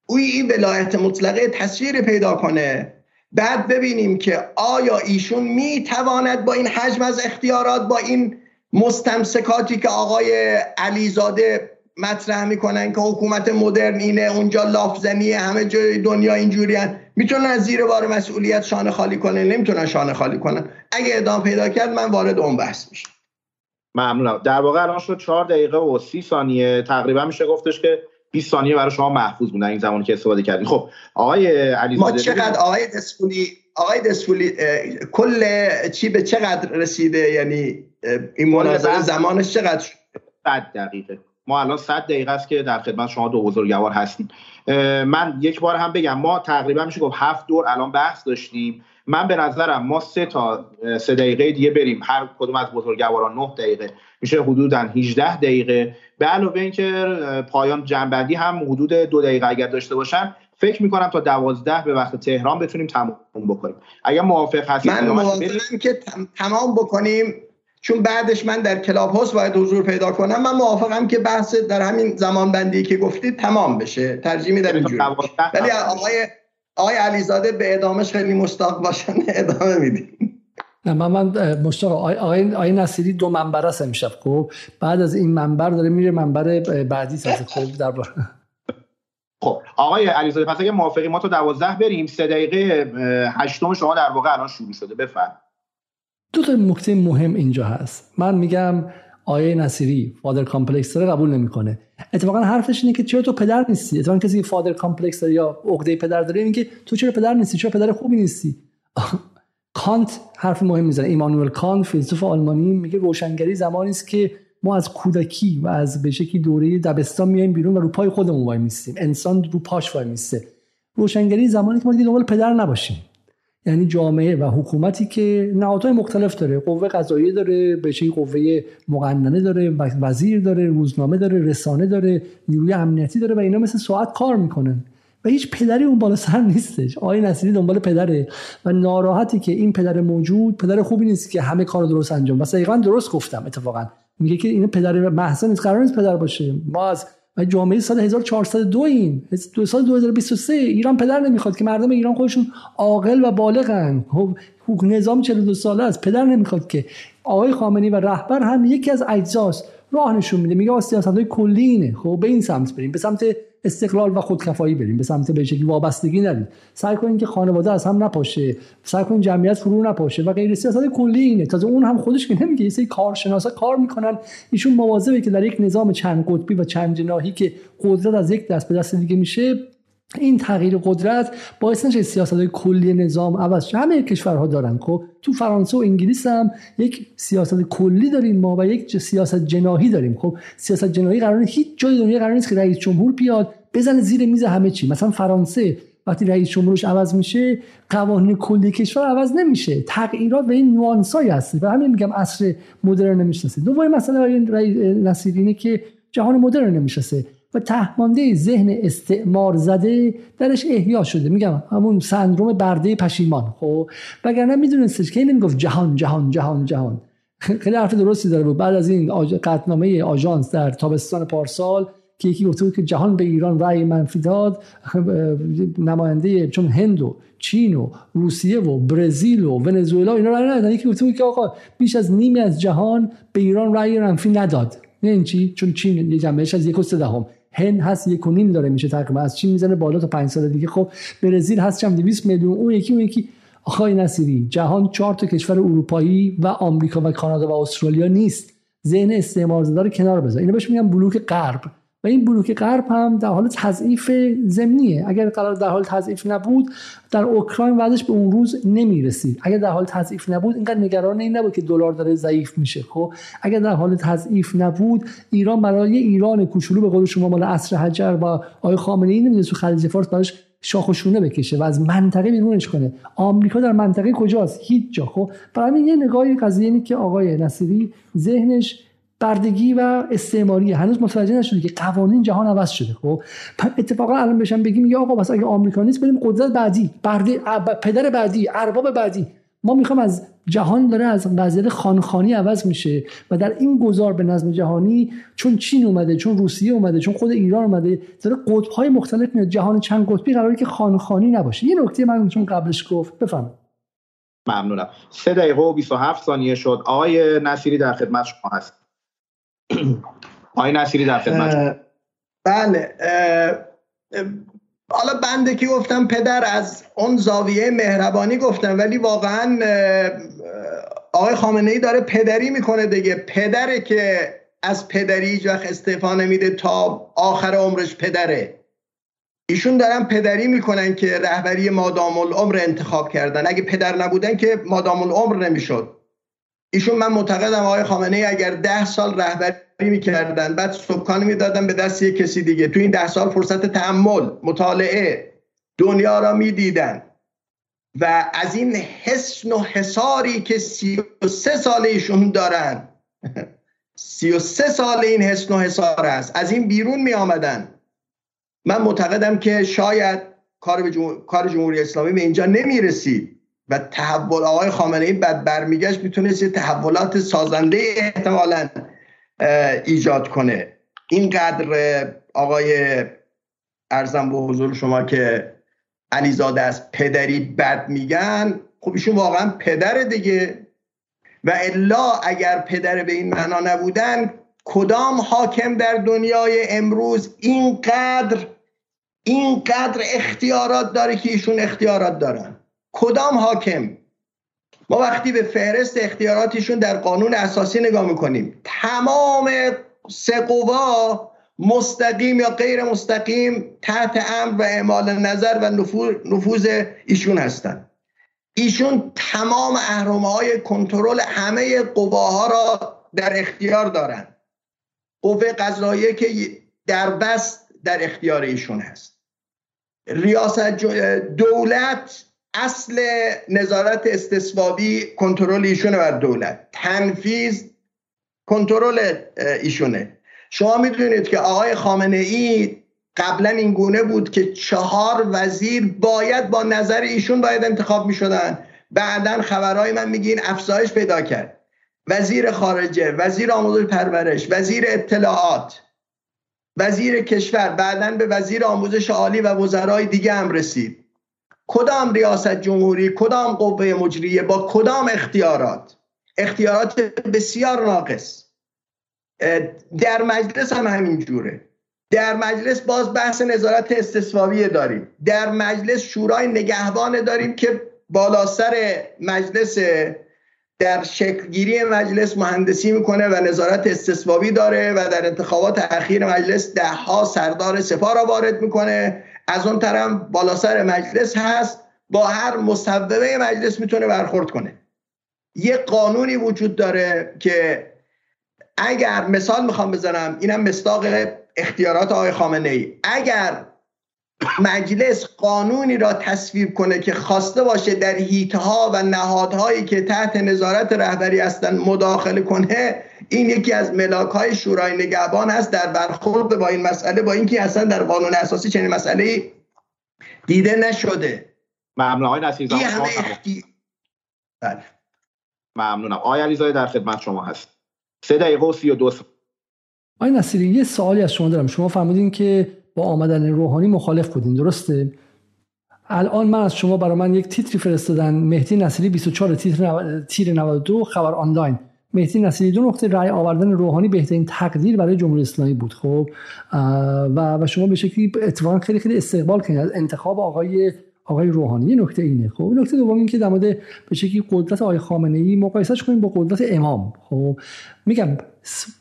او این ولایت مطلقه تصویر پیدا کنه. بعد ببینیم که آیا ایشون می‌تواند با این حجم از اختیارات با این مستمسکاتی که آقای علیزاده مطرح می‌کنن که حکومت مدرن اینه اونجا لافزنیه همه جای دنیا اینجوری می‌تونن از زیر بار مسئولیت شانه خالی کنن؟ نمی‌تونن شانه خالی کنن. اگه ادامه پیدا کرد من وارد اون بحث میشم. ممنونم در واقع الان شد چهار دقیقه و سی ثانیه. تقریبا میشه گفتش که 20 ثانیه برای شما محفوظ بودن این زمانی که استفاده کردین. خب آقای علی ما چقدر آقای دسفولی آقای دسفولی کل چی به چقدر رسیده؟ یعنی این مناظره زمانش چقدر 100 دقیقه. ما الان 100 دقیقه است که در خدمت شما دو بزرگوار هستیم. من یک بار هم بگم ما تقریبا میشه گفت هفت دور الان بحث داشتیم. من به نظرم ما سه تا سه دقیقه دیگه بریم. هر کدوم از بزرگواران 9 دقیقه. میشه حدودا 18 دقیقه. به علاوه اینکه پایان جنبندی هم حدود دو دقیقه اگر داشته باشن فکر می‌کنم تا دوازده به وقت تهران بتونیم تمام بکنیم. اگر موافق هستید من موافقم که تمام بکنیم. چون بعدش من در کلاب هاوس باید حضور پیدا کنم. من موافقم که بحث در همین زمان بندی که گفتید تمام بشه. ترجیح میدم اینجوری ولی آقای آقای علیزاده به ادامش خیلی مشتاق باشن ادامه میدیم. نه من من مشتاق آقای, آقای نصیری دو منبر است امشب خب؟ بعد از این منبر داره میره منبر بعدی سازه خب؟ در خب آقای علیزاده پس اگه موافقی ما تو دوازده بریم سه دقیقه هشتم شما در واقع الان شروع شده. بفرم دو تا نکته مهم اینجا هست. من میگم آقای نصیری father complex داره قبول نمی‌کنه. اتفاقا حرفش اینه که چرا تو پدر نیستی؟ اتفاقا کسی father complex یا عقده پدر داره میگه تو چرا پدر نیستی؟ چرا پدر خوبی نیستی؟ کانت حرف مهم می‌زنه. ایمانوئل کانت فیلسوف آلمانی میگه روشنگری زمانی است که ما از کودکی و از به دوره دبستان میایم بیرون و رو پای خودمون وای میستیم انسان رو پاش وای میسته روشنگری زمانی که ما دیگه دنبال پدر نباشیم. یعنی جامعه و حکومتی که نهادهای مختلف داره قوه قضاییه داره به قوه مقننه داره وزیر داره روزنامه داره رسانه داره نیروی امنیتی داره و اینا مثل ساعت کار می‌کنن. و هیچ پدری اون بالا سر نیستش. آقای نصیری دنبال پدره. و ناراحتی که این پدر موجود پدر خوبی نیست که همه کار درست انجام. و دقیقا درست گفتم اتفاقا. میگه که این پدر محسن نیست. قرار نیست پدر باشه. ما از و جامعه سال 1402 ایم دو سال 2023 ایران پدر نمی‌خواد که مردم ایران خودشون عاقل و بالغن. خب نظام 42 ساله است. پدر نمی‌خواد که آقای خامنه‌ای و رهبر هم یکی از اجزاست. راه نشون میده. میگه سیاست های کلی اینه. خب به این سمت بریم. به سمت استقلال و خودکفایی بریم. به سمت به شکلی وابستگی نریم سعی کنیم که خانواده از هم نپاشه. سعی کنیم جمعیت فرو نپاشه و غیر سیاست کلی اینه. تازه اون هم خودش که نمیگه. یه کارشناسا کار می‌کنن. ایشون مواظبه که در یک نظام چند قطبی و چند جناحی که قدرت از یک دست به دست دیگه میشه این تغییر قدرت باعث نشه سیاست کلی نظام عوض همه کشورها دارن خب؟ تو فرانسه و انگلیس هم یک سیاست کلی داریم ما و یک سیاست جناهی داریم خب؟ سیاست جناهی قرار هیچ جای دنیا قرار نیست که رئیس جمهور بیاد بزنه زیر میز همه چی. مثلا فرانسه وقتی رئیس جمهورش عوض میشه قوانین کلی کشور عوض نمیشه. تغییرات و این نوانسای هست و همین میگم عصر مدرن نمی‌شناسه. دوم مثلا نصیری که جهان مدرن نمی‌شناسه. و تهمانده ذهن استعمار زده درش احیا شده. میگم همون سندروم برده پشیمان. خب؟ وگرنه میدونستش که نمی‌گفت جهان جهان جهان جهان. خیلی حرف درستی داره. بود بعد از این قطنامه آژانس در تابستان پارسال که یکی گفته بود که جهان به ایران رأی منفی داد نماینده چون هند و چین و روسیه و برزیل و ونزوئلا اینا رأی ندادن. یکی گفته بود که آقا بیش از نیمی از جهان به ایران رأی منفی نداد. نه چی؟ چون چین یه جنبهش از یک و دهم. هند هست یک و نیم داره میشه تقریبا. از چین می‌زنه بالا تا پنج سال دیگه. خب برزیل هست چند 200 میلیون. اون یکی اون یکی. آقای نصیری جهان چهار تا کشور اروپایی و آمریکا و کانادا و استرالیا نیست. ذهن استعمار زده رو کنار بذار. اینو بهش میگن بلوک غرب. و این بلوک غرب هم در حال تضعیف زمینیه اگر قرار در حال تضعیف نبود در اوکراین وضعش به اون روز نمی‌رسید. اگر در حال تضعیف نبود اینقدر نگران این نبود که دلار داره ضعیف میشه خب؟ اگر در حال تضعیف نبود ایران برای ایران کوچولو به قول شما مال عصر حجر و آقای خامنه ای نمیده تو خلیج فارس براش شاخ شونه بکشه و از منطقه بیرونش کنه. آمریکا در منطقه کجاست؟ هیچ جا خب؟ برای یه نگاهی قضیه اینه که آقای نصیری ذهنش بردگی و استعماری. هنوز متوجه نشده که قوانین جهان عوض شده خب؟ اتفاقا الان بشم بگیم یا آقا بس اگه آمریکا نیست بریم قدرت بعدی برده پدر بعدی ارباب بعدی. ما می‌خوام از جهان داره از وضعیت خانخانی عوض میشه و در این گذار به نظم جهانی چون چین اومده چون روسیه اومده چون خود ایران اومده داره قطب‌های مختلف میاد. جهان چند قطبی قراره که خانخانی نباشه. یه نکته من چون قبلش گفت بفهم ممنونم. سه دقیقه و 27 ثانیه شد. آقای نصیری در خدمت شما هست آقای نصیری در خدمت. بله حالا بنده که گفتم پدر از اون زاویه مهربانی گفتم ولی واقعا آقای خامنه ای داره پدری می‌کنه دیگه. پدره که از پدری هیچ وقت استعفا نمیده تا آخر عمرش پدره. ایشون دارن پدری می‌کنن که رهبری مادام العمر انتخاب کردن. اگه پدر نبودن که مادام العمر نمی‌شد. ایشون من معتقدم آقای خامنه ای اگر ده سال رهبری می‌کردن بعد سکان می‌دادن به دست یک کسی دیگه. تو این ده سال فرصت تحمل مطالعه دنیا را می‌دیدن. و از این حسن و حساری که سی و سه سال ایشون دارن سی و سه سال این حسن و حسار است. از این بیرون می آمدن من معتقدم که شاید کار, کار جمهوری اسلامی به اینجا نمی رسید و تحول آقای خامنه ای بعد برمیگشت می‌تونست یه تحولات سازنده احتمالا ایجاد کنه. اینقدر آقای ارزم به حضور شما که علیزاده از پدری بد میگن خب ایشون واقعا پدر دیگه. و الا اگر پدر به این معنا نبودن کدام حاکم در دنیای امروز اینقدر اینقدر اختیارات داره که ایشون اختیارات دارن؟ کدام حاکم؟ ما وقتی به فهرست اختیاراتیشون در قانون اساسی نگاه می‌کنیم تمام سه قوا مستقیم یا غیر مستقیم تحت امر و اعمال نظر و نفوذ ایشون هستند ایشون تمام اهرمه های کنترل همه قواها را در اختیار دارند قوه قضاییه که در بست در اختیار ایشون هست. ریاست دولت اصل نظارت استصوابی کنترل ایشونه بر دولت. تنفیذ کنترل ایشونه. شما می‌دونید که آقای خامنه ای قبلا این گونه بود که چهار وزیر باید با نظر ایشون باید انتخاب می‌شدن. بعدا خبرهای من میگین افزایش پیدا کرد. وزیر خارجه وزیر آموزش پرورش وزیر اطلاعات وزیر کشور بعدا به وزیر آموزش عالی و وزرای دیگه هم رسید. کدام ریاست جمهوری کدام قوه مجریه با کدام اختیارات؟ اختیارات بسیار ناقص. در مجلس هم همین جوره. در مجلس باز بحث نظارت استثوابی داریم. در مجلس شورای نگهبان داریم که بالا سر مجلس در شکلگیری مجلس مهندسی می‌کنه و نظارت استثبابی داره و در انتخابات اخیر مجلس ده ها سردار سپاه را وارد می‌کنه. از اون طرف بالا سر مجلس هست با هر مصوبه مجلس می‌تونه برخورد کنه. یه قانونی وجود داره که اگر مثال می‌خوام بزنم اینم مصداق اختیارات آقای خامنه ای اگر مجلس قانونی را تصویب کنه که خواسته باشه در هیتها و نهادهایی که تحت نظارت رهبری هستند مداخله کنه این یکی از ملاک های شورای نگهبان هست در برخورد با این مسئله با اینکه اصلا در قانون اساسی چنین مسئله دیده نشده. ممنون. آقای نصیر بله. ممنونم. آقای علیزاده در خدمت شما هست. سه دقیقه و سی و دو آقای نصیری یه سوالی از شما دارم. شما فهمیدین که با آمدن روحانی مخالف بودین درسته؟ الان من از شما برای من یک تیتری فرستادن. مهدی نصیری 24 تیتر تیر 92 خبر آنلاین. مهدی نصیری دو نقطه رأی آوردن روحانی بهترین تقدیر برای جمهوری اسلامی بود خب؟ و و شما به شکلی اتفاقا خیلی خیلی استقبال کنید. از انتخاب آقای آقای روحانی یه نکته اینه خب؟ نکته دوم این که در مورد به شکلی قدرت آقای خامنه ای مقایسهش کنیم با قدرت امام خب؟ میگم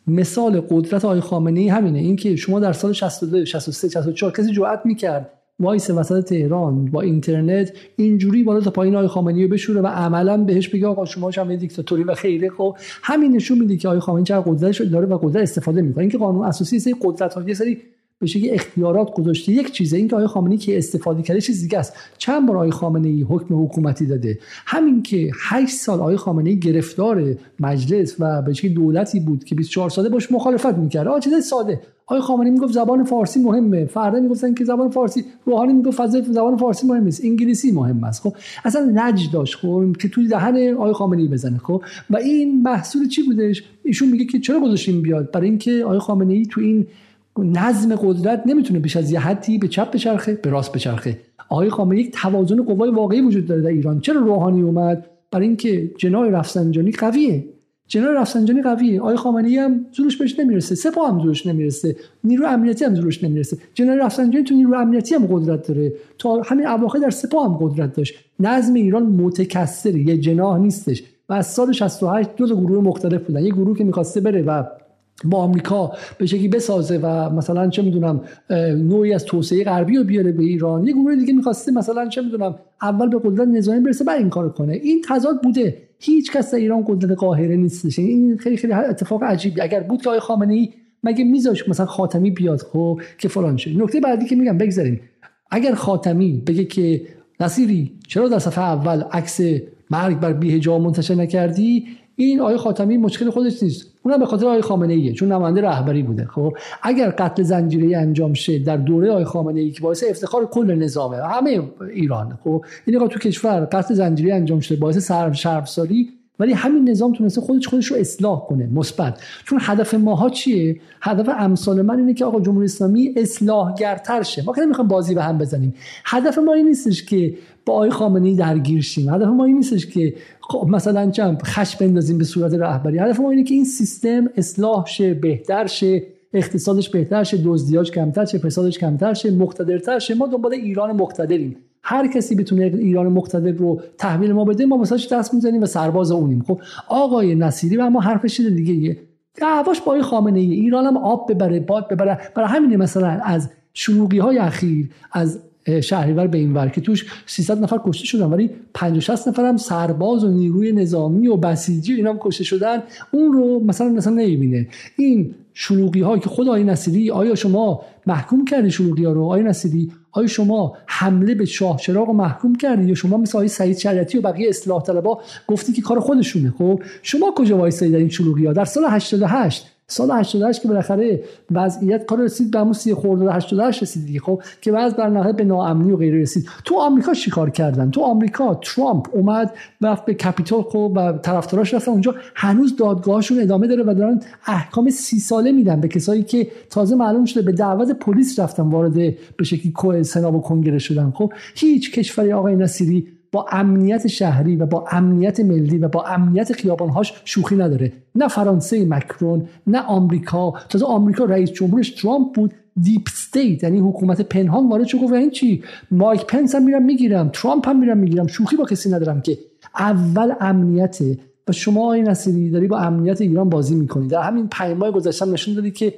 مثال قدرت آقای خامنه ای همینه اینکه شما در سال 62 63 64 کسی جرأت می‌کرد وایسه وسط تهران با اینترنت اینجوری بالا تا پایین آقای خامنه‌ای رو بشوره و عملا بهش بگه آقا شما هم دیکتاتوری و غیره خب همین نشون میده که آقای خامنه‌ای چقدر قدرتش داره و قدرت استفاده می‌کنه. اینکه قانون اساسی سری قدرت ها یه سری به شکلی اختیارات گذاشته. یک چیزه این که آقای خامنه‌ای که استفاده کرده چیز دیگه است. چند بار آقای خامنه ای حکم حکومتی داده؟ همین که 8 سال آقای خامنه ای گرفتار مجلس و به شکلی دولتی بود که 24 ساله باش مخالفت می‌کرد. آ چیز ساده. آقای خامنه‌ای می‌گفت زبان فارسی مهمه. فردا می‌گفتن که زبان فارسی روحانی می‌گفت فضای زبان فارسی مهم نیست. انگلیسی مهم است. خب اصلا لج داشت. خب که توی دهن آقای خامنه‌ای بزنه. خب و این محصول چی بودش؟ ایشون میگه که چرا گذاشتیم بیاد؟ برای اینکه آقای خامنه‌ای تو این نظم قدرت نمی‌تونه بیش از یه حدی به چپ بچرخه به راست بچرخه. آقای خامنه‌ای یک توازن قوای واقعی وجود داره در ایران. چرا روحانی اومد؟ برای اینکه جنای رفسنجانی قویه. جنای رفسنجانی قویه. آقای خامنه‌ای هم زورش بهش نمی‌رسه. سپاه هم زورش نمی‌رسه. نیرو امنیتی هم زورش نمی‌رسه. جنای رفسنجانی تو نیرو امنیتی هم قدرت داره. تا همین اواخر در سپاه هم قدرت داشت. نظم ایران متکثر یه جناح نیستش. و از سال 68 دو تا گروه مختلف بودن. یه گروه که می‌خواسته بره و با آمریکا به شکلی بسازه و مثلا چه می‌دونم نوعی از توسعه غربی رو بیاره به ایران. یه گروه دیگه می‌خواسته مثلا چه می‌دونم اول به قدرت نظامی برسه بعد این کارو کنه. این تضاد بوده. هیچ کس در ایران قدرت قاهره نیستش. این خیلی خیلی اتفاق عجیبی. اگر بود که آقای خامنه ای مگه میذاش مثلا خاتمی بیاد خب که فلان شه؟ نکته بعدی که میگم بگذاریم. اگر خاتمی بگه که نصیری چرا در صفحه اول عکس مرگ بر بیهجا منتشر نکردی؟ این آقای خاتمی مشکل خودش نیست. اونم به خاطر آقای خامنه ایه چون نماینده رهبری بوده. خب اگر قتل زنجیره انجام شه در دوره آقای خامنه ای که باعث افتخار کل نظامه همه ایران. خب این تو کشور قتل زنجیره انجام شده باعث شرمساری ولی همین نظام تونسته خودش خودش رو اصلاح کنه مثبت. چون هدف ماها چیه؟ هدف امثال من اینه که آقا جمهوری اسلامی اصلاحگرتر شه. ما که نمی‌خوایم بازی به هم بزنیم. هدف ما این نیستش که با آقای خامنه ای درگیر شیم. هدف ما این نیستش که خب مثلا چم خش بندازیم به صورت رهبری. هدف ما اینه که این سیستم اصلاح شه بهتر شه اقتصادش بهتر شه دزدیاش کمتر شه فسادش کمتر شه مقتدرتر شه. ما دنبال ایران مقتدریم. هر کسی بتونه ایران مقتدر رو تحویل ما بده ما واسه دست می‌زنیم و سرباز اونیم. خب آقای نصیری و اما حرفش دیگه. دعواش با خامنه ای ایران آب ببره باد ببره. برای همین مثلا از شروقی های اخیر از شهریور به این ور که توش 300 نفر کشته شدن ولی 50 60 نفر هم سرباز و نیروی نظامی و بسیجی اینا هم کشته شدن. اون رو مثلا مثلا نمی‌بینه. این شلوغی ها که خود آقای نصیری آیا شما محکوم کردی شلوغی ها رو؟ آقای نصیری آیا شما حمله به شاه چراغ محکوم کردی؟ یا شما مثل آقای سعید شریعتی و بقیه اصلاح طلبا گفتی که کار خودشونه؟ خب شما کجا وایسادید در این شلوغی ها در سال 88 سال 88 که بالاخره وضعیت کار رسید به همون سی خورده 88 رسید دیگه خب؟ که بعض در به ناامنی و غیره رسید. تو آمریکا چیکار کردن؟ تو آمریکا ترامپ اومد رفت به کپیتول خب؟ و طرفداراش رفتن اونجا. هنوز دادگاهشون ادامه داره و دارن احکام سی ساله میدن به کسایی که تازه معلوم شده به دعوت پلیس رفتن وارد به شکلی سنا و کنگره شدن خب؟ هیچ کشوری آقای نصیری با امنیت شهری و با امنیت ملی و با امنیت خیابانهاش شوخی نداره. نه فرانسه مکرون نه آمریکا. تازه آمریکا رئیس جمهورش ترامپ بود. deep state یعنی حکومت پنهان وارد شو گفت این چی؟ مایک پنس هم میرم می‌گیرم ترامپ هم میرم می‌گیرم. شوخی با کسی ندارم که. اول امنیت. و شما آقای نصیری داری با امنیت ایران بازی می‌کنی. در همین پنج ماه گذشته نشون دادی که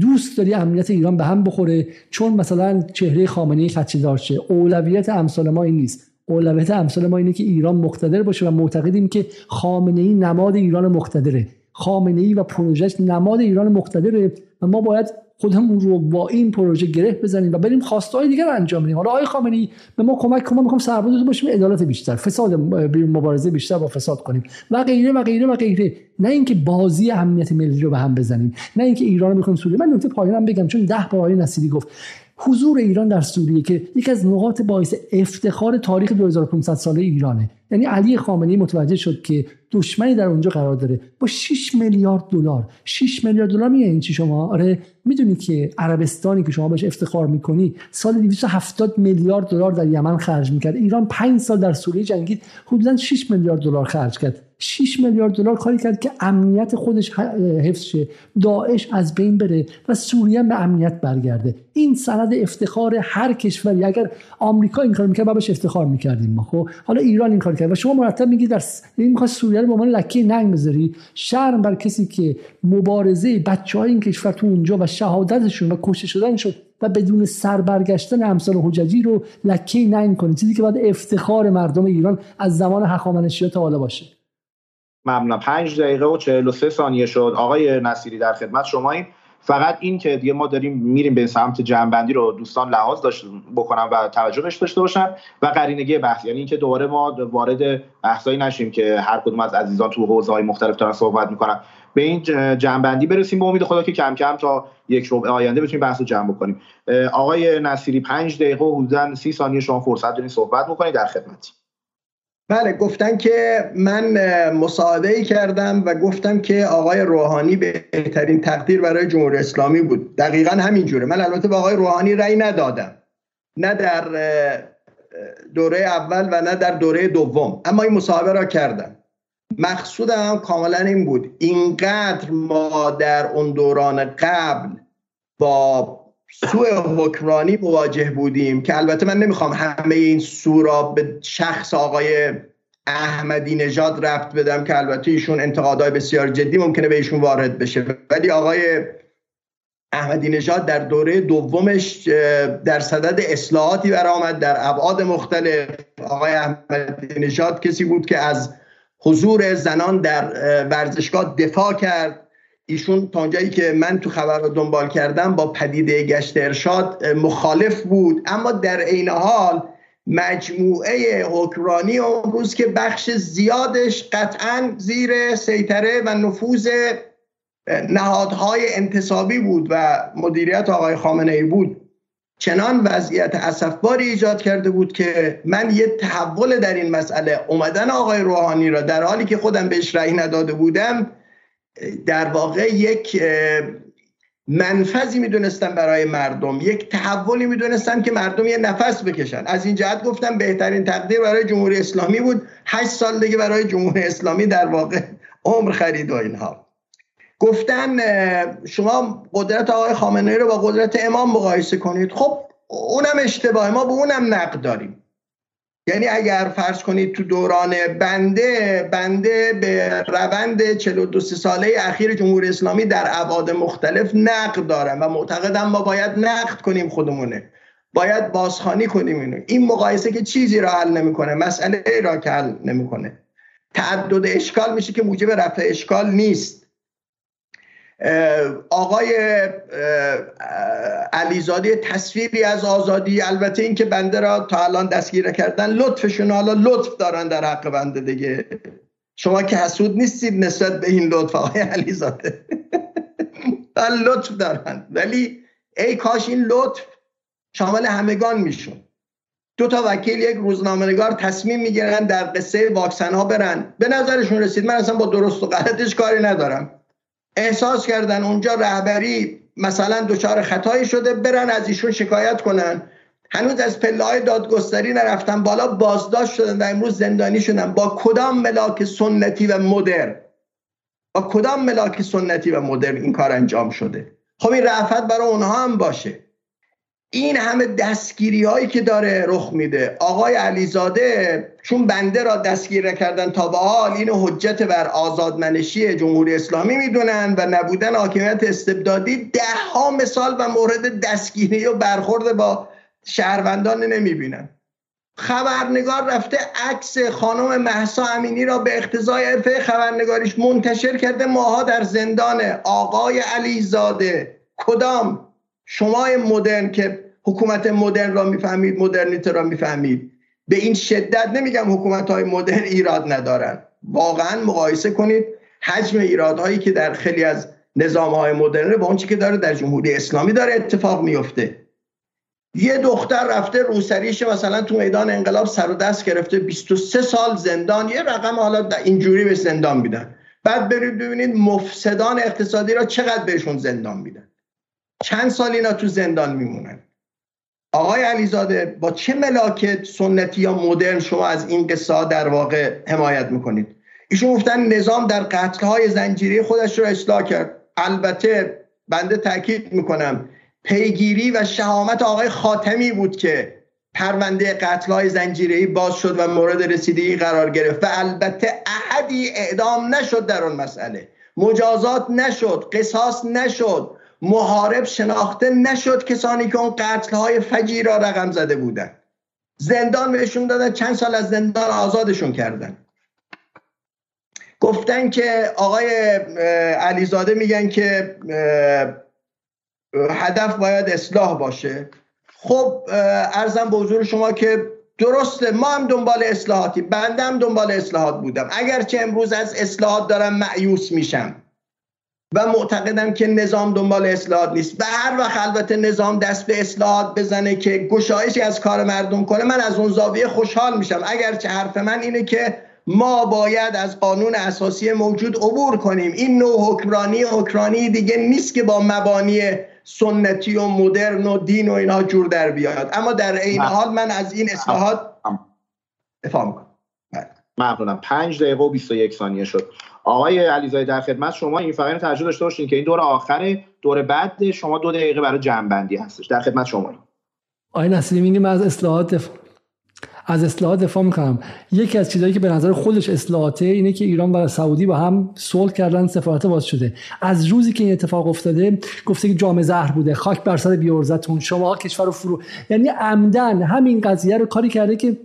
دوست داری امنیت ایران به هم بخوره. چون مثلا چهره خامنه ای خدشه شه. اولویت امثال ما این نیست. اولویت امثال ما اینه که ایران مقتدر باشه و معتقدیم که خامنه ای نماد ایران مقتدره. خامنه ای و پروژهش نماد ایران مقتدره و ما باید خودمون رو با این پروژه گره بزنیم و بریم خواستهای دیگر انجام بدیم. حالا آقای خامنه ای به ما کمک کنه ما می‌خوام سرباز باشیم عدالت بیشتر فساد مبارزه بیشتر با فساد کنیم. و غیره و غیره و غیره. نه اینکه بازی امنیت ملی رو به هم بزنیم نه اینکه ایران رو می‌خوایم سوریه من نکته پایانم بگم چون ده بار آقای نصیری گفت. حضور ایران در سوریه که یکی از نقاط باعث افتخار تاریخ 2500 ساله ایرانه. یعنی علی خامنه‌ای متوجه شد که دشمنی در اونجا قرار داره. با 6 میلیارد دلار. 6 میلیارد دلار میگه این چی شما؟ آره می‌دونی که عربستانی که شما بهش افتخار می‌کنی سال 270 میلیارد دلار در یمن خرج می‌کرد. ایران 5 سال در سوریه جنگید حدودا 6 میلیارد دلار خرج کرد. 6 میلیارد دلار کاری کرد که امنیت خودش حفظ شه. داعش از بین بره و سوریه به امنیت برگرده. این سند افتخار هر کشوری. اگر آمریکا این کار می‌کرد بابش افتخار می‌کردیم ما خب؟ حالا ایران این کار کرد و شما مرتب میگی در این می‌خواد سوریه رو به عنوان لکه ننگ بذاری شرم بر کسی که مبارزه بچه های این کشور تو اونجا و شهادتشون و کشته شدن شد و بدون سر برگشتن امثال حججی رو لکه ننگ کنه چیزی که باید افتخار مردم ایران از زمان هخامنشیان تا حالا باشه. ممنونم پنج دقیقه و 43 ثانیه شد. آقای نصیری در خدمت شما این فقط این که دیگه ما داریم میریم به سمت جنبندی رو دوستان لحاظ داشت بکنم و توجه بهش داشته باشن و قرینگی بحث. یعنی اینکه دوباره ما وارد بحثایی نشیم که هر کدوم از عزیزان تو حوزه های مختلف دارن صحبت می‌کنن. به این جنبندی برسیم. به امید خدا که کم کم تا یک ربع آینده بتونیم بحث رو جمع بکنیم. آقای نصیری پنج دقیقه و حدودا سی ثانیه شما فرصت دارین صحبت بکنید. در خدمتی بله گفتن که من مصاحبه ای کردم و گفتم که آقای روحانی بهترین تقدیر برای جمهوری اسلامی بود. دقیقا همینجوره. من البته به آقای روحانی رأی ندادم. نه در دوره اول و نه در دوره دوم. اما این مصاحبه را کردم. مقصودم کاملا این بود. اینقدر ما در اون دوران قبل با سوء حکمرانی مواجه بودیم که البته من نمی‌خوام همه این سو را به شخص آقای احمدی نژاد رفت بدم که البته ایشون انتقادهای بسیار جدی ممکنه به ایشون وارد بشه. ولی آقای احمدی نژاد در دوره دومش در صدد اصلاحاتی برآمد در ابعاد مختلف. آقای احمدی نژاد کسی بود که از حضور زنان در ورزشگاه دفاع کرد. ایشون تا اونجایی که من تو خبر رو دنبال کردم با پدیده گشت ارشاد مخالف بود. اما در عین حال مجموعه حکمرانی اون که بخش زیادش قطعا زیر سیطره و نفوذ نهادهای انتصابی بود و مدیریت آقای خامنه ای بود. چنان وضعیت اسفباری ایجاد کرده بود که من یه تحول در این مسئله اومدن آقای روحانی را در حالی که خودم بهش رأی نداده بودم در واقع یک منفذی می‌دونستم برای مردم یک تحولی می‌دونستم که مردم یه نفس بکشن. از این جهت گفتم بهترین تقدیر برای جمهوری اسلامی بود. هشت سال دیگه برای جمهوری اسلامی در واقع عمر خرید و اینها. گفتن شما قدرت آقای خامنه ای رو با قدرت امام مقایسه کنید. خب اونم اشتباه. ما به اونم نقد داریم. یعنی اگر فرض کنید تو دوران بنده بنده به روند 42 ساله اخیر جمهوری اسلامی در ابعاد مختلف نقد دارم و معتقدم ما باید نقد کنیم خودمونه. باید بازخانی کنیم اینو. این مقایسه که چیزی را حل نمی‌کنه مسئله را که حل نمی‌کنه. تعدد اشکال میشه که موجب رفع اشکال نیست. آقای علیزاده تصویری از آزادی. البته اینکه بنده را تا الان دستگیر کردن لطفشون حالا لطف دارن در حق بنده دیگه. شما که حسود نیستید نسبت به این لطف آقای علیزاده. لطف دارن. ولی ای کاش این لطف شامل همگان میشون دو تا وکیل یک روزنامه نگار تصمیم می‌گیرن در قصه واکسن ها برن. به نظرشون رسید من اصلا با درست و غلطش کاری ندارم. احساس کردن اونجا رهبری مثلا دچار خطایی شده برن از ایشون شکایت کنن. هنوز از پله های دادگستری نرفتن بالا بازداشت شدن و امروز زندانی شدن. با کدام ملاک سنتی و مدر با کدام ملاک سنتی و مدرن این کار انجام شده؟ خب این رعفت برای اونها هم باشه. این همه دستگیری هایی که داره رخ میده. آقای علیزاده چون بنده را دستگیر کردن تا به حال این حجت بر آزادمنشی جمهوری اسلامی می‌دونن و نبودن حاکمیت استبدادی ده ها مثال و مورد دستگیری و برخورد با شهروندان نمی‌بینن. خبرنگار رفته عکس خانم محسا امینی را به اقتضای عرفه خبرنگاریش منتشر کرده. ماها در زندان آقای علیزاده. کدام؟ شما مدرن که حکومت مدرن را می‌فهمید مدرنیته را می‌فهمید. به این شدت نمیگم حکومت های مدرن ایراد ندارن. واقعا مقایسه کنید حجم ایرادهایی که در خیلی از نظام های مدرن با اونچه که داره در جمهوری اسلامی داره اتفاق میفته یه دختر رفته روسریش مثلا تو میدان انقلاب سر و دست گرفته 23 سال زندان یه رقم حالا اینجوری به زندان میدن. بعد برید ببینید مفسدان اقتصادی را چقدر بهشون زندان میدن. چند سال اینا تو زندان میمونن. آقای علیزاده با چه ملاکت سنتی یا مدرن شما از این قصه در واقع حمایت می‌کنید؟ ایشون گفتن نظام در قتلهای زنجیری خودش رو اصلاح کرد. البته بنده تاکید می‌کنم پیگیری و شهامت آقای خاتمی بود که پرونده قتلهای زنجیری باز شد و مورد رسیدگی قرار گرفت و البته احدی اعدام نشد در اون مسئله. مجازات نشد قصاص نشد. محارب شناخته نشد کسانی که اون قتل های فجی را رقم زده بودن. زندان بهشون دادن چند سال از زندان آزادشون کردن. گفتن که آقای علیزاده میگن که هدف باید اصلاح باشه. خب ارزم به حضور شما که درسته ما هم دنبال اصلاحاتی بنده هم دنبال اصلاحات بودم. اگرچه امروز از اصلاحات دارم معیوس میشم. و معتقدم که نظام دنبال اصلاحات نیست. و هر وقت البته نظام دست به اصلاحات بزنه که گشایشی از کار مردم کنه من از اون زاویه خوشحال میشم. اگرچه حرف من اینه که ما باید از قانون اساسی موجود عبور کنیم. این نوع حکمرانی حکمرانی دیگه نیست که با مبانی سنتی و مدرن و دین و اینها جور در بیاد. اما در این حال من از این اصلاحات افهام کنم ممنونم. پنج دقیقه و 21 ثانیه شد. آقای علیزاده در خدمت شما این فقط ترجمه داشته باشین که این دور آخر دور بعد شما دو دقیقه برای جنبندی هستش. در خدمت شما. آقای نصیری من از اصلاحات دفاع از اصلاحات دفاع می‌کنم یکی از چیزهایی که به نظر خودش اصلاحاته اینه که ایران و سعودی با هم صلح کردن سفارت باز شده. از روزی که این اتفاق افتاده گفته که جام زهر بوده. خاک بر سر بیورزتون. شما کشور رو فرو یعنی عمدن همین قضیه رو کاری کرده که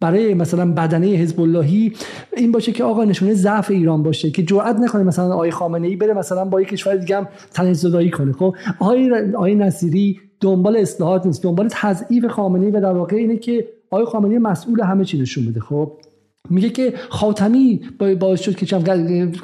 برای مثلا بدنه حزب اللهی این باشه که آقا نشونه ضعف ایران باشه که جرئت نکنه مثلا آقای خامنه ای بره مثلا با یک کشور دیگه هم تنش کنه. خب آقای آقای نصیری دنبال اصلاحات نیست. دنبال تضعیف خامنه ای و در واقع اینه که آقای خامنه‌ای مسئول همه چی نشون بده. خب میگه که خاتمی باعث شد که چم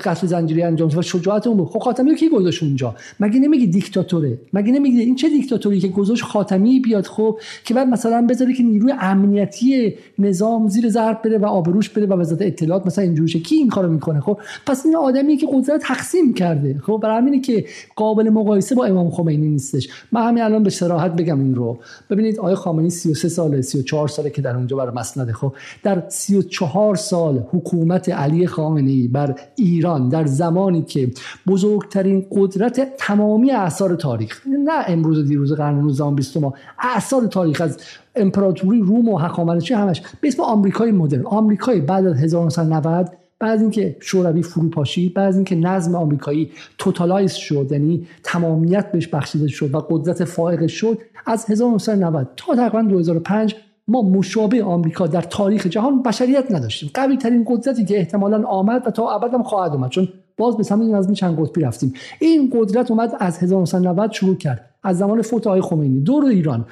قتل زنجیری انجام شد و شجاعت اون خب خاتمی رو کی گذاشت اونجا؟ مگه نمیگی دیکتاتوره؟ مگه نمیگی این چه دیکتاتوری که گذاشت خاتمی بیاد خب که بعد مثلا بذاره که نیروی امنیتی نظام زیر ضرب بره و آبروش بره و وزارت اطلاعات مثلا اینجوریه کی این کارو می‌کنه خب؟ پس این آدمی که قدرت تقسیم کرده. خب برای همینه که قابل مقایسه با امام خمینی نیستش. من همین الان به صراحت بگم این رو. ببینید آقای خامنه‌ای 33 ساله 34 ساله که در اونجا برای مسند خب در 34 سال حکومت علی خامنه‌ای بر ایران در زمانی که بزرگترین قدرت تمامی اعثار تاریخ نه امروز و دیروز قرن 19 20 ما اعثار تاریخ از امپراتوری روم و هخامنشی همش به اسم آمریکای مدرن آمریکای بعد از 1990 بعد اینکه شوروی فروپاشی بعد اینکه نظم آمریکایی توتالایز شد یعنی تمامیت بهش بخشیده شد و قدرت فائق شد از 1990 تا تقریبا 2005 ما مشابه آمریکا در تاریخ جهان بشریت نداشتیم. قوی ترین قدرتی که احتمالا آمد و تا ابد هم خواهد اومد چون باز به سمت نظم چند قطبی رفتیم. این قدرت اومد از 1990 شروع کرد. از زمان فوت آقای خمینی. دور ایران.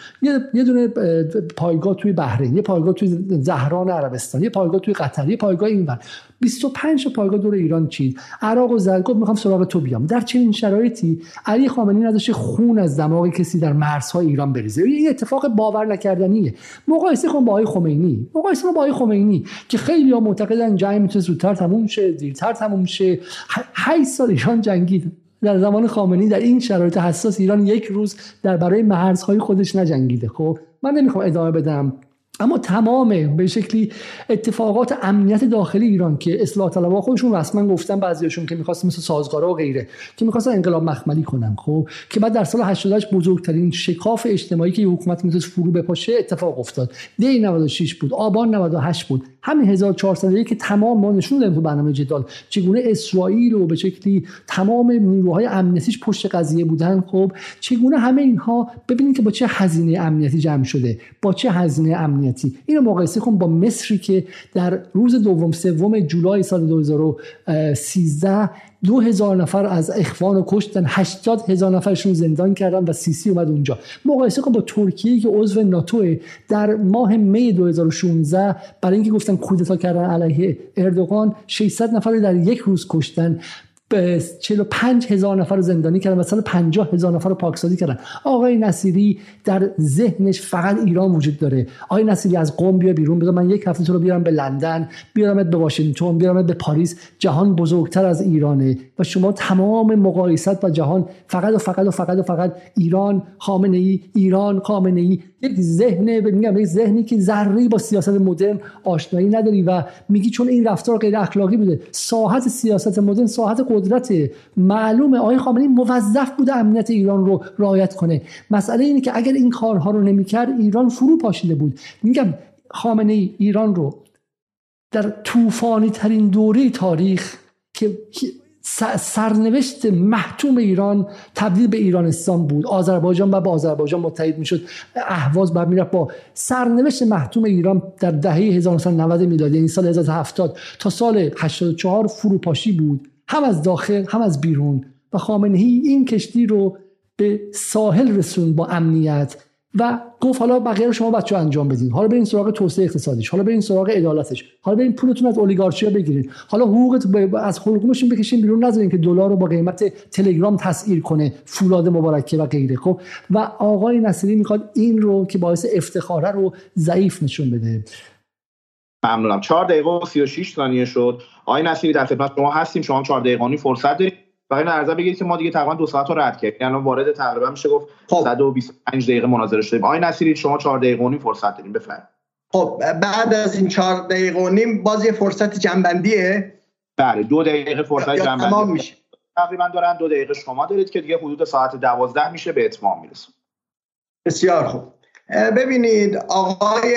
یه دونه پایگاه توی بحرین یه پایگاه توی زهران عربستان یه پایگاه توی قطر یه پایگاه اینور 25 پایگاه دور ایران چید عراق و زد گفت می‌خوام سراغ تو بیام. در چنین شرایطی علی خامنه‌ای نداشته خون از دماغ کسی در مرزهای ایران بریزه. این اتفاق باور نکردنیه. مقایسه کن با آقای خمینی. مقایسه با آقای خمینی که خیلی ها معتقدن جنگ می‌تونه زودتر تموم شه دیرتر تموم شه. 8 سال ایران جنگید. در زمان خامنه‌ای در این شرایط حساس ایران یک روز در برای مرزهای خودش نجنگیده. خب من نمی‌خوام ادامه بدم اما تمام به شکلی اتفاقات امنیت داخلی ایران که اصلاح طلبها خودشون رسما گفتن بعضیاشون که می‌خواستن مثل سازگارا و غیره که می‌خواستن انقلاب مخملی کنن. خب که بعد در سال 88 بزرگترین شکاف اجتماعی که حکومت می‌تونست فرو بپاشه اتفاق افتاد. دی 96 بود آبان 98 بود. همین 1400 که تمام ما نشون دادیم تو برنامه جدال. چگونه اسرائیل و به شکلی تمام نیروهای امنیتیش پشت قضیه بودن؟ خب چگونه همه اینها؟ ببینید که با چه هزینه امنیتی جمع شده. با چه هزینه امنیتی؟ اینو مقایسه کن با مصری که در روز دوم سوم جولای سال 2013 دو هزار نفر از اخوان رو کشتن هشتاد هزار نفرشون زندان کردن و سیسی اومد اونجا. مقایسه کن با ترکیه که عضو ناتو در ماه می 2016 برای اینکه گفتن کودتا کردن علیه اردوغان 600 نفر در یک روز کشتن. 45 هزار نفر رو زندانی کردن و سال 50 هزار نفر رو پاکسازی کردن. آقای نصیری در ذهنش فقط ایران وجود داره. آقای نصیری از قوم بیا بیرون بذار من یک هفته تو رو بیارم به لندن بیارمت به واشنگتن بیارمت به پاریس. جهان بزرگتر از ایرانه و شما تمام مقایسات با جهان فقط و فقط و فقط و فقط ایران خامنه ای ایران خامنه ای یک ذهن میگم یک ذهنی که ذره با سیاست مدرن آشنایی نداری و میگی چون این رفتار غیر اخلاقی بوده. ساحت سیاست مدرن ساحت قدرت معلومه آقای خامنه‌ای موظف بوده امنیت ایران رو رعایت کنه. مسئله اینه که اگر این کارها رو نمی‌کرد ایران فرو پاشیده بود. میگم خامنه ای ایران رو در طوفانی ترین دوره تاریخ که سرنوشت محتوم ایران تبدیل به ایرانستان بود. آذربایجان و با آذربایجان متحد می‌شد. اهواز بعد می‌رفت با سرنوشت محتوم ایران در دهه 1990 میلادی این سال 1970 تا سال 84 فروپاشی بود. هم از داخل هم از بیرون. و خامنه ای این کشتی رو به ساحل رسون با امنیت. و گفت حالا بقیه رو شما بچه انجام بدین. حالا برین سراغ توسعه اقتصادیش. حالا برین سراغ عدالتش. حالا برین پولتون از اولیگارشیا بگیرید حالا حقوقت از حقوقشون بکشین بیرون. نذارین که دلار رو با قیمت تلگرام تسعیر کنه. فولاد مبارکه و غیره. خب؟ و آقای نصیری می‌خواد این رو که باعث افتخاره رو ضعیف نشون بده. ممنونم. 4 دقیقه و 36 ثانیه شد. آقای نصیری در خدمت شما هستیم. شما 4 دقیقه فرصت دارید. فقط نظر بگید که ما دیگه تقریبا دو ساعت رو رد کردیم. یعنی وارد تقریبا میشه گفت 125 خب. دقیقه مناظره شدیم. آقای نصیری شما 4 دقیقه و نیم فرصت داریم. بفرمایید. خب بعد از این 4 دقیقه و نیم باز یه فرصت جنبندیه. بله دو دقیقه فرصت جنبندی. تمام میشه. تقریبا دارن دو دقیقه شما دارید که دیگه حدود ساعت 12 میشه به اتمام می‌رسه. بسیار خوب. ببینید آقای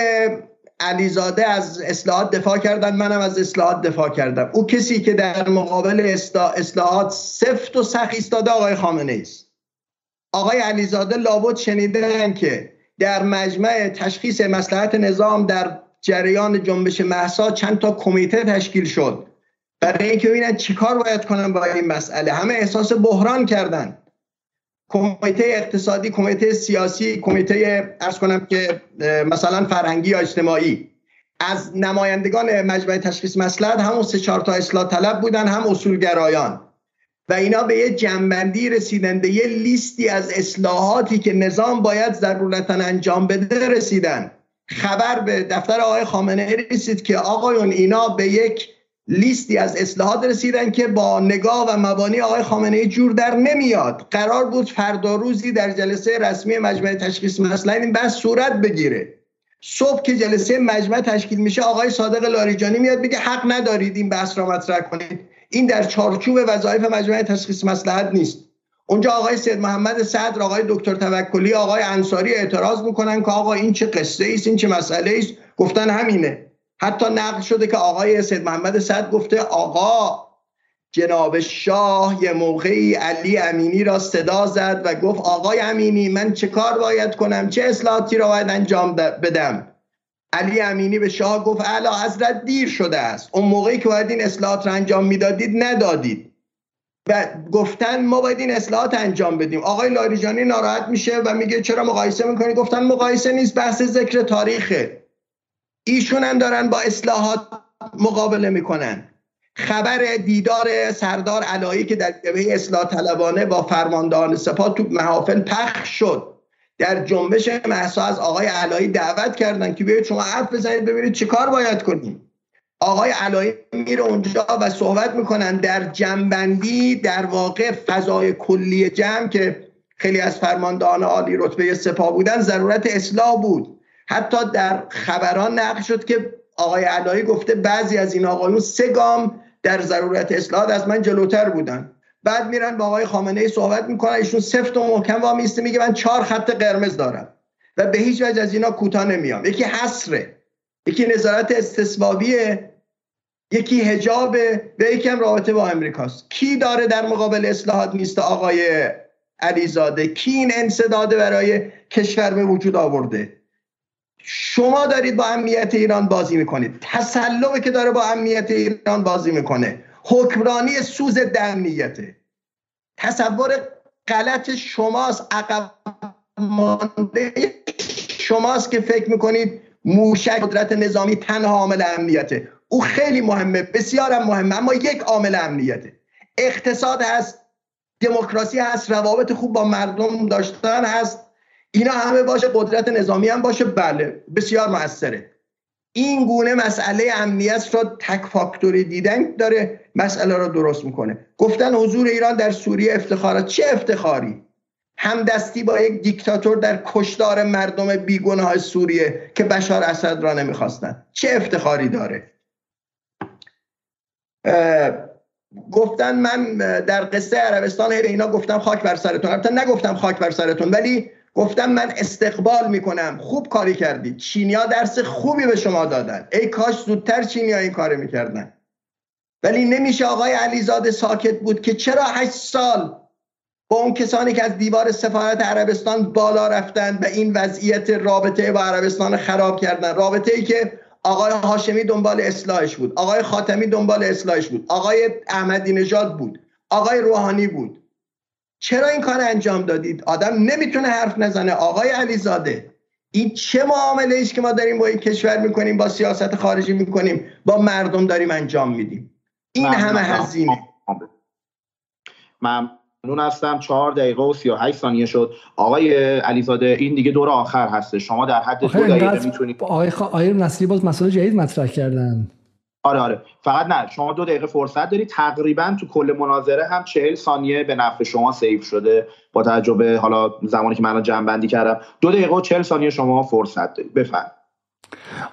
علیزاده از اصلاحات دفاع کردن منم از اصلاحات دفاع کردم. او کسی که در مقابل اصلاحات سفت و سخت ایستاده آقای خامنه است آقای علیزاده لابد شنیدن که در مجمع تشخیص مسلحت نظام در جریان جنبش محسا چند تا کمیته تشکیل شد. برای اینکه ببینن چیکار باید کنن با این مسئله. همه احساس بحران کردن. کمیته اقتصادی کمیته سیاسی کمیته ارز کنم که مثلا فرهنگی یا اجتماعی. از نمایندگان مجمع تشخیص مسئلت هم سه چهار تا اصلاح طلب بودن هم اصولگرایان. و اینا به یه جنبندی رسیدن به یه لیستی از اصلاحاتی که نظام باید ضرورتا انجام بده رسیدن. خبر به دفتر آقای خامنه رسید که آقایون اینا به یک لیستی از اصلاحات رسیدن که با نگاه و مبانی آقای خامنه جور در نمیاد. قرار بود فردا روزی در جلسه رسمی مجمع تشخیص مسئله این بحث صورت بگیره. صبح که جلسه مجمع تشکیل میشه آقای صادق لاریجانی میاد بگه حق ندارید این بحث را مطرح کنید. این در چارچوب وظایف مجمع تشخیص مسلحت نیست. اونجا آقای سید محمد صدر آقای دکتر توکلی آقای انصاری اعتراض می‌کنن که آقا این چه قصه است این چه مسئله است. گفتن همینه. حتی نقل شده که آقای سید محمد صدر گفته آقا جناب شاه یه موقعی علی امینی را صدا زد و گفت آقای امینی من چه کار باید کنم؟ چه اصلاحاتی را باید انجام بدم؟ علی امینی به شاه گفت اعلی حضرت دیر شده است. اون موقعی که باید این اصلاحات را انجام می‌دادید ندادید. و گفتن ما باید این اصلاحات انجام بدیم. آقای لاریجانی ناراحت میشه و میگه چرا مقایسه می‌کنی؟ گفتن مقایسه نیست بحث ذکر تاریخه. ایشون هم دارن با اصلاحات مقابله می‌کنن. خبر دیدار سردار علایی که در جبهه اصلاح طلبانه با فرماندهان سپاه تو محافل پخش شد. در جنبش محسا از آقای علایی دعوت کردن که بیاید شما حرف بزنید ببینید چه کار باید کنیم. آقای علایی میره اونجا و صحبت می‌کنن در جنبندی در واقع فضای کلی جمع که خیلی از فرماندهان عالی رتبه سپاه بودن ضرورت اصلاح بود. حتی در خبران نقل شد که آقای علایی گفته بعضی از این آقایون سه گام در ضرورت اصلاحات از من جلوتر بودن. بعد میرن با آقای خامنه ای صحبت می‌کنن ایشون سفت و محکم وامیسته میگه من چهار خط قرمز دارم و به هیچ وجه از اینا کوتاه نمیام. یکی حسره یکی نظارت استثبابیه یکی هجاب و یکی هم رابطه با امریکاست. کی داره در مقابل اصلاحات نیست آقای علیزاده؟ کی این انصداده برای کشور به وجود آورده؟ شما دارید با امنیت ایران بازی می‌کنید. تسلبه که داره با امنیت ایران بازی می‌کنه. حکمرانی سوز امنیته تصور غلط شماست عقب مانده شماست که فکر می‌کنید موشک قدرت نظامی تنها عامل امنیته. او خیلی مهمه بسیارم مهمه اما یک عامل امنیته. اقتصاد هست دموکراسی هست روابط خوب با مردم داشتن هست. اینا همه باشه قدرت نظامی هم باشه. بله بسیار موثره. این گونه مسئله امنیت را تک فاکتوری دیدن داره مسئله را درست می‌کنه. گفتن حضور ایران در سوریه افتخارات چه افتخاری؟ همدستی با یک دیکتاتور در کشتار مردم بیگناه سوریه که بشار اسد را نمی‌خواستن چه افتخاری داره؟ گفتن من در قصه عربستان اینا گفتم خاک بر سرتون. البته نگفتم خاک بر سرتون ولی گفتم من استقبال می‌کنم. خوب کاری کردید چینیا درس خوبی به شما دادن. ای کاش زودتر چینیا این کار می‌کردن. ولی نمیشه آقای علیزاده ساکت بود که چرا هشت سال با اون کسانی که از دیوار سفارت عربستان بالا رفتن و این وضعیت رابطه با عربستان خراب کردن؟ رابطه ای که آقای هاشمی دنبال اصلاحش بود. آقای خاتمی دنبال اصلاحش بود. آقای احمدی نژاد بود. آقای روحانی بود. چرا این کار انجام دادید؟ آدم نمی‌تونه حرف نزنه. آقای علیزاده این چه معامله است که ما داریم با این کشور می‌کنیم با سیاست خارجی می‌کنیم با مردم داریم انجام میدیم؟ این همه هزینه. ممنون. هستم. چهار دقیقه و 38 ثانیه شد. آقای علیزاده این دیگه دور آخر هسته. شما در حد دو دقیقه می‌تونید آقای, خ... آقای نصری باز مسئله جدید مطرح کردن. آره آره. فقط نه شما دو دقیقه فرصت دارید. تقریبا تو کل مناظره هم چهل ثانیه به نفع شما سیف شده با توجه به حالا زمانی که من جمع بندی کردم. دو دقیقه و چهل ثانیه شما فرصت دارید. بفرم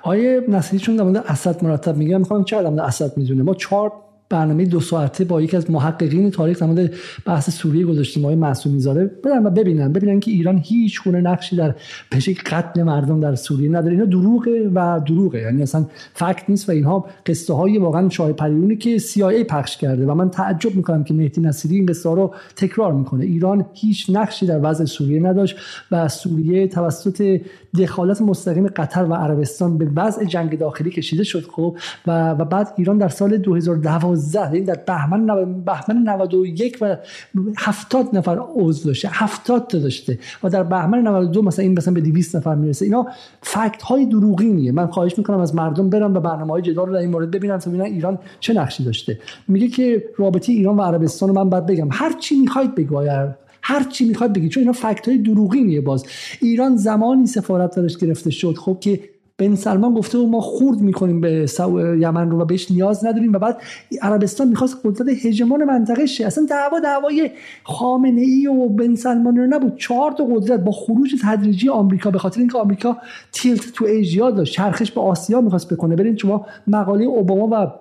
آیه نصیری چون در مورد اسد مرتب میگم می‌خوام چه در اسد می‌دونه؟ ما چهار برنامه دو ساعته با یکی از محققین تاریخ در بحث سوریه گذاشتیم آقای معصومی زاده. برن و ببینن. ببینن که ایران هیچ گونه نقشی در پیش قتل مردم در سوریه نداره. اینا دروغه و دروغه. یعنی اصلا فکت نیست و اینها قصه های واقعا شاه پریونی که CIA پخش کرده و من تعجب می‌کنم که مهدی نصیری این قصه رو تکرار می‌کنه. ایران هیچ نقشی در وضع سوریه نداشت و سوریه توسط دخالت مستقیم قطر و عربستان به وضع جنگ داخلی کشیده شد خب؟ و, و بعد ایران در سال 2012 12 این در بهمن بهمن 91 و 70 نفر عضو داشته 70 تا داشته و در بهمن 92 مثلا این مثلا به 200 نفر می‌رسه. اینا فکت های دروغینیه. من خواهش می‌کنم از مردم برن به برنامه های جدال رو در این مورد ببینن تا ببینن ایران چه نقشی داشته. میگه که رابطه ایران و عربستان رو من بعد بگم. هر چی می‌خواید بگو هر چی می‌خواد بگید چون اینا فکت های دروغینیه باز. ایران زمانی سفارت درش گرفته شد خب که بن سلمان گفته و ما خورد می‌کنیم به یمن رو و بهش نیاز نداریم و بعد عربستان می‌خواست قدرت هژمون منطقه شه. اصلا دعوا دعوای خامنه ای و بن سلمان رو نبود. چهار تا قدرت با خروج تدریجی آمریکا به خاطر اینکه آمریکا تیلت تو ایژیا داشت. چرخش به آسیا می‌خواست بکنه. برین شما مقاله اوباما و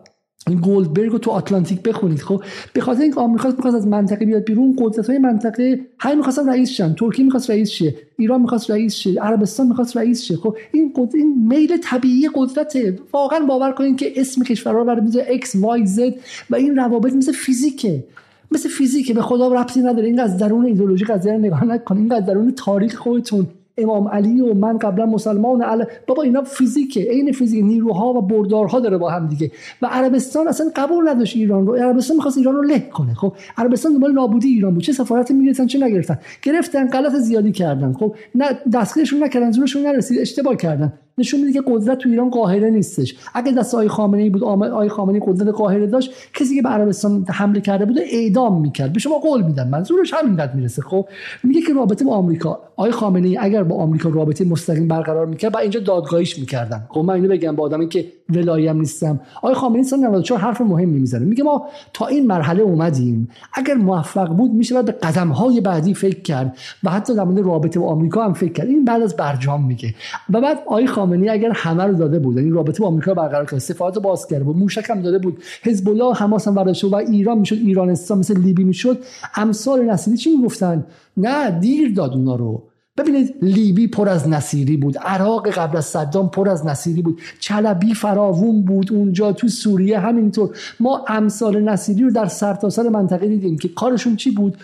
این گولدبرگ رو تو آتلانتیک بخونید خب؟ به خاطر اینکه آمریکا می‌خواست از منطقه بیاد بیرون قدرت های منطقه همین می‌خواستن رئیس شن ترکیه می‌خواست رئیس شه ایران می‌خواست رئیس شه عربستان می‌خواست رئیس شه خب؟ این قدرت این میل طبیعی قدرته. واقعا باور کنید که اسم کشورها رو می‌ذاره x y z و این روابط مثل فیزیکه. مثل فیزیکه. به خدا ربطی نداره. این از درون ایدئولوژی قضیه نگاه نکنید این از درون تاریخ خودتون. امام علی و من قبلا مسلمان علی بابا اینا فیزیکه عین فیزیک نیروها و بردارها داره با هم دیگه. و عربستان اصلا قبول نداشت ایران رو. عربستان می‌خواست ایران رو له کنه خب. عربستان دنبال نابودی ایران بود. چه سفارت می‌گرفتن چه نگرفتن. گرفتن غلط زیادی کردن خب. نه دستگیرشون نکردن زورشون نرسید اشتباه کردن. نشون میده که قدرت تو ایران قاهره نیستش. اگه دست آقای خامنه ای بود آقای خامنه قدرت قاهره داشت کسی که به عربستان حمله کرده بود اعدام می‌کرد. به شما قول میدم. منظورش همینقدر می‌رسه. خب میگه که رابطه با آمریکا آقای خامنه ای اگر با آمریکا رابطه مستقیم برقرار می‌کرد با اینجا دادگاهیش می‌کردن. خب من اینو بگم با آدمی که ولایم نیستم. آقای خامنه‌ای سال 94 حرف مهمی می‌زنه. میگه ما تا این مرحله اومدیم. اگر موفق بود میشه به قدم های بعدی فکر کرد و حتی در مورد رابطه با آمریکا هم فکر کرد. این بعد از برجام میگه. و بعد آقای خامنه‌ای اگر همه رو داده بود این یعنی رابطه با آمریکا برقرار کرد سفارت باز کرده بود موشک هم داده بود حزب الله حماس هم برداشته و ایران می‌شد ایرانستان مثل لیبی می‌شد. امثال نصیری چی می‌گفتن؟ نه دیر داد اونا رو. ببینید لیبی پر از نصیری بود عراق قبل از صدام پر از نصیری بود چلبی فراوون بود اونجا تو سوریه همینطور. ما امثال نصیری رو در سرتاسر سر منطقه دیدیم که کارشون چی بود؟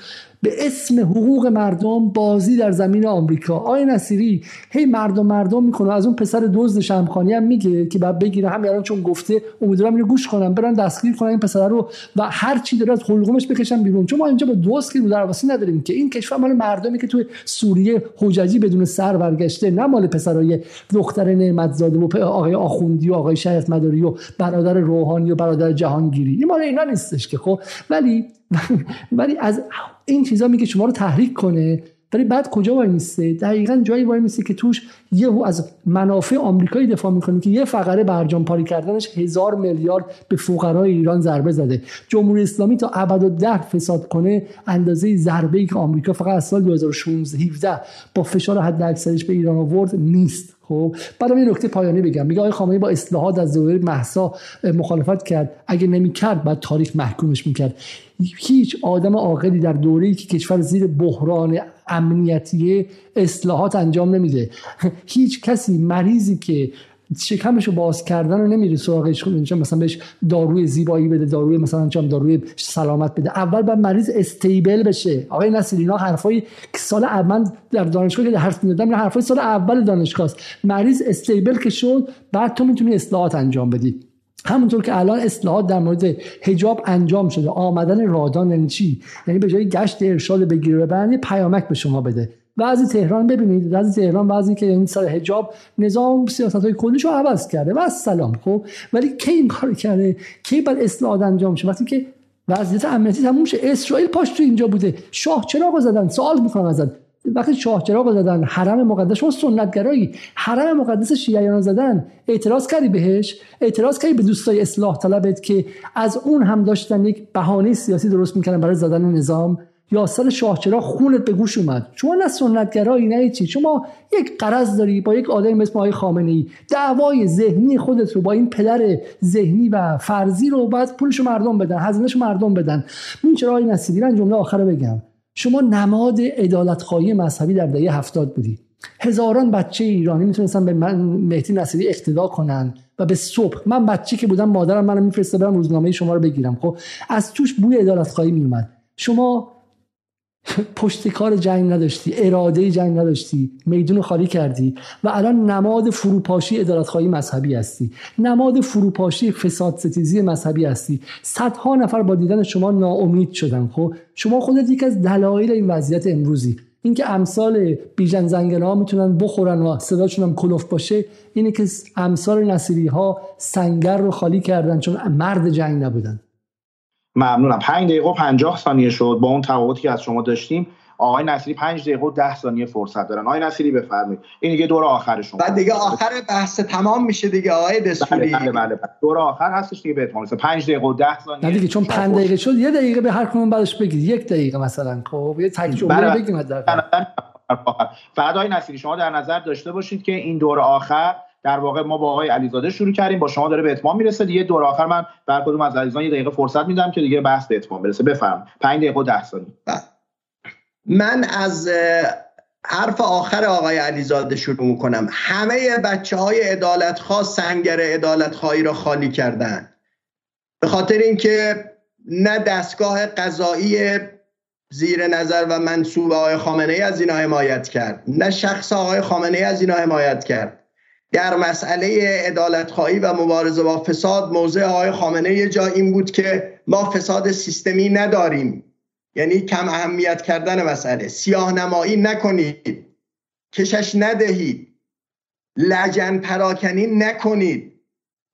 به اسم حقوق مردم بازی در زمین آمریکا. آی نصیری هی مردم مردم می‌کنه. از اون پسر دزد شمخانی هم میگه که بعد بگیره. همین الان چون گفته امیدوارم اینو گوش کنم. برن دستگیر کنن این پسر رو و هر چی داره از حلقومش بکشن بیرون. چون ما اینجا با دوست که درواسی نداریم که. این کشور مال مردمی که توی سوریه حججی بدون سر برگشته نه مال پسرای دختر نعمتزاده و آقای آخوندی و آقای شهید مداری و برادر روحانی و برادر جهانگیری. این مال اینا نیستش که خب. ولی ولی از این چیزا میگه شما رو تحریک کنه. ولی بعد کجا وای میسته دقیقا جایی وای میسته که توش یه از منافع آمریکایی دفاع می‌کنه که یه فقره برجام پاری کردنش هزار میلیارد به فقرای ایران ضربه زده. جمهوری اسلامی تا ابد و ده فساد کنه اندازه ضربه ای که آمریکا فقط از سال 2016 17 با فشار حد اکثرش به ایران آورد نیست. خب بعدم یه نکته پایانی بگم. میگه آقای خامنه‌ای با اصلاحات از دوره محسا مخالفت کرد. اگه نمی‌کرد بعد تاریخ محکومش می‌کرد. هیچ آدم عاقلی در دوره‌ای که کشور زیر بحران امنیتی اصلاحات انجام نمیده. هیچ کسی مریضی که شکمشو باز کردن رو نمیره سراغش مثلا بهش داروی زیبایی بده داروی مثلا چم داروی سلامت بده. اول باید مریض استیبل بشه. آقای نصیر اینا حرفای سال اول در دانشگاه که حرف می‌دادم حرفای سال اول دانشگاه است. مریض استیبل که شد بعد تو می‌تونی اصلاحات انجام بدی. همونطور که الان اصلاحات در مورد حجاب انجام شده آمدن رادان یعنی چی؟ یعنی به جای گشت ارشاد بگیره ببرن پیامک به شما بده. بعضی تهران ببینید بعضی تهران بعضی که این سال حجاب نظام سیاست های کلیش رو عوض کرده و سلام خب؟ ولی کی این کار کرده؟ کی بعد اصلاحات انجام شه وقتی که وضعیت امنیتی تموم شه اسرائیل پاش تو اینجا بوده. شاه چراغ زدن سوال می‌کنم ازت. وقتی شاه چراغ زدن حرم مقدس شما سنتگرایی حرم مقدس شیعیان زدن اعتراض کردی بهش؟ اعتراض کردی به دوستای اصلاح طلبت که از اون هم داشتن یک بهانه سیاسی درست می‌کردن برای زدن نظام؟ یا سال شاهچرا خونت به گوش اومد؟ شما نه سنتگرایی نه چی شما یک قرض داری با یک آدم مثل آقای خامنه ای دعوای ذهنی خودت رو با این پدر ذهنی و فرضی رو باید پولش مردم بدن هزینهش مردم بدن. این چرا نصیری؟ من جمله آخر بگم. شما نماد عدالتخواهی مذهبی در دهه هفتاد بودی. هزاران بچه ایرانی می‌تونستن به من مهدی نصیری اقتدا کنن و به صبح من بچه که بودم مادرم منو میفرسته برم روزنامه شما رو بگیرم. خب از توش بوی عدالت خواهی میومد شما پشت کار جنگ نداشتی اراده جنگ نداشتی میدون خالی کردی و الان نماد فروپاشی ادالتخواهی مذهبی هستی. نماد فروپاشی فساد ستیزی مذهبی هستی. صدها نفر با دیدن شما ناامید شدن خب؟ شما خودت یکی از دلایل این وضعیت امروزی. اینکه امثال بیژن زنگل ها می‌تونن بخورن و صداشون هم کلوف باشه اینه که امثال نصیری ها سنگر رو خالی کردن چون مرد جنگ نبودن. ممنونم. 5 دقیقه و 50 ثانیه شد. با اون تفاوتی که از شما داشتیم آقای نصیری 5 دقیقه و 10 ثانیه فرصت دارن. آقای نصیری بفرمایید. این دیگه دور آخر شما. بعد دیگه آخر بحث تمام میشه دیگه آقای دستوری. بله بله, بله. دور آخر هستش دیگه به اتمام 5 دقیقه و 10 ثانیه. نه دیگه چون 5 دقیقه شد یه دقیقه به هر کدوم بعدش بگید. یک دقیقه مثلا. خب یه تک جمله بله بگیم فقط آقای نصیری شما در نظر داشته باشید که این دور آخر در واقع ما با آقای علیزاده شروع کردیم با شما داره به اتمام می‌رسه. دیگه دور آخر من بر کدوم از عزیزان یه دقیقه فرصت میدم که دیگه بحث به اتمام برسه. بفرم 5 دقیقه و 10 ثانیه. بله. من از حرف آخر آقای علیزاده شروع می‌کنم. همه بچه های ادالت خواست سنگر ادالت خواهی را خالی کردن به خاطر اینکه نه دستگاه قضایی زیر نظر و منصوب آقای خامنه ای از اینا حمایت کرد نه شخص آقای خامنه ای از اینا حمایت کرد. در مسئله ادالت خواهی و مبارزه با فساد موضع آقای خامنه یه جا این بود که ما فساد سیستمی نداریم. یعنی کم اهمیت کردن مسئله. سیاه نمایی نکنید. کشش ندهید. لجن پراکنی نکنید.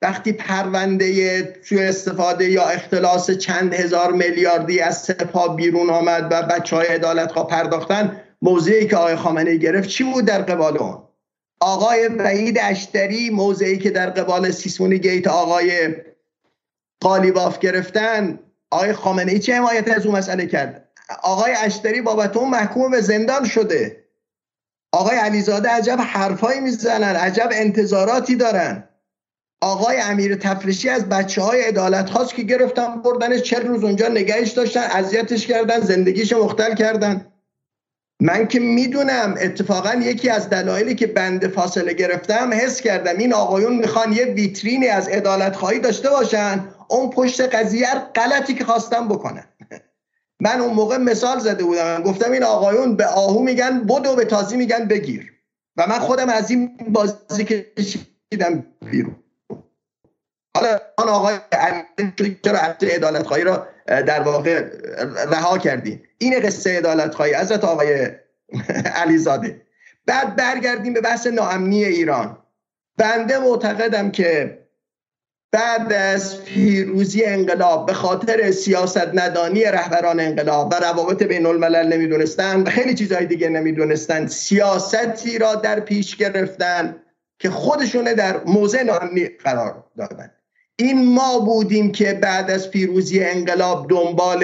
وقتی پرونده سوء استفاده یا اختلاس چند هزار میلیاردی از سپاه بیرون آمد و بچه های عدالت پرداختن موضعی که آقای خامنه گرفت چی بود در قبال اون؟ آقای وحید اشتری موضعی که در قبال سیسمونی گیت آقای قالیباف گرفتن آقای خامنه ای چه حمایت از اون مسئله کرد؟ آقای اشتری بابت اون محکوم به زندان شده. آقای علیزاده عجب حرفایی می‌زنن عجب انتظاراتی دارن. آقای امیر تفرشی از بچه های ادالت هاست که گرفتن بردنش چه روز اونجا نگهش داشتن اذیتش کردن زندگیش مختل کردن. من که می‌دونم اتفاقا یکی از دلایلی که بند فاصله گرفتم حس کردم این آقایون می‌خوان یه ویترینی از ادالت خواهی داشته باشن. اون پشت قضیه غلطی که خواستم بکنن. من اون موقع مثال زده بودم. گفتم این آقایون به آهو میگن بدو به تازی میگن بگیر. و من خودم از این بازی کشیدم بیرون. حالا آن آقای چرا عدالت خواهی را در واقع رها کردیم. این قصه عدالت خواهی حضرت آقای علیزاده. بعد برگردیم به بحث ناامنی ایران. بنده معتقدم که بعد از پیروزی انقلاب به خاطر سیاست ندانی رهبران انقلاب و روابط بین الملل نمی‌دونستن و خیلی چیزهای دیگه نمی‌دونستن سیاستی را در پیش گرفتن که خودشونه در موضع ناامنی قرار دادن. این ما بودیم که بعد از پیروزی انقلاب دنبال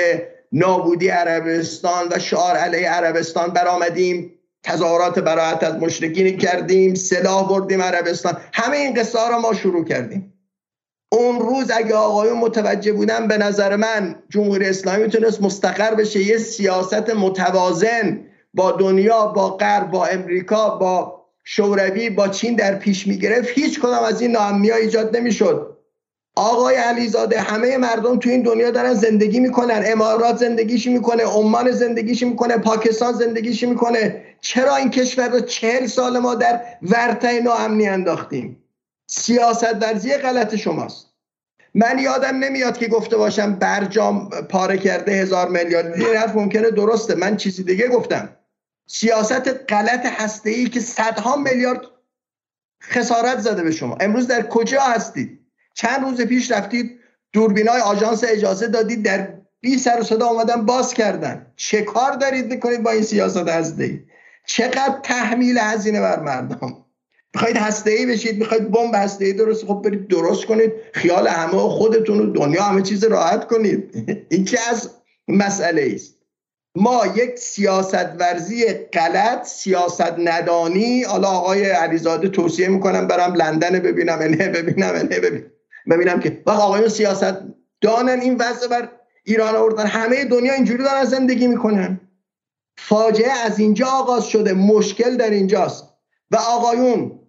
نابودی عربستان و شعار علیه عربستان برآمدیم. تظاهرات براعت از مشرکین کردیم سلاح بردیم عربستان. همه این قصه ما شروع کردیم. اون روز اگه آقایون متوجه بودن به نظر من جمهوری اسلامی می‌تونست مستقر بشه. یه سیاست متوازن با دنیا با غرب با امریکا با شوروی با چین در پیش می‌گرفت. هیچ کدام از این ناامنی ایجاد نمی‌شد. آقای علیزاده همه مردم تو این دنیا دارن زندگی می‌کنن. امارات زندگیش می‌کنه عمان زندگیش می‌کنه پاکستان زندگیش می‌کنه. چرا این کشور رو چهل سال ما در ورطه ناامنی انداختیم؟ سیاست ورزی غلط شماست. من یادم نمیاد که گفته باشم برجام پاره کرده هزار میلیارد. این حرف ممکنه درسته. من چیزی دیگه گفتم. سیاست غلط هسته ای که صدها میلیارد خسارت زده به شما. امروز در کجا هستید؟ چند روز پیش رفتید دوربینای آژانس اجازه دادید در بی سر و صدا آمدن باز کردن. چه کار دارید می‌کنید با این سیاست هسته ای چقدر تحمیل هزینه بر مردم؟ می‌خواید هسته ای بشید می‌خواید بمب هسته ای درست خب برید درست کنید. خیال همه خودتون و دنیا همه چیز راحت کنید. این که از مسئله است ما یک سیاست ورزی غلط سیاست ندانی. حالا آقای علیزاده توصیه می‌کنم برم لندن ببینم نه ببینم نه ببینم. ببینم که وقت آقایون سیاست دانن این وضع بر ایران آوردن. همه دنیا اینجوری دارن زندگی می‌کنن. فاجعه از اینجا آغاز شده مشکل در اینجاست. و آقایون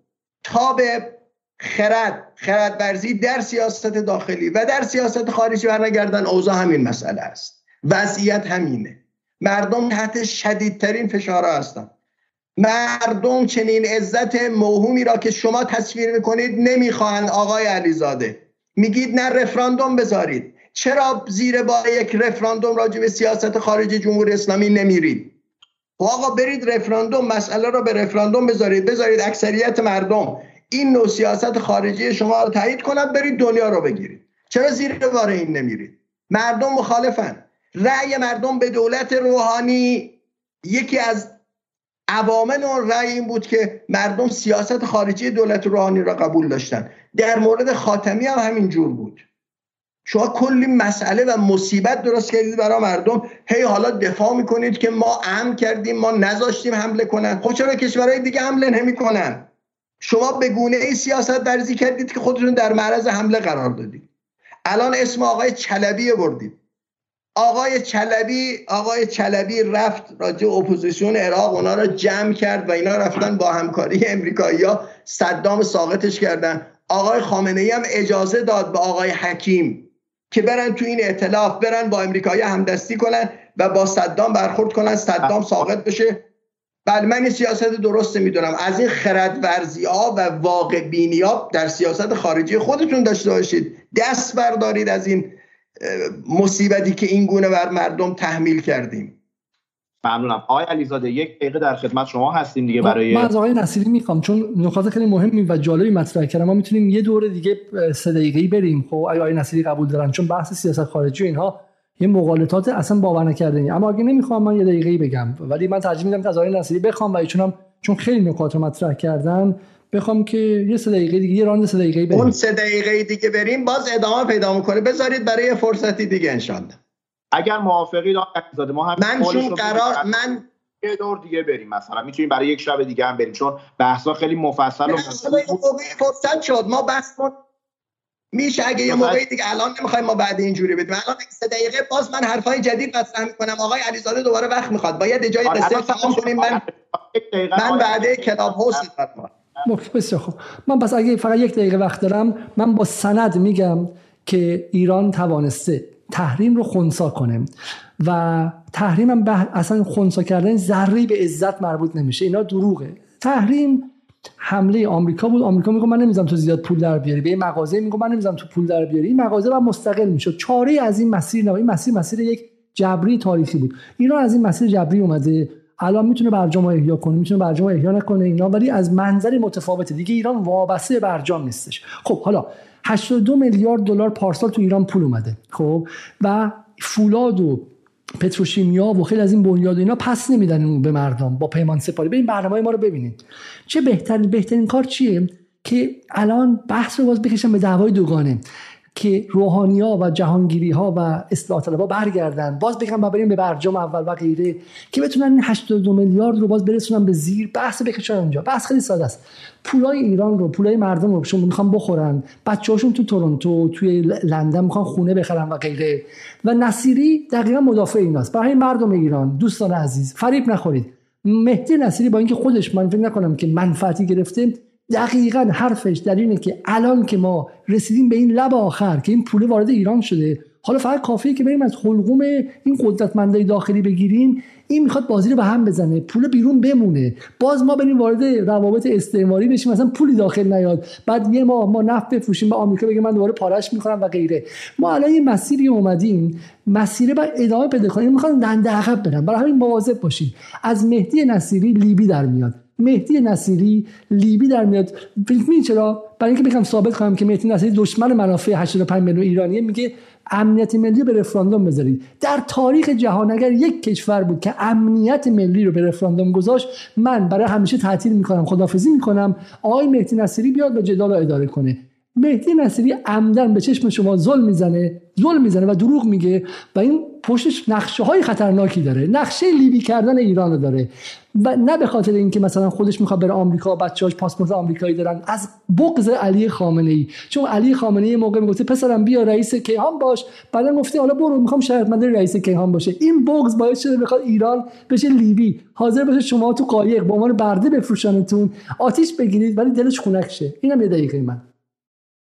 تا به خرد خرد ورزی در سیاست داخلی و در سیاست خارجی برنگردن اوضاع همین مسئله است. وضعیت همینه. مردم تحت شدیدترین فشارها هستن. مردم چنین عزت موهومی را که شما تصویر می‌کنید نمی‌خواهند آقای علیزاده میگید نه رفراندوم بذارید. چرا زیر بار یک رفراندوم راجع به سیاست خارج جمهوری اسلامی نمیرید؟ خب آقا برید رفراندوم مسئله را به رفراندوم بذارید. بذارید اکثریت مردم این نوع سیاست خارجی شما رو تایید کنند برید دنیا رو بگیرید. چرا زیر بار این نمیرید؟ مردم مخالفن. رأی مردم به دولت روحانی یکی از عوامل اون رأی این بود که مردم سیاست خارجی دولت روحانی را قبول داشتن. در مورد خاتمی هم همین جور بود. شما کلی مسئله و مصیبت درست کردید برای مردم. هی حالا دفاع می‌کنید که ما امن کردیم ما نذاشتیم حمله کنن. خب چرا کشورهای دیگه حمله نمی‌کنن؟ شما به گونه ای سیاست ورزی کردید که خودتون در معرض حمله قرار دادید. الان اسم آقای چلبی بردید. آقای چلبی آقای چلبی رفت راجع اپوزیسیون عراق اونا رو جمع کرد و اینا رفتن با همکاری امریکایی ها صدام ساقطش کردن. آقای خامنه ای هم اجازه داد به آقای حکیم که برن تو این ائتلاف برن با امریکایی همدستی کنن و با صدام برخورد کنن صدام ساقط بشه. بله من این سیاست درست می‌دونم. از این خرد ورزی ها و واقع بینی ها در سیاست خارجی خودتون داشته باشید. دست بردارید از این مصیبتی که این گونه بر مردم تحمیل کردیم. ممنونم. آقای علیزاده یک دقیقه در خدمت شما هستیم دیگه برای من از آقای نصیری می‌خوام چون نکات خیلی مهمی و جالبی مطرح کردم ما می‌تونیم یه دور دیگه سه دقیقه‌ای بریم. خب آقای نصیری قبول دارن چون بحث سیاست خارجی و اینها یه مغالطات اصلا باور نکردنی. اما اگه نمی‌خوام من یه دقیقه‌ای بگم. ولی من ترجیح میدم که از آقای نصیری بخوام و ایشون چون خیلی نکات رو مطرح کردن بخوام که یه سه دقیقه دیگه یه راند سه دقیقه بریم. اون سه دقیقه دیگه بریم باز ادامه پیدا می‌کنه. بذارید برای فرصتی دیگه انشالله اگر موافقی آقای ما هم من چون قرار من یه دور دیگه بریم مثلا. می‌تونیم برای یک شب دیگه هم بریم چون بحثا خیلی مفصل و فرصت شد. ما بحث میشه اگه یه موقعی دیگه الان نمی‌خوایم ما بعد اینجوری بدیم. الان سه دقیقه باز من حرفای جدید مطرح می‌کنم. آقای علیزاده دوباره وقت می‌خواد. باید جای آره، قصه تمام کنیم. من من بعد کلاب هاوس بسیار خوب. من بس اگه فقط یک دقیقه وقت دارم من با سند میگم که ایران توانسته تحریم رو خونسا کنه و تحریم هم اصلا خونسا کردن ذره به عزت مربوط نمیشه. اینا دروغه. تحریم حمله آمریکا بود. آمریکا میگه من نمی‌ذارم تو زیاد پول در بیاری. به این مغازه میگه من نمی‌ذارم تو پول در بیاری. این مغازه بعد مستقل می‌شد. چاره از این مسیر نه. این مسیر مسیر یک جبری تاریخی بود. ایران از این مسیر جبری اومده. الان می‌تونه برجام احیا کنه می‌تونه برجام احیا نکنه اینا ولی از منظری متفاوته. دیگه ایران وابسته برجام نیستش. خب حالا 82 میلیارد دلار پارسال تو ایران پول اومده خب؟ و فولاد و پتروشیمیا و خیلی از این بنیاد اینا پس نمیدن به مردم با پیمان سپاری. این برنامه ما رو ببینید. چه بهترین بهترین کار چیه؟ که الان بحث رو باز بکشن به دعوای دوگانه. که روحانی ها و جهانگیری ها و اصلاح طلبها برگردن. باز بگم بریم به برجام اول و غیره که بتونن این 82 میلیارد رو باز برسونن به زیر. بحث بکشن اونجا. بحث خیلی ساده است. پولای ایران رو پولای مردم رو شما می‌خوان بخورن. بچه‌هاشون تو تورنتو توی لندن می‌خوان خونه بخرن و غیره. و نصیری دقیقا مدافع ایناست. برای مردم ایران دوستان عزیز فریب نخورید. مهدی نصیری با اینکه خودش من فکر نکنم که منفعتی گرفته دقیقا حرفش در اینه که الان که ما رسیدیم به این لب آخر که این پول وارد ایران شده حالا فقط کافیه که بریم از حلقوم این قدرتمندای داخلی بگیریم این می‌خواد بازی رو به هم بزنه پول بیرون بمونه. باز ما بریم وارد روابط استعماری بشیم مثلا پولی داخل نیاد. بعد یه ماه ما نفت بفروشیم به آمریکا بگه من دوباره پارش می‌خورم و غیره. ما الان یه مسیری اومدیم مسیر بعد ادامه پیدا کنیم. می‌خوان دنده عقب برن. برای همین مواظب باشید از مهدی نصیری لیبی در میاد. مهدی نصیری لیبی در میاد. فکر چرا؟ برای اینکه بخوام ثابت کنم که مهدی نصیری دشمن منافع 85 میلیون ایرانیه میگه امنیت ملی به رفراندوم بذارید. در تاریخ جهان اگر یک کشور بود که امنیت ملی رو به رفراندوم گذاشت من برای همیشه تعطیل می‌کنم خدافزی می‌کنم آقای مهدی نصیری بیاد و جدال اداره کنه. مهدی نصیری عمدن به چشم شما ظلم می‌زنه. ظلم می‌زنه و دروغ میگه و این پشتش نقشه های خطرناکی داره. نقشه لیبی کردن ایران داره. و نه به خاطر اینکه مثلا خودش می‌خواد بره آمریکا بچه‌هاش پاسپورت آمریکایی دارن. از بغض علی خامنه ای چون علی خامنه ای موقع می‌گفته پسرم بیا رئیس کیهان باش. بعدا گفته حالا برو می‌خوام شهرمند رئیس کیهان باشه. این بغض باعث شده بخواد ایران بشه لیبی. حاضر باشه شما تو قایق با عنوان برده بفروشنتون آتیش بگیرید ولی دلش خنک شه. اینم یه دقیقه من.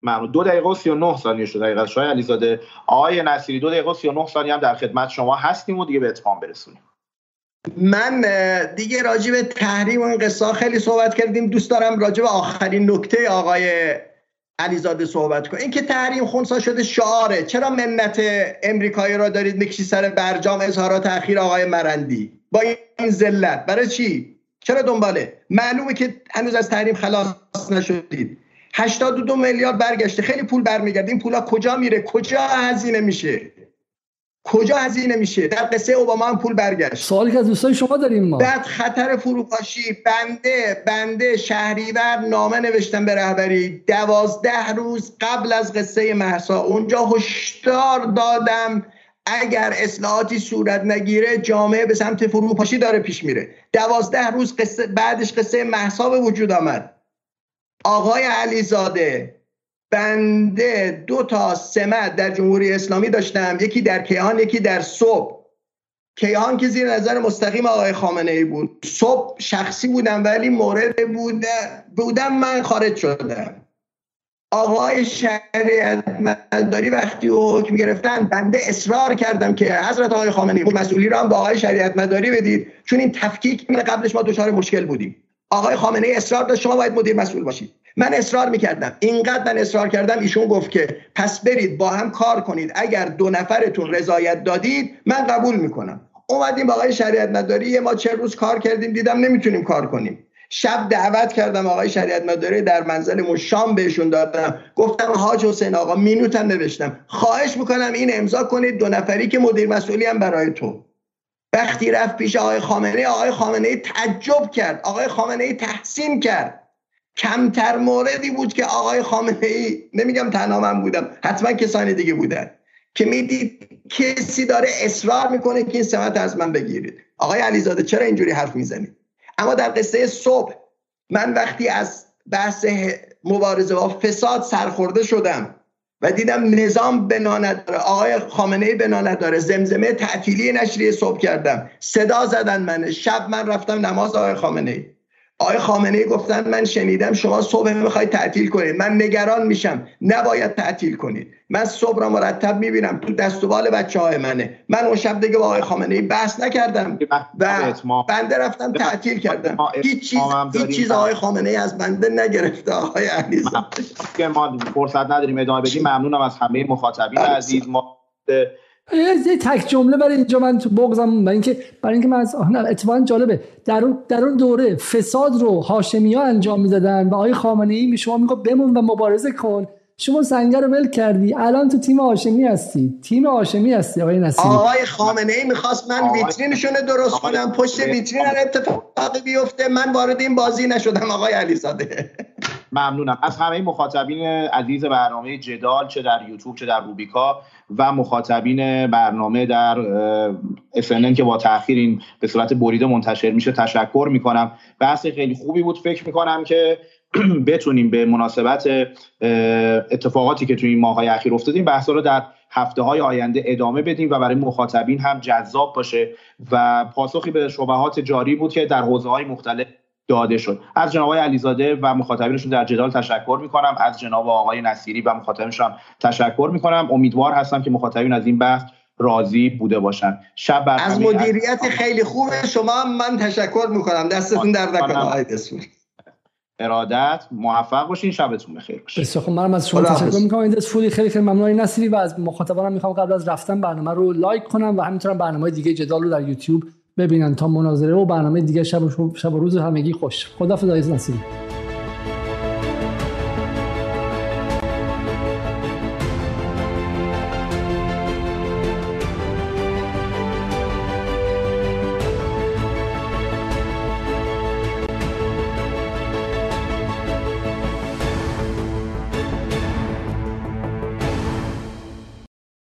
ممنون. دو دقیقه و 39 ثانیه شد دقیقه شای علیزاده آقای نصیری دو دقیقه و 39 ثانیه هم در خدمت شما هستیم و دیگه به اتمام برسونیم. من دیگه راجع به تحریم و این خیلی صحبت کردیم. دوست دارم راجع به آخرین نکته آقای علیزاده صحبت کن اینکه تحریم خونسا شده شعاره. چرا منت امریکایی را دارید می‌کشی سر برجام اظهارات تاخیر آقای مرندی؟ با این ذلت. برای چی؟ چرا دنباله؟ معلومه که هنوز از تحریم خلاص نشدید. 82 میلیارد برگشته. خیلی پول برمیگرده. این پولا کجا میره؟ کجا هزینه میشه؟ کجا هزینه میشه؟ در قصه اوباما هم پول برگشت. سوالی که از دوستای شما داریم ما. بعد خطر فروپاشی بنده بنده شهریور نامه نوشتم به رهبری. دوازده روز قبل از قصه محسا. اونجا هشدار دادم. اگر اصلاحاتی صورت نگیره جامعه به سمت فروپاشی داره پیش میره. دوازده روز قصه بعدش قصه محسا به وجود آمد. آقای علیزاده بنده دو تا سمت در جمهوری اسلامی داشتم یکی در کیهان یکی در صبح. کیهان که زیر نظر مستقیم آقای خامنه ای بود. صبح شخصی بودم ولی مورد بوده بودم من خارج شدم. آقای شریعت مداری وقتی حکم گرفتن بنده اصرار کردم که حضرت آقای خامنه ای مسئولی را هم با آقای شریعت مداری بدید. چون این تفکیک قبلش ما دچار مشکل بودیم. آقای خامنه ای اصرار داشت شما باید مدیر مسئول باشید. من اصرار می‌کردم. اینقدر من اصرار کردم ایشون گفت که پس برید با هم کار کنید. اگر دو نفرتون رضایت دادید من قبول می‌کنم. اومدیم با آقای شریعت مداری ما چه روز کار کردیم دیدم نمی‌تونیم کار کنیم. شب دعوت کردم آقای شریعت مداری در منزل شام بهشون دادم. گفتم حاج حسین آقا مینوتم نوشتم. خواهش می‌کنم این امضا کنید دو نفری که مدیر مسئولی هم برای تو. وقتی رفت پیش آقای خامنه آقای خامنه تعجب کرد آقای خامنه تحسین کرد. کمتر موردی بود که آقای خامنه ای نمیگم تنها من بودم حتما کسانی دیگه بودن. که می‌دید کسی داره اصرار می‌کنه که این سمت از من بگیرید. آقای علیزاده چرا اینجوری حرف می‌زنید اما در قصه صبح من وقتی از بحث مبارزه با فساد سرخورده شدم و دیدم نظام بنا نداره آقای خامنه بنا نداره زمزمه تعطیلی نشریه صبح کردم. صدا زدن من شب من رفتم نماز آقای خامنه آقای خامنه ای گفتن من شنیدم شما صبح می‌خواید تعطیل کنید. من نگران میشم. نباید تعطیل کنید. من صبح را مرتب می‌بینم. تو دست و بال بچه های منه. من اون شب دیگه با آقای خامنه ای بحث نکردم. و بنده رفتم تعطیل کردم. هیچ چیز هیچ چیز آقای خامنه ای از بنده نگرفته آقای علیزاده که ما فرصت نداریم ادامه بدیم. ممنونم از همه مخاطبین عزیز. ما یه تک جمله برای اینجا من تو بغزم برای اینکه برای اینکه من از اتفاقا جالبه. در اون در اون دوره فساد رو هاشمی ها انجام می‌دادن و آقای خامنه ای شما میگه بمون و مبارزه کن. شما سنگر رو ول کردی. الان تو تیم هاشمی هستی. تیم هاشمی هستی آقای نصیری. آقای خامنه ای می‌خواست من ویترینشون درست کنم. پشت ویترین اتفاقی بیفته. من وارد این بازی نشدم آقای علیزاده. ممنونم. از همه مخاطبین عزیز برنامه جدال چه در یوتیوب چه در روبیکا و مخاطبین برنامه در FNN که با تاخیر این به صورت بریده منتشر میشه تشکر می‌کنم. بحث خیلی خوبی بود. فکر می‌کنم که بتونیم به مناسبت اتفاقاتی که توی این ماهای اخیر افتاده این بحثا رو در هفته های آینده ادامه بدیم و برای مخاطبین هم جذاب باشه. و پاسخی به شبهات جاری بود که در حوزه های مختلف داده شد. از جناب آقای علیزاده و مخاطبینشون در جدال تشکر می‌کنم. از جناب آقای نصیری و مخاطبینشون تشکر می‌کنم. امیدوار هستم که مخاطبین از این بحث راضی بوده باشن. شب از مدیریت خیلی خوب شما من تشکر می‌کنم. دستتون در نکنه. آقای ارادت موفق باشین. شبتون بخیر. باشه بسیار خب منم از شما تشکر می‌کنم. این فولی خیلی خیلی ممنون. نصیری و از مخاطبانم می‌خوام قبل از رفتن برنامه رو لایک کنم و همینطور برنامه دیگه جدال رو در یوتیوب ببینن تا مناظره و برنامه دیگه شب و, شب و روز همگی خوش. خدافظ عزیز نصیری